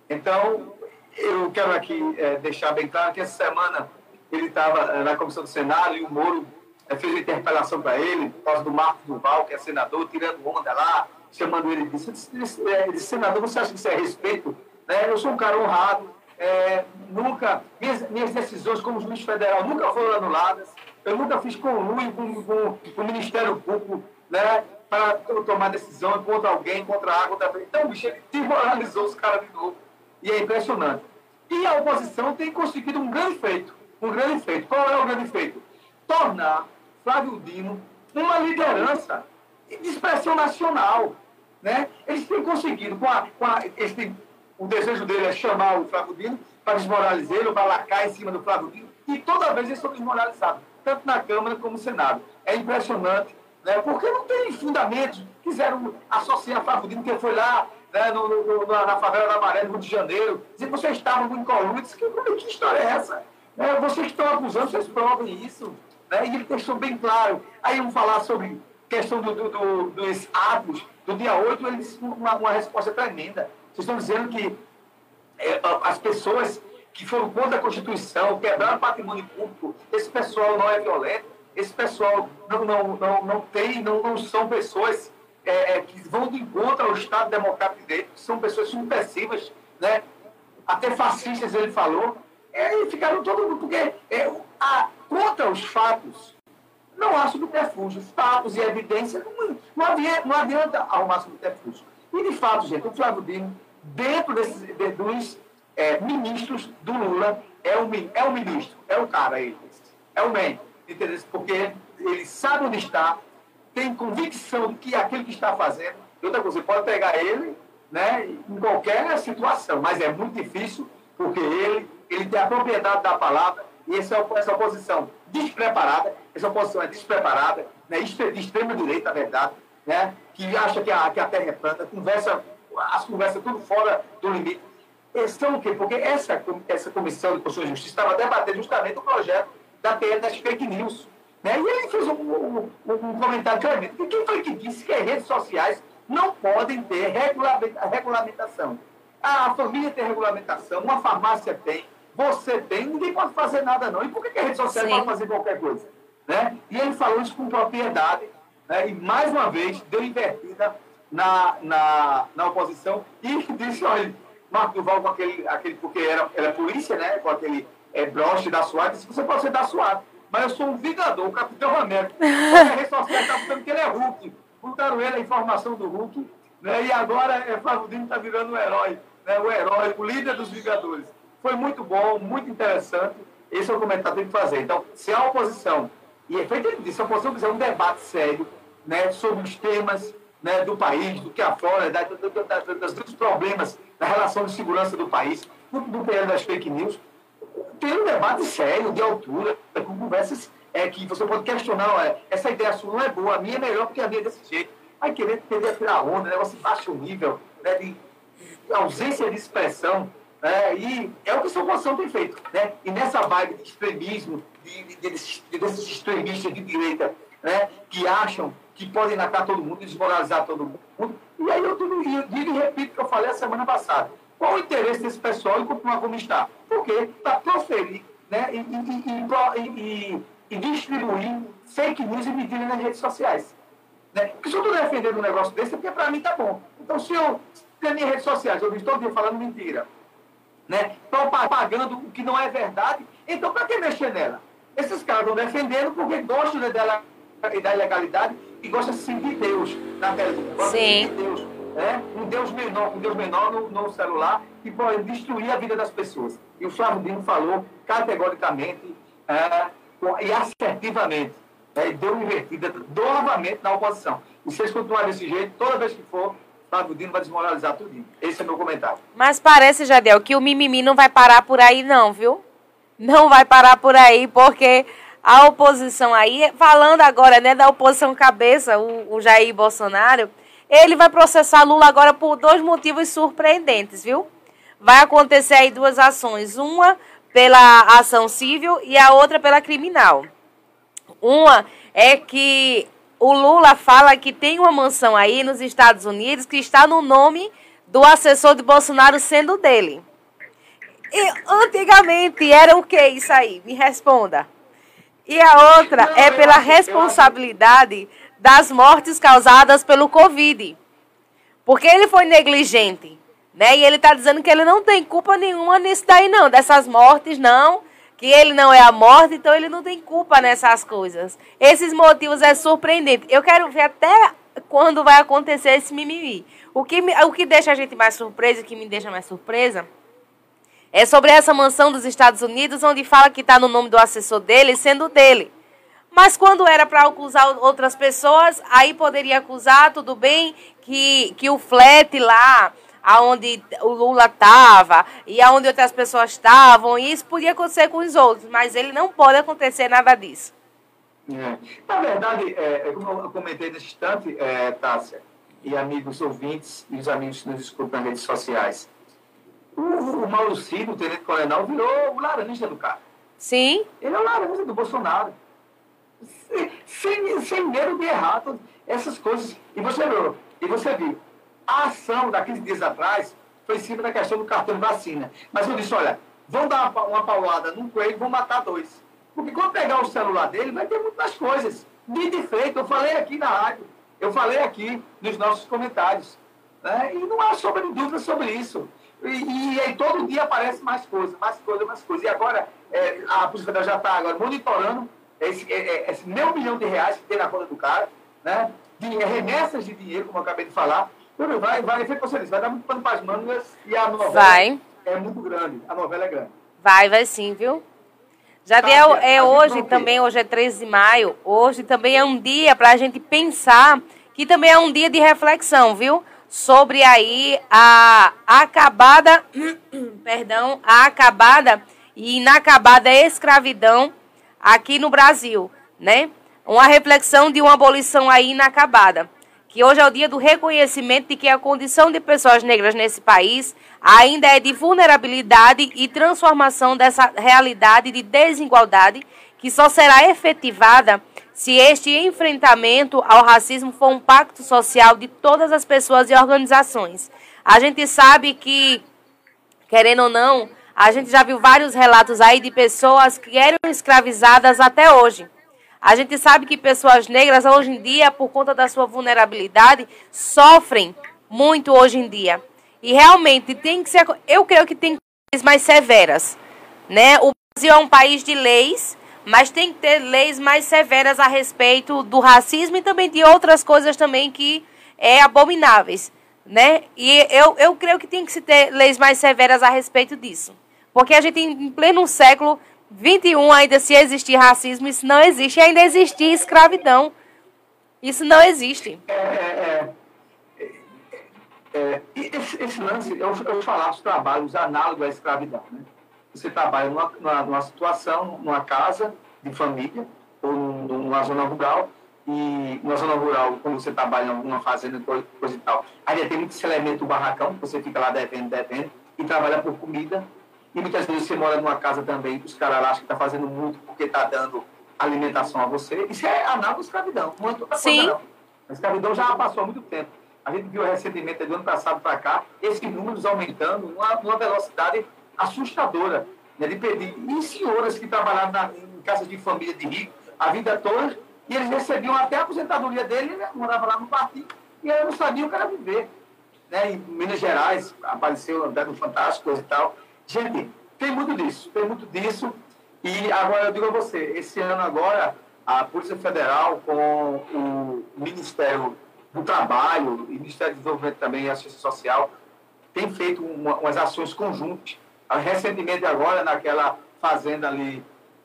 Então, eu quero aqui é, deixar bem claro que essa semana ele estava é, na comissão do Senado e o Moro é, fez uma interpelação para ele, por causa do Marcos Duval, que é senador, tirando onda lá, chamando ele de disse, é, senador, você acha que isso é respeito? Né? Eu sou um cara honrado, é, nunca, minhas, minhas decisões como juiz federal nunca foram anuladas, eu nunca fiz conluio com, com, com o Ministério Público, né? para tomar decisão contra alguém, contra a água. Contra... Então, bicho, ele desmoralizou os caras de novo. E é impressionante. E a oposição tem conseguido um grande feito. Um grande feito. Qual é o grande feito? Tornar Flávio Dino uma liderança de expressão nacional. Né? Eles têm conseguido, com a, com a, têm, o desejo dele é chamar o Flávio Dino para desmoralizá-lo, para lacar em cima do Flávio Dino, e toda vez eles são desmoralizados, tanto na Câmara como no Senado. É impressionante né? porque não tem fundamentos. Quiseram associar Flávio Dino, que foi lá né, no, no, na favela da Maré, no Rio de Janeiro, que vocês estavam em coludes. Que, que história é essa? É, vocês que estão acusando, vocês provem isso. Né? E ele deixou bem claro. Aí vamos falar sobre questão do, do, do, dos atos do dia 8, ele disse uma, uma resposta tremenda. Vocês estão dizendo que é, as pessoas que foram contra a Constituição, quebraram patrimônio público, esse pessoal não é violento esse pessoal não, não, não, não tem, não, não são pessoas é, é, que vão de encontro ao Estado Democrático de Direito, são pessoas subversivas, né? até fascistas ele falou, é, e ficaram todo mundo, porque é, a, contra os fatos, não há subterfúgio. Fatos e evidências, não, não, havia, não adianta arrumar subterfúgio. E, de fato, gente, o Flávio Dino, dentro desses, de, dos é, ministros do Lula, é o, é o ministro, é o cara, ele, é o entendeu? porque ele sabe onde está, tem convicção de que aquilo que está fazendo. Outra coisa, você pode pegar ele né, em qualquer situação, mas é muito difícil, porque ele, ele tem a propriedade da palavra, e essa, essa oposição despreparada, essa oposição é despreparada, né, de extrema direita, na verdade, né, que acha que a, que a terra é plana, conversa, as conversas tudo fora do limite. São o quê? Porque essa, essa comissão de Constituição e Justiça estava debatendo justamente o projeto da PL das fake news. Né? E ele fez um, um, um comentário tremendo. Quem foi que disse que as redes sociais não podem ter regulamentação? A família tem regulamentação, uma farmácia tem, você tem, ninguém pode fazer nada não. E por que, que a rede social Sim. pode fazer qualquer coisa? Né? E ele falou isso com propriedade, né? e mais uma vez deu invertida na, na, na oposição e disse, olha, Marco Duval com aquele, aquele porque era, era polícia, né? Com aquele é, broche da SWAT, disse, você pode ser da SWAT, mas eu sou um vingador, o Capitão América. a rede social está falando que ele é Hulk. Botaram ele a informação do Hulk, né? e agora é, Flávio Dino está virando o herói, né? o herói, o líder dos Vingadores. Foi muito bom, muito interessante. Esse é o comentário que tem que fazer. Então, se a oposição, e é feito ele disse, se a oposição quiser um debate sério né, sobre os temas né, do país, do que afora, da, da, da, dos problemas da relação de segurança do país, do, do PL das fake news, ter um debate sério, de altura, com conversas é, que você pode questionar, é, essa ideia sua não é boa, a minha é melhor porque a minha é desse jeito. Aí querer perder tirar onda, negócio de baixo nível, né, de, ausência de expressão. Né, e é o que a oposição tem feito. Né? E nessa vibe de extremismo, de, de, de, de desses extremistas de direita, né, que acham que podem matar todo mundo, desmoralizar todo mundo. E aí eu digo, digo e repito o que eu falei a semana passada. Qual o interesse desse pessoal em continuar como está? Porque para proferir né, e, e, e, e, distribuir fake news e mentiras nas redes sociais. Né? Porque se eu estou defendendo um negócio desse, é porque para mim está bom. Então, se eu tenho minhas redes sociais, eu estou dia falando mentira, né, propagando o que não é verdade, então para que mexer nela? Esses caras estão defendendo porque gostam dela, da ilegalidade e gostam de sentir Deus na televisão. Sim. Deus né? um Deus menor, um Deus menor no, no, celular que pode destruir a vida das pessoas. E o Flávio Dino falou categoricamente é, e assertivamente, né? deu invertida novamente na oposição. E se eles continuarem desse jeito, toda vez que for, Flávio Dino vai desmoralizar tudo. Esse é meu comentário. Mas parece, Jadel, que o mimimi não vai parar por aí não, viu? Não vai parar por aí, porque a oposição aí, falando agora né, da oposição cabeça, o, o Jair Bolsonaro, ele vai processar Lula agora por dois motivos surpreendentes, viu? Vai acontecer aí duas ações, uma pela ação civil e a outra pela criminal. Uma é que o Lula fala que tem uma mansão aí nos Estados Unidos que está no nome do assessor de Bolsonaro sendo dele. E antigamente era o que isso aí? Me responda. E a outra é pela responsabilidade das mortes causadas pelo Covid. Porque ele foi negligente, né? E ele está dizendo que ele não tem culpa nenhuma nisso daí, não. Dessas mortes, não. Que ele não é a morte, então ele não tem culpa nessas coisas. Esses motivos é surpreendente. Eu quero ver até quando vai acontecer esse mimimi. O que, me- o que deixa a gente mais surpresa, o que me deixa mais surpresa, é sobre essa mansão dos Estados Unidos, onde fala que está no nome do assessor dele, sendo dele. Mas quando era para acusar outras pessoas, aí poderia acusar, tudo bem, que, que o flat lá, aonde o Lula estava, e aonde outras pessoas estavam, e isso podia acontecer com os outros, mas ele não pode acontecer nada disso. É. Na verdade, é, é como eu comentei nesse instante, é, Tássia, e amigos ouvintes e os amigos que nos escutam nas redes sociais, o, o Mauro Cid, o tenente coronel, virou o laranja do cara. Sim. Ele é o laranja do Bolsonaro. Sem, sem, medo de errar todas essas coisas. E você viu, e você viu, a ação daqueles dias atrás foi em cima da questão do cartão de vacina. Mas eu disse, olha, vão dar uma, uma paulada num coelho e vão matar dois. Porque quando pegar o celular dele, vai ter muitas coisas. De defeito, eu falei aqui na rádio, eu falei aqui nos nossos comentários. Né? E não há sombra de dúvida sobre isso. E, e aí todo dia aparece mais coisa, mais coisa, mais coisa. E agora, é, a Polícia Federal já está agora monitorando esse, é, é, esse meio milhão de reais que tem na conta do cara, né? de remessas de dinheiro, como eu acabei de falar. Vai, vai, vai, feito você disse, vai dar muito pano para as mangas e a novela Vai. é muito grande. A novela é grande. Vai, vai sim, viu? Jadiel, Tá, é gente hoje também, hoje é 13 de maio, hoje também é um dia para a gente pensar, que também é um dia de reflexão, viu? Sobre aí a acabada, perdão, a acabada e inacabada escravidão aqui no Brasil, né? Uma reflexão de uma abolição aí inacabada. Que hoje é o dia do reconhecimento de que a condição de pessoas negras nesse país ainda é de vulnerabilidade e transformação dessa realidade de desigualdade que só será efetivada se este enfrentamento ao racismo for um pacto social de todas as pessoas e organizações. A gente sabe que querendo ou não, a gente já viu vários relatos aí de pessoas que eram escravizadas até hoje. A gente sabe que pessoas negras hoje em dia, por conta da sua vulnerabilidade, sofrem muito hoje em dia. E realmente tem que ser, eu creio que tem que leis mais severas, né? O Brasil é um país de leis, mas tem que ter leis mais severas a respeito do racismo e também de outras coisas também que é abomináveis, né? E eu, eu creio que tem que se ter leis mais severas a respeito disso. Porque a gente, em pleno século 21, ainda se existir racismo, isso não existe. E ainda existir escravidão. Isso não existe. É, é, é, é, esse, esse lance, eu, eu falar os trabalhos análogos à escravidão. Né? Você trabalha numa, numa, numa situação, numa casa de família, ou num- numa zona rural, e numa zona rural, quando você trabalha em alguma fazenda, coisa, e tal, ainda tem muito esse elemento barracão, você fica lá devendo, devendo, e trabalha por comida. E muitas vezes você mora numa casa também, os caras acham que está fazendo muito porque está dando alimentação a você. Isso é análogo à escravidão, não é outra coisa, Sim. não. A escravidão já passou há muito tempo. A gente viu recentemente, do ano passado para cá, esses números aumentando numa, numa velocidade assustadora. Né, de pedir. E senhoras que trabalhavam na, em casas de família de rico a vida toda, e eles recebiam até a aposentadoria dele, ele morava lá no partido, e eles não sabiam o que era viver. Né? Em Minas Gerais, apareceu até no Fantástico e tal. Gente, tem muito disso, tem muito disso. E agora eu digo a você, esse ano agora, a Polícia Federal com o Ministério do Trabalho e Ministério do Desenvolvimento também e Assistência Social tem feito uma- umas ações conjuntas. Ah, Recentemente agora, naquela fazenda ali,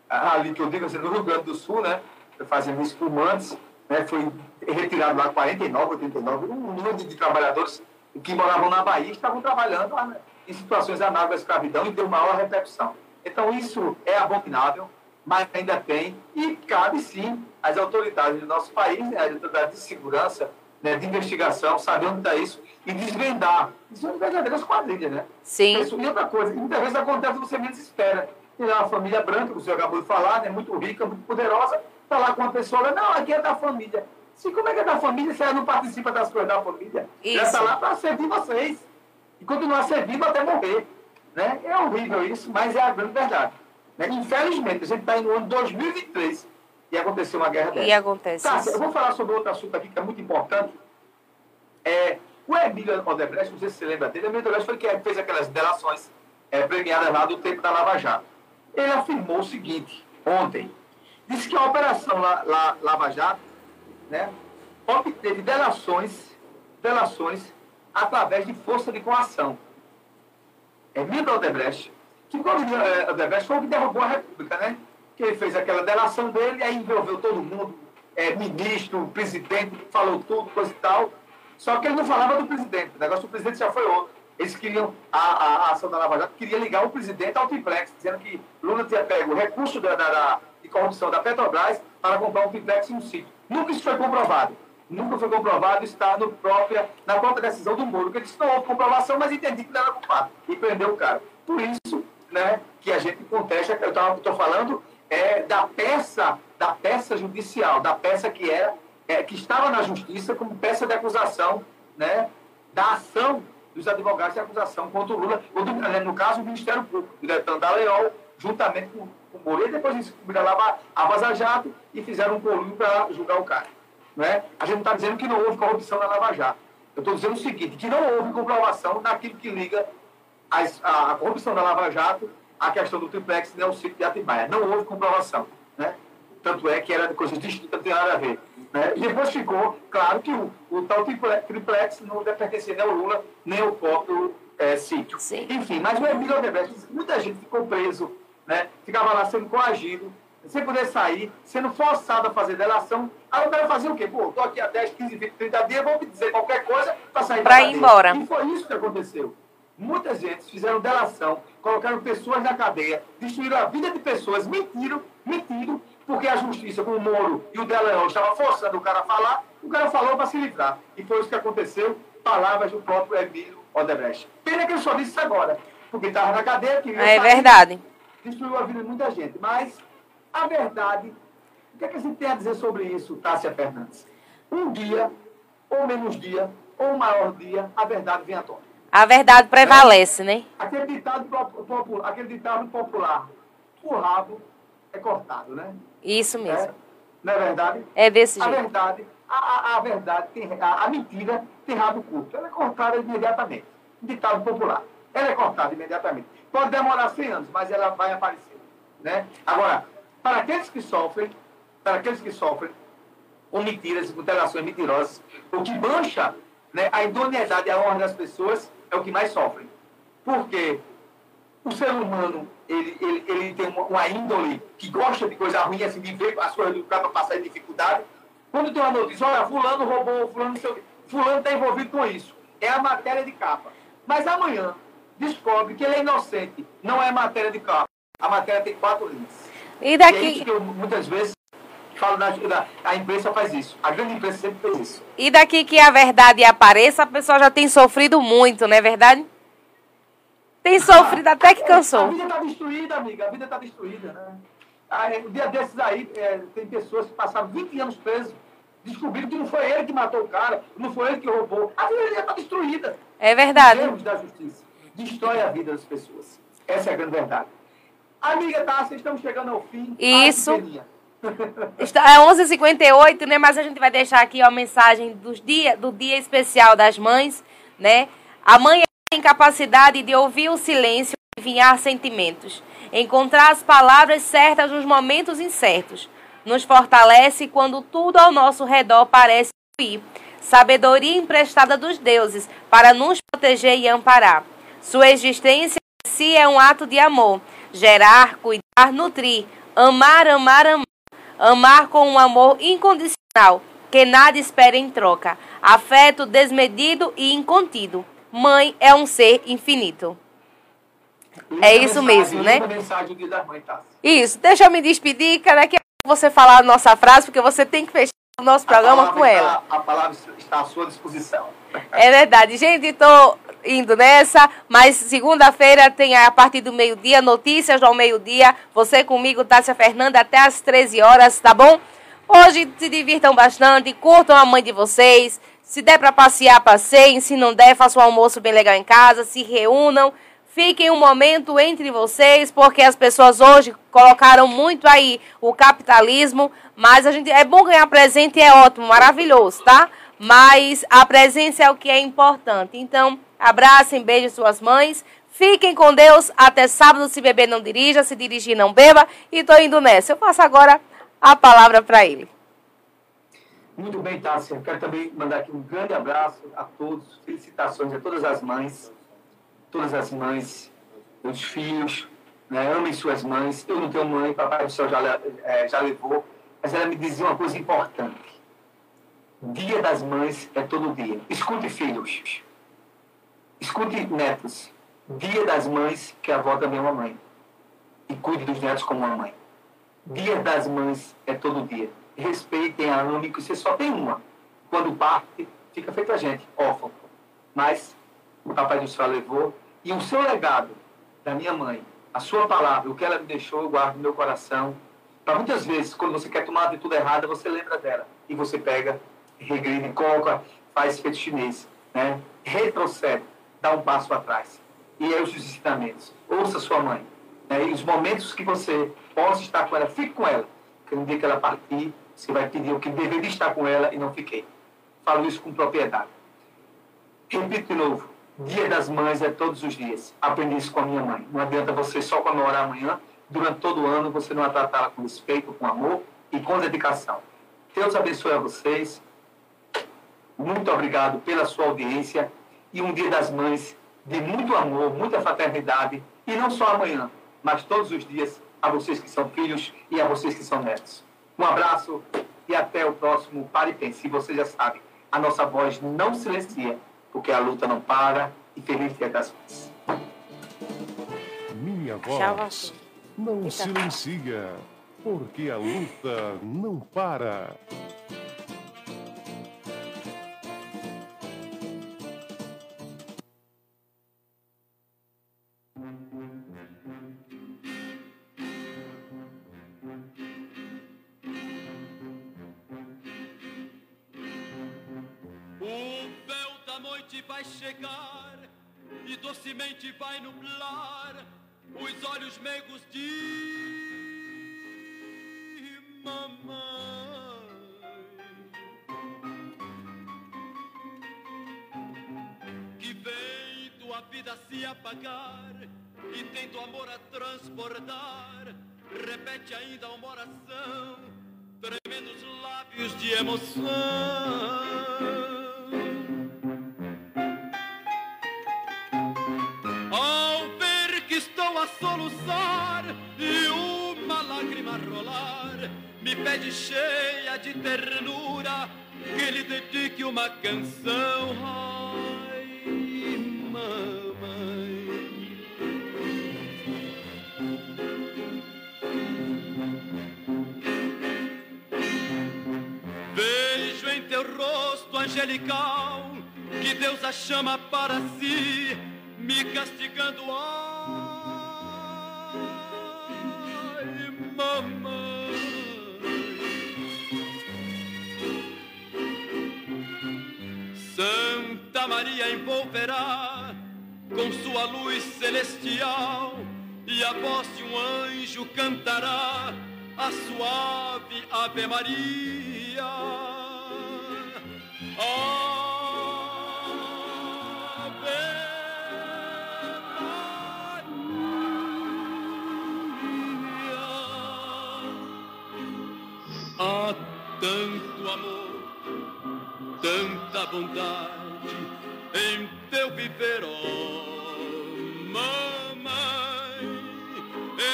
ali que eu digo assim, no Rio Grande do Sul, né? Fazendo espumantes, né? Foi retirado lá 49, 89, um número de trabalhadores que moravam na Bahia estavam trabalhando lá, né, em situações análogas à escravidão e deu maior repercussão. Então, isso é abominável, mas ainda tem, e cabe sim às autoridades do nosso país, né, às autoridades de segurança, né, de investigação, saber onde está isso e desvendar. Isso são verdadeiras quadrilhas, né? Sim. Isso, e outra coisa, muitas vezes acontece você menos espera. Tem lá uma família branca, que o senhor acabou de falar, né, muito rica, muito poderosa, falar com uma pessoa, não, aqui é da família. Se como é que é da família, se ela não participa das coisas da família, ela Isso. está lá para servir vocês. E continuar servindo até morrer. Né? É horrível isso, mas é a grande verdade. Né? Infelizmente, a gente está no ano 2023 e aconteceu uma guerra dessa. E acontece Tá, isso. eu vou falar sobre outro assunto aqui que é muito importante. É, o Emílio Odebrecht, não sei se você lembra dele, o Emílio Odebrecht foi quem fez aquelas delações é, premiadas lá do tempo da Lava Jato. Ele afirmou o seguinte, ontem, disse que a operação La- Lava Jato né, obteve delações, delações através de força de coação. Emílio Odebrecht, que quando é, Odebrecht foi o que derrubou a República, né? Que ele fez aquela delação dele, aí envolveu todo mundo, é, ministro, presidente, falou tudo, coisa e tal. Só que ele não falava do presidente, o negócio do presidente já foi outro. Eles queriam, a, a, a ação da Lava Jato queria ligar o presidente ao triplex, dizendo que Lula tinha pego o recurso da, da- da- de corrupção da Petrobras para comprar um triplex em um sítio. Nunca isso foi comprovado. Nunca foi comprovado, está no própria, na própria decisão do Moro, que ele disse não houve comprovação, mas entendi que não era culpado. E prendeu o cara. Por isso, né, que a gente contesta, eu estou falando, é da peça, da peça judicial, da peça que era, é, que estava na justiça como peça de acusação, né, da ação dos advogados de acusação contra o Lula, ou no caso, o Ministério Público, o Diretor da Leol, juntamente com, o Moro, e depois eles descobriram lá a Vaza Jato e fizeram um colunho para julgar o cara. Né? A gente não está dizendo que não houve corrupção na Lava Jato. Eu estou dizendo o seguinte, que não houve comprovação naquilo que liga a, a corrupção da Lava Jato à questão do triplex e ao sítio de Atibaia. Não houve comprovação. Né? Tanto é que era de coisas distintas, não tem nada a ver. Né? E depois ficou claro que o, o tal triple- triplex não deve pertencer nem ao Lula, nem ao próprio é, sítio. Enfim, mas o Emílio Odebrecht, muita gente ficou preso, né? ficava lá sendo coagido, sem poder sair, sendo forçado a fazer delação. Aí o cara fazia o quê? Pô, estou aqui há 10, 15, 20, 30 dias, vou me dizer qualquer coisa para sair da Pra ir embora. E foi isso que aconteceu. Muitas gente fizeram delação, colocaram pessoas na cadeia, destruíram a vida de pessoas, mentiram, mentiram, porque a justiça, com o Moro e o Deleon estavam forçando o cara a falar, o cara falou para se livrar. E foi isso que aconteceu, palavras do próprio Emílio Odebrecht. Pena que ele só disse isso agora, porque estava na cadeia, queria É sair, verdade. destruiu a vida de muita gente. Mas a verdade, o que, é que a gente tem a dizer sobre isso, Tássia Fernandes? Um dia, ou menos dia, ou maior dia, a verdade vem à tona. A verdade prevalece, né? Aquele ditado, pop- popular, aquele ditado popular, o rabo é cortado, né? Isso mesmo. Não é verdade? É desse a jeito. Verdade, a, a, a verdade, tem, a, a mentira tem rabo curto. Ela é cortada imediatamente. Ditado popular. Ela é cortada imediatamente. Pode demorar 100 anos, mas ela vai aparecer. Né? Agora, para aqueles que sofrem, para aqueles que sofrem com mentiras com delações mentirosas, o que mancha né, a idoneidade e a honra das pessoas é o que mais sofrem. Porque o ser humano, ele, ele, ele tem uma, uma índole que gosta de coisa ruim, assim, de ver as coisas do cara passar em dificuldade. Quando tem uma notícia, olha, fulano roubou, fulano fulano está envolvido com isso. É a matéria de capa. Mas amanhã descobre que ele é inocente. Não é matéria de capa. A matéria tem quatro linhas. E daqui, que eu muitas vezes falo na, na- a imprensa faz isso. A grande imprensa sempre fez isso. e daqui que a verdade apareça, a pessoa já tem sofrido muito, não é verdade? Tem sofrido até que A cansou. vida está destruída, amiga. A vida está destruída, né? Ah, Um dia desses aí, é, tem pessoas que passaram 20 anos presos, descobriram que não foi ele que matou o cara, não foi ele que roubou. A vida está destruída. É verdade. Os erros da justiça. Destrói a vida das pessoas. Essa é a grande verdade. Amiga Tássia, estamos chegando ao fim. Isso. Está- É 11h58, né? Mas a gente vai deixar aqui a mensagem dos dia, do Dia Especial das Mães, né? A mãe tem capacidade de ouvir o silêncio e adivinhar sentimentos. Encontrar as palavras certas nos momentos incertos. Nos fortalece quando tudo ao nosso redor parece ruir. Sabedoria emprestada dos deuses para nos proteger e amparar. Sua existência em si é um ato de amor. Gerar, cuidar, nutrir. Amar, amar, amar. Amar com um amor incondicional, que nada espera em troca. Afeto desmedido e incontido. Mãe é um ser infinito. É isso mensagem, mesmo, né? Isso, deixa eu me despedir, que daqui a pouco você falar a nossa frase, porque você tem que fechar o nosso programa com palavra ela. está- a palavra está à sua disposição. É verdade. Gente, tô indo nessa, mas segunda-feira tem a partir do meio-dia, notícias ao meio-dia. Você comigo, Tássia Fernanda, até às 13 horas, tá bom? Hoje se divirtam bastante, curtam a mãe de vocês, Se der para passear, passeiem. Se não der, façam um almoço bem legal em casa. Se reúnam. Fiquem um momento entre vocês, porque as pessoas hoje colocaram muito aí o capitalismo, mas a gente é bom ganhar presente, é ótimo, maravilhoso, tá? Mas a presença é o que é importante. Então, abracem, beijem suas mães. Fiquem com Deus. Até sábado, se beber, não dirija. Se dirigir, não beba. E tô indo nessa. Eu passo agora a palavra para ele. Muito bem, Tássia. Quero também mandar aqui um grande abraço a todos. Felicitações a todas as mães. Todas as mães, os filhos. Né? Amem suas mães. Eu não tenho mãe, papai do céu já, é, já levou. Mas ela me dizia uma coisa importante. Dia das mães é todo dia. Escute, filhos. Escute, netos. Dia das mães, que a avó também é uma mãe. E cuide dos netos como uma mãe. Dia das mães é todo dia. Respeitem a amem, que você só tem uma. Quando parte, fica feito a gente, órfão. Mas o Papai do Céu levou. E o seu legado, da minha mãe, a sua palavra, o que ela me deixou, eu guardo no meu coração. Para muitas vezes, quando você quer tomar uma atitude errada, você lembra dela. E você pega, regride, coloca, faz feito chinês. Né? Retrocede, dá um passo atrás. E é os ensinamentos. Ouça sua mãe. Né? E os momentos que você possa estar com ela, fique com ela. Porque no dia que ela partir, você vai pedir o que deveria estar com ela e não fiquei. Falo isso com propriedade. Repito de novo. Dia das Mães é todos os dias. Aprendi isso com a minha mãe. Não adianta você só comemorar amanhã. Durante todo o ano, você não vai tratá-la com respeito, com amor e com dedicação. Deus abençoe a vocês. Muito obrigado pela sua audiência. E um Dia das Mães de muito amor, muita fraternidade. E não só amanhã, mas todos os dias a vocês que são filhos e a vocês que são netos. Um abraço e até o próximo Pare e Pense. E você já sabe, a nossa voz não silencia, porque a luta não para. E feliz Dia das Mães. Minha voz não silencia, porque a luta não para. Vai nublar os olhos meigos de mamãe. Que vendo a vida se apagar e tendo amor a transportar, repete ainda uma oração, tremendo os lábios de emoção. A soluçar e uma lágrima rolar, me pede cheia de ternura que lhe dedique uma canção. Ai, mamãe. Vejo em teu rosto angelical que Deus a chama para si, me castigando. Mamãe. Santa Maria envolverá com sua luz celestial e a voz de um anjo cantará a suave Ave Maria. Há tanto amor, tanta bondade em teu viver, oh mamãe.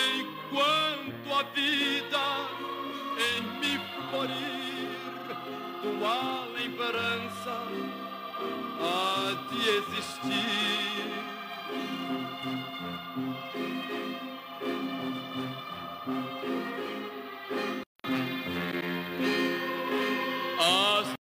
Enquanto a vida em me florir, tua lembrança há de existir.